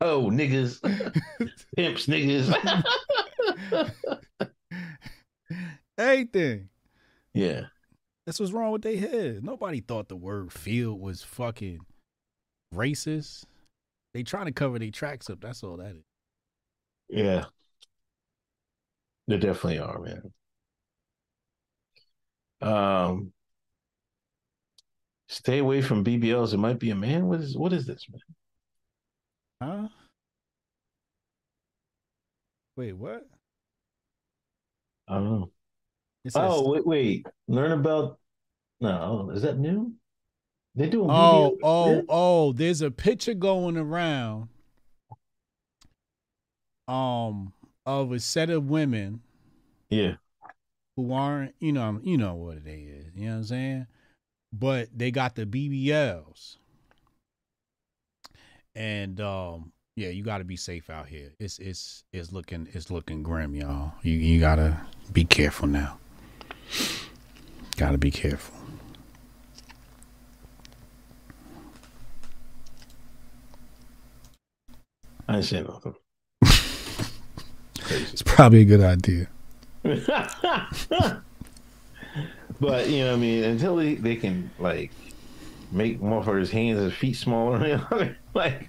oh, niggas. Pimps, niggas. Everything. yeah. That's what's wrong with their head. Nobody thought the word field was fucking racist. They trying to cover their tracks up. That's all that is. Yeah. They definitely are, man. Um, stay away from BBLs. It might be a man. What is what is this, man? Huh? Wait, what? I don't know. Says, Oh, wait, wait. Learn about. No, is that new? They doing oh, oh, oh, there's a picture going around um of a set of women Yeah. who aren't, you know, you know what it is. You know what I'm saying? But they got the BBLs. And um yeah, you got to be safe out here. It's it's it's looking it's looking grim, y'all. You you got to be careful now. Got to be careful. I ain't saying nothing. It's probably a good idea. but you know, what I mean, until they, they can like make motherfuckers' hands and feet smaller, you know, like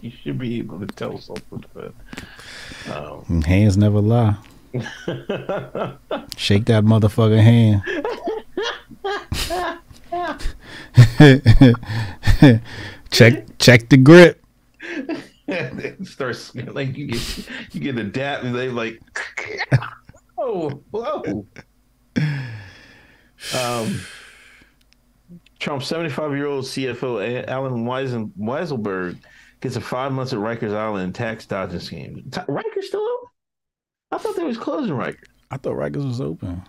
you should be able to tell something. But um, Hands never lie. Shake that motherfucker hand. check check the grip. it starts like you get you get a dap and they like oh whoa. Um, Trump's 75 year old CFO Allen Weisen, Weisselberg gets a five months at Rikers Island tax dodging scheme. T- Rikers still open? I thought they was closing Rikers. I thought Rikers was open.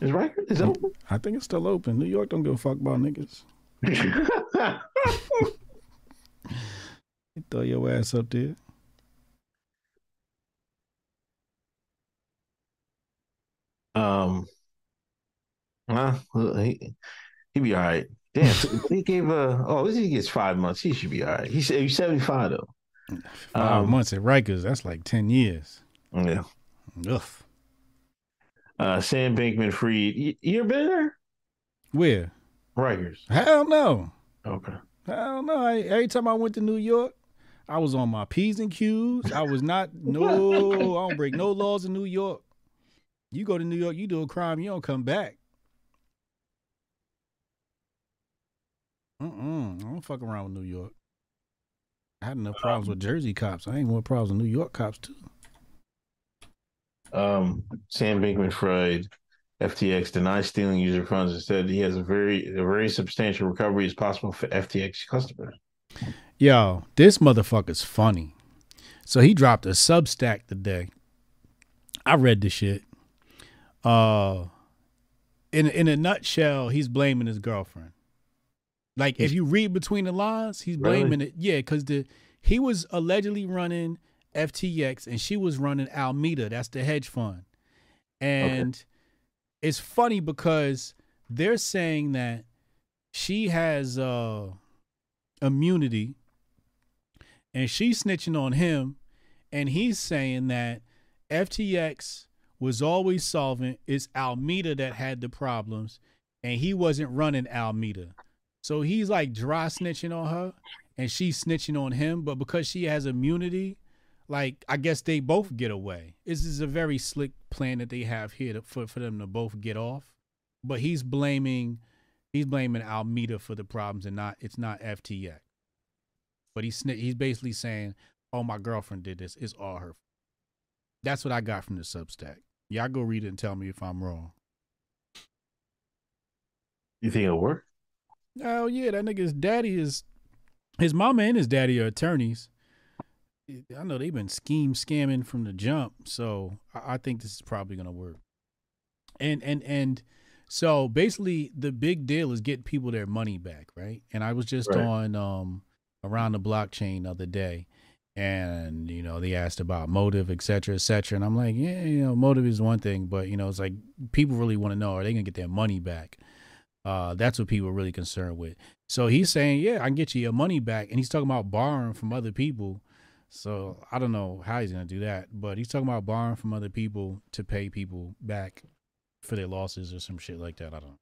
Is Rikers is open? I think it's still open. New York don't give a fuck about niggas. You throw your ass up there. um, well, he he be all right. Damn, he gave a oh, he gets five months. He should be all right. He's he's 75 though. Five Um, months at Rikers, that's like ten years. Yeah. Ugh. Uh, Sam Bankman Fried, You, you ever been there? Where? Rikers. Hell no. Okay. Hell no. I, every time I went to New York, I was on my P's and Q's. I was not no, I don't break no laws in New York. You go to New York, you do a crime, you don't come back. Mm-mm. I don't fuck around with New York. I had enough problems with Jersey cops. I ain't more problems with New York cops too. Um, Sam Bankman Fried, FTX denies stealing user funds and said he has a very a very substantial recovery is possible for FTX customers. Yo, this motherfucker's funny. So he dropped a Substack today. I read the shit. Uh, in in a nutshell, he's blaming his girlfriend. Like if you read between the lines, he's Really? blaming it. Yeah, because the he was allegedly running FTX and she was running Alameda. That's the hedge fund. And it's funny because they're saying that she has uh immunity and she's snitching on him and he's saying that FTX was always solvent. It's Alameda that had the problems and he wasn't running Alameda. So he's like dry snitching on her and she's snitching on him, but because she has immunity, like I guess they both get away. This is a very slick plan that they have here to, for for them to both get off. But he's blaming he's blaming Alameda for the problems and not it's not FTX. But he's he's basically saying, "Oh, my girlfriend did this. It's all her." That's what I got from the Substack. Y'all go read it and tell me if I'm wrong. You think it'll work? Oh yeah, that nigga's daddy is his mama and his daddy are attorneys. I know they've been scheme scamming from the jump, so I, I think this is probably gonna work. And and and so basically, the big deal is getting people their money back, right? And I was just Right. on um around the blockchain the other day, and you know they asked about motive, et cetera, et cetera, and I'm like, yeah, you know, motive is one thing, but you know, it's like people really want to know are they gonna get their money back? Uh, that's what people are really concerned with. So he's saying, yeah, I can get you your money back, and he's talking about borrowing from other people. So I don't know how he's gonna do that, but he's talking about borrowing from other people to pay people back for their losses or some shit like that. I don't. know.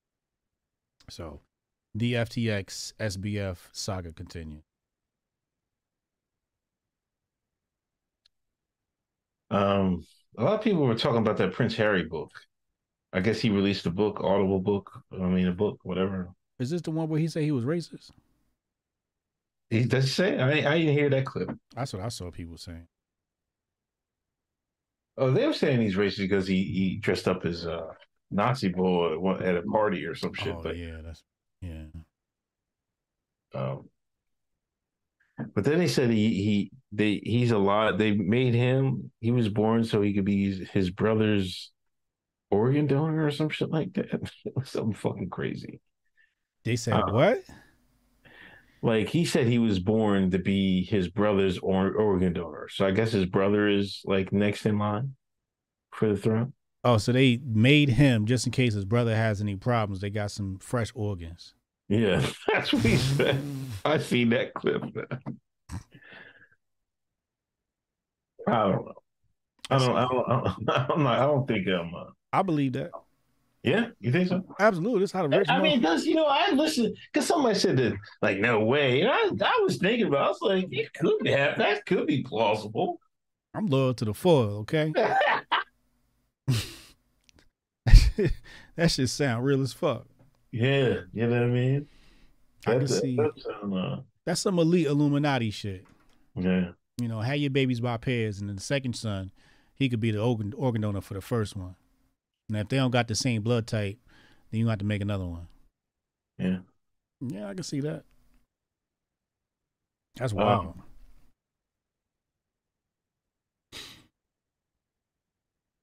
So the FTX SBF saga continues. Um, a lot of people were talking about that Prince Harry book. I guess he released a book, Audible book. I mean, a book, whatever. Is this the one where he said he was racist? He does he say? I I didn't hear that clip. That's what I saw people saying. Oh, they were saying he's racist because he he dressed up as a Nazi boy at one- at a party or some shit. oh but yeah, that's yeah. um, but then they said he he they he's a lot. They made him. He was born so he could be his, brother's organ donor or some shit like that. It was something fucking crazy. They said Uh, what? Like he said, he was born to be his brother's or, organ donor. So I guess his brother is like next in line for the throne. Oh, so they made him just in case his brother has any problems. They got some fresh organs. Yeah, that's what he said. I seen that clip. I don't know. I don't. I don't. I don't, I'm not, I don't think I'm. Uh, I believe that. yeah, you think so? Absolutely. That's how the rich I mean, motherf- does you know? I listened because somebody said that, like, no way. And I, I was thinking about. I was like, it could have. That could be plausible. I'm loyal to the foil, okay? That shit sound real as fuck. yeah, you know what I mean. I can see that sound, uh, that's some elite Illuminati shit. yeah. You know, have your babies by pairs, and then the second son, he could be the organ, organ donor for the first one. And if they don't got the same blood type, then you have to make another one. Yeah. Yeah, I can see that. That's wild.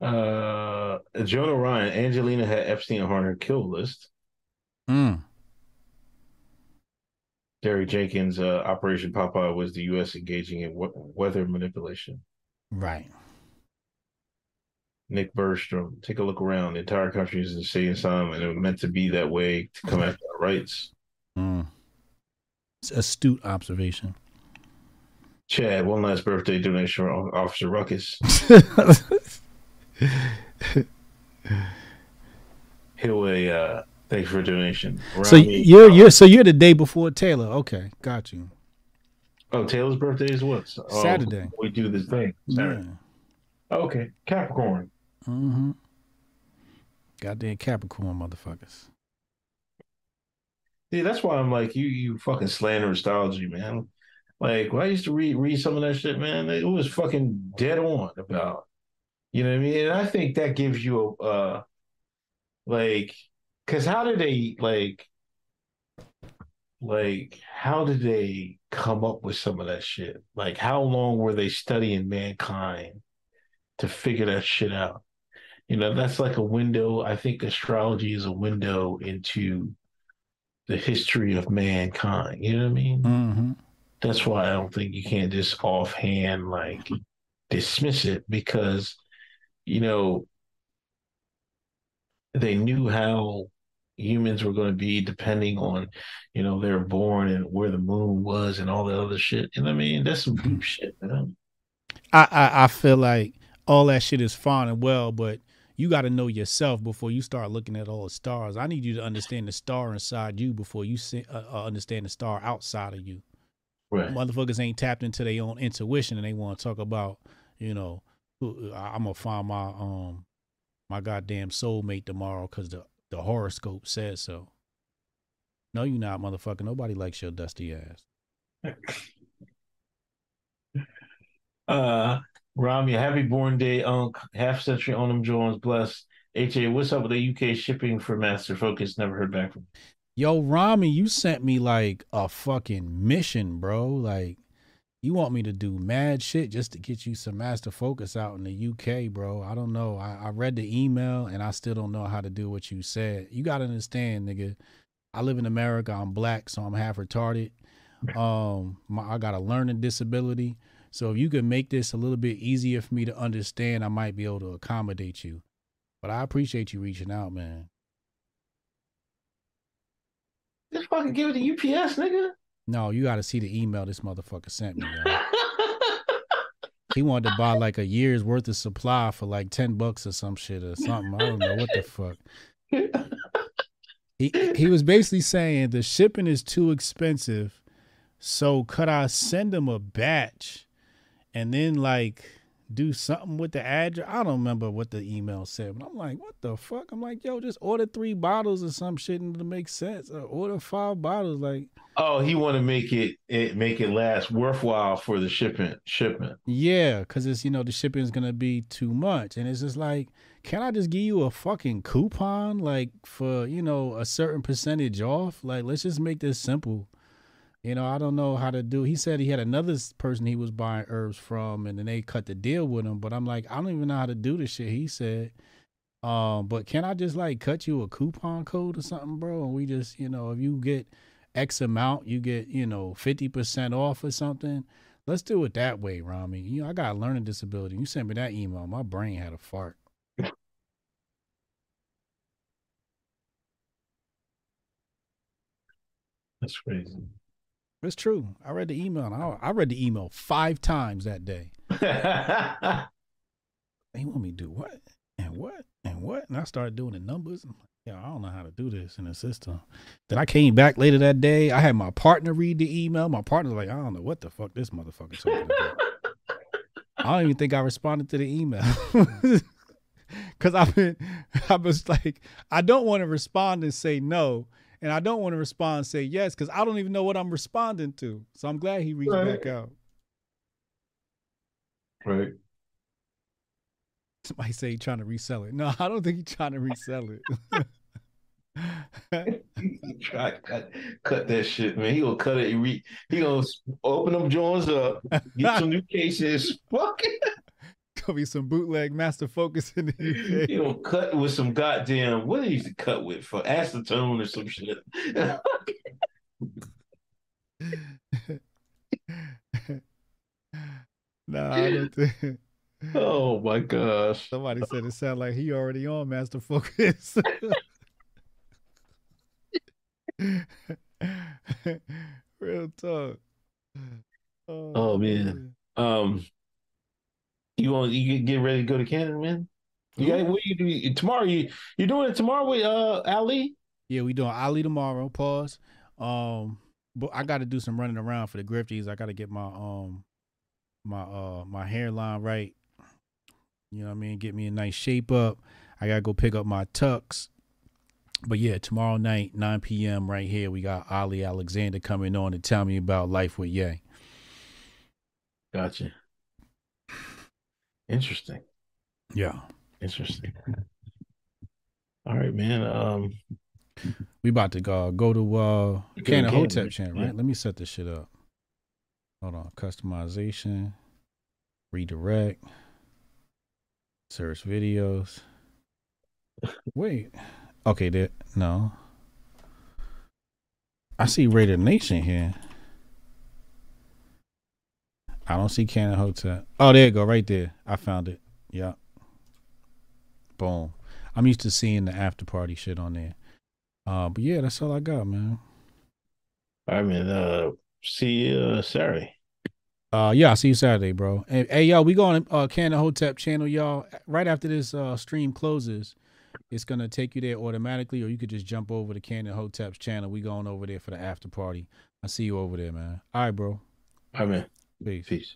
Uh, Jonah Ryan, Angelina had Epstein on her kill list. Mm. Jenkins, uh, Operation Popeye was the U.S. engaging in we- weather manipulation. Right. Nick Bergstrom, take a look around. The entire country is saying something, and it was meant to be that way to come after our rights. Mm. It's astute observation. Chad, one last birthday donation from Officer Ruckus. Hillway, uh, thanks for a donation. so you're you're so you're the day before Taylor. Okay, got you. Oh, Taylor's birthday is what? Oh, Saturday. We do this thing. Saturday. Okay, Capricorn. Mm-hmm. Goddamn Capricorn motherfuckers. See, that's why I'm like, you you fucking slander astrology, man. Like, when I used to read read some of that shit, man, it was fucking dead on about, you know what I mean? And I think that gives you a, uh, like, because how did they like, like, how did they come up with some of that shit? Like, how long were they studying mankind to figure that shit out? You know, that's like a window. I think astrology is a window into the history of mankind. You know what I mean? Mm-hmm. That's why I don't think you can't just offhand like dismiss it because, you know, they knew how humans were going to be depending on, you know, they're born and where the moon was and all that other shit. You know what I mean? That's some deep shit, man. I, I I feel like all that shit is fine and well, but you got to know yourself before you start looking at all the stars. I need you to understand the star inside you before you see, uh, uh, understand the star outside of you. Right. Motherfuckers ain't tapped into their own intuition and they want to talk about, you know, I'm gonna find my um my goddamn soulmate tomorrow because the the horoscope says so. No, you not, motherfucker. Nobody likes your dusty ass. Uh, Rami, happy born day, Unc. Half century on them Jones, bless. HA, what's up with the UK shipping for Master Focus? Never heard back from. Yo, Rami, you sent me like a fucking mission, bro. Like, you want me to do mad shit just to get you some master focus out in the UK, bro. I don't know. I, I read the email and I still don't know how to do what you said. You gotta understand, nigga. I live in America. I'm black, so I'm half retarded. Um, my, I got a learning disability. So if you could make this a little bit easier for me to understand, I might be able to accommodate you. But I appreciate you reaching out, man. Just fucking give it to UPS, nigga. No, you got to see the email this motherfucker sent me. He wanted to buy like a year's worth of supply for like ten bucks or some shit or something. I don't know what the fuck. He he was basically saying the shipping is too expensive, so could I send him a batch, and then like do something with the address? I don't remember what the email said, but I'm like, what the fuck? I'm like, yo, just order three bottles or some shit and it'll make sense. Or order five bottles, like. Oh, he want to make it, it make it last worthwhile for the shipment shipment. Yeah, because it's you know the shipping is gonna be too much, and it's just like, can I just give you a fucking coupon like for you know a certain percentage off? Like, let's just make this simple. You know, I don't know how to do. He said he had another person he was buying herbs from, and then they cut the deal with him. But I'm like, I don't even know how to do the shit he said. Um, but can I just like cut you a coupon code or something, bro? And we just, you know, if you get X amount, you get, you know, fifty percent off or something. Let's do it that way, Rami. You know, I got a learning disability. You sent me that email. My brain had a fart. That's crazy. It's true. I read the email. And I, I read the email five times that day. They want me to do what and what and what, and I started doing the numbers. I'm like, yeah, I don't know how to do this in the system. Then I came back later that day. I had my partner read the email. My partner's like, I don't know what the fuck this motherfucker talking about. I don't even think I responded to the email. Cause I've been I was like, I don't want to respond and say no. And I don't want to respond say yes, because I don't even know what I'm responding to. So I'm glad he reached Right. back out. right. Somebody say he trying to resell it. No, I don't think he's trying to resell it. Try to cut, cut that shit, man. He gonna cut it. He, re, he gonna open them joints up, get some new cases. Fuck it. Gonna be some bootleg master focus in the He gonna cut with some goddamn what did he used to cut with for acetone or some shit. Nah, I don't think. oh my gosh. Somebody said it sounded like he already on master focus. Real talk. Oh, man. Um, you want you get ready to go to Canada, man? You got what you do tomorrow? You you doing it tomorrow with uh Ali? Yeah, we doing Ali tomorrow. Pause. Um, but I got to do some running around for the grifties. I got to get my um my uh my hairline right. You know what I mean? Get me a nice shape up. I gotta go pick up my tux. But yeah, tomorrow night, 9 p.m. right here, we got Ali Alexander coming on to tell me about life with Ye. Gotcha. Interesting. Yeah. Interesting. All right, man. Um, We about to go go to uh Cannon, Hotep channel, right? yeah. Let me set this shit up. Hold on. Customization. Redirect. Search videos. Wait. Okay, there. No. I see Raider Nation here. I don't see Cannon Hotep. Oh, there you go, right there. I found it. Yeah. Boom. I'm used to seeing the after party shit on there. Uh, but yeah, that's all I got, man. I mean, uh, see you uh, Saturday. Uh, yeah, I'll see you Saturday, bro. Hey, hey y'all, we go on uh Cannon Hotep channel, y'all. Right after this uh stream closes, it's gonna take you there automatically, or you could just jump over to Cannon Hotep's channel. We going over there for the after party. I see you over there, man. All right, bro. All right, mean, Peace. peace.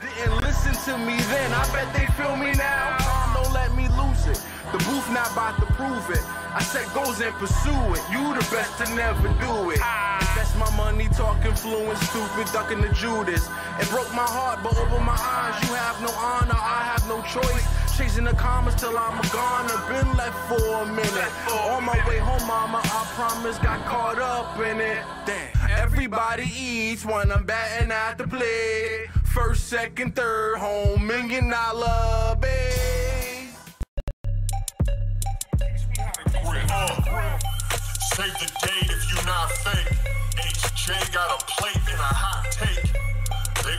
Didn't listen to me then, I bet they feel me now. Time don't let me lose it. The booth not about to prove it. I set goals and pursue it. You the best to never do it. Invest my money, talking fluent, stupid, ducking the Judas. It broke my heart, but open my eyes. You have no honor, I have no choice. Chasing the commas till I'm gone. I've been left for a minute. On my way home, mama, I promise, got caught up in it. Damn. Everybody eats when I'm batting at the plate. First, second, third, home, million dollar base. Uh, save the date if you not fake. HJ got a plate and a hot take.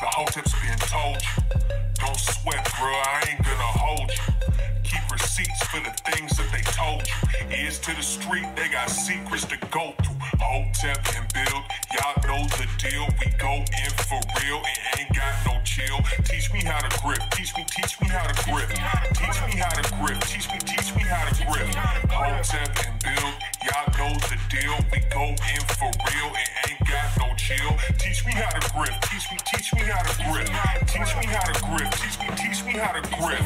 The hoteps been told you. Don't sweat, bro, I ain't gonna hold you. Keep receipts for the things that they told you. Ears to the street, they got secrets to go through. Hotep and build, y'all know the deal. We go in for real and ain't got no chill. Teach me how to grip, teach me, teach me how to grip. Teach me how to grip, teach me, teach me how to grip. Hotep and build, y'all know the deal. We go in for real and ain't got no chill. Teach me how to grip, teach me, teach me how to grip. Teach me how to grip, teach me, teach me how to grip.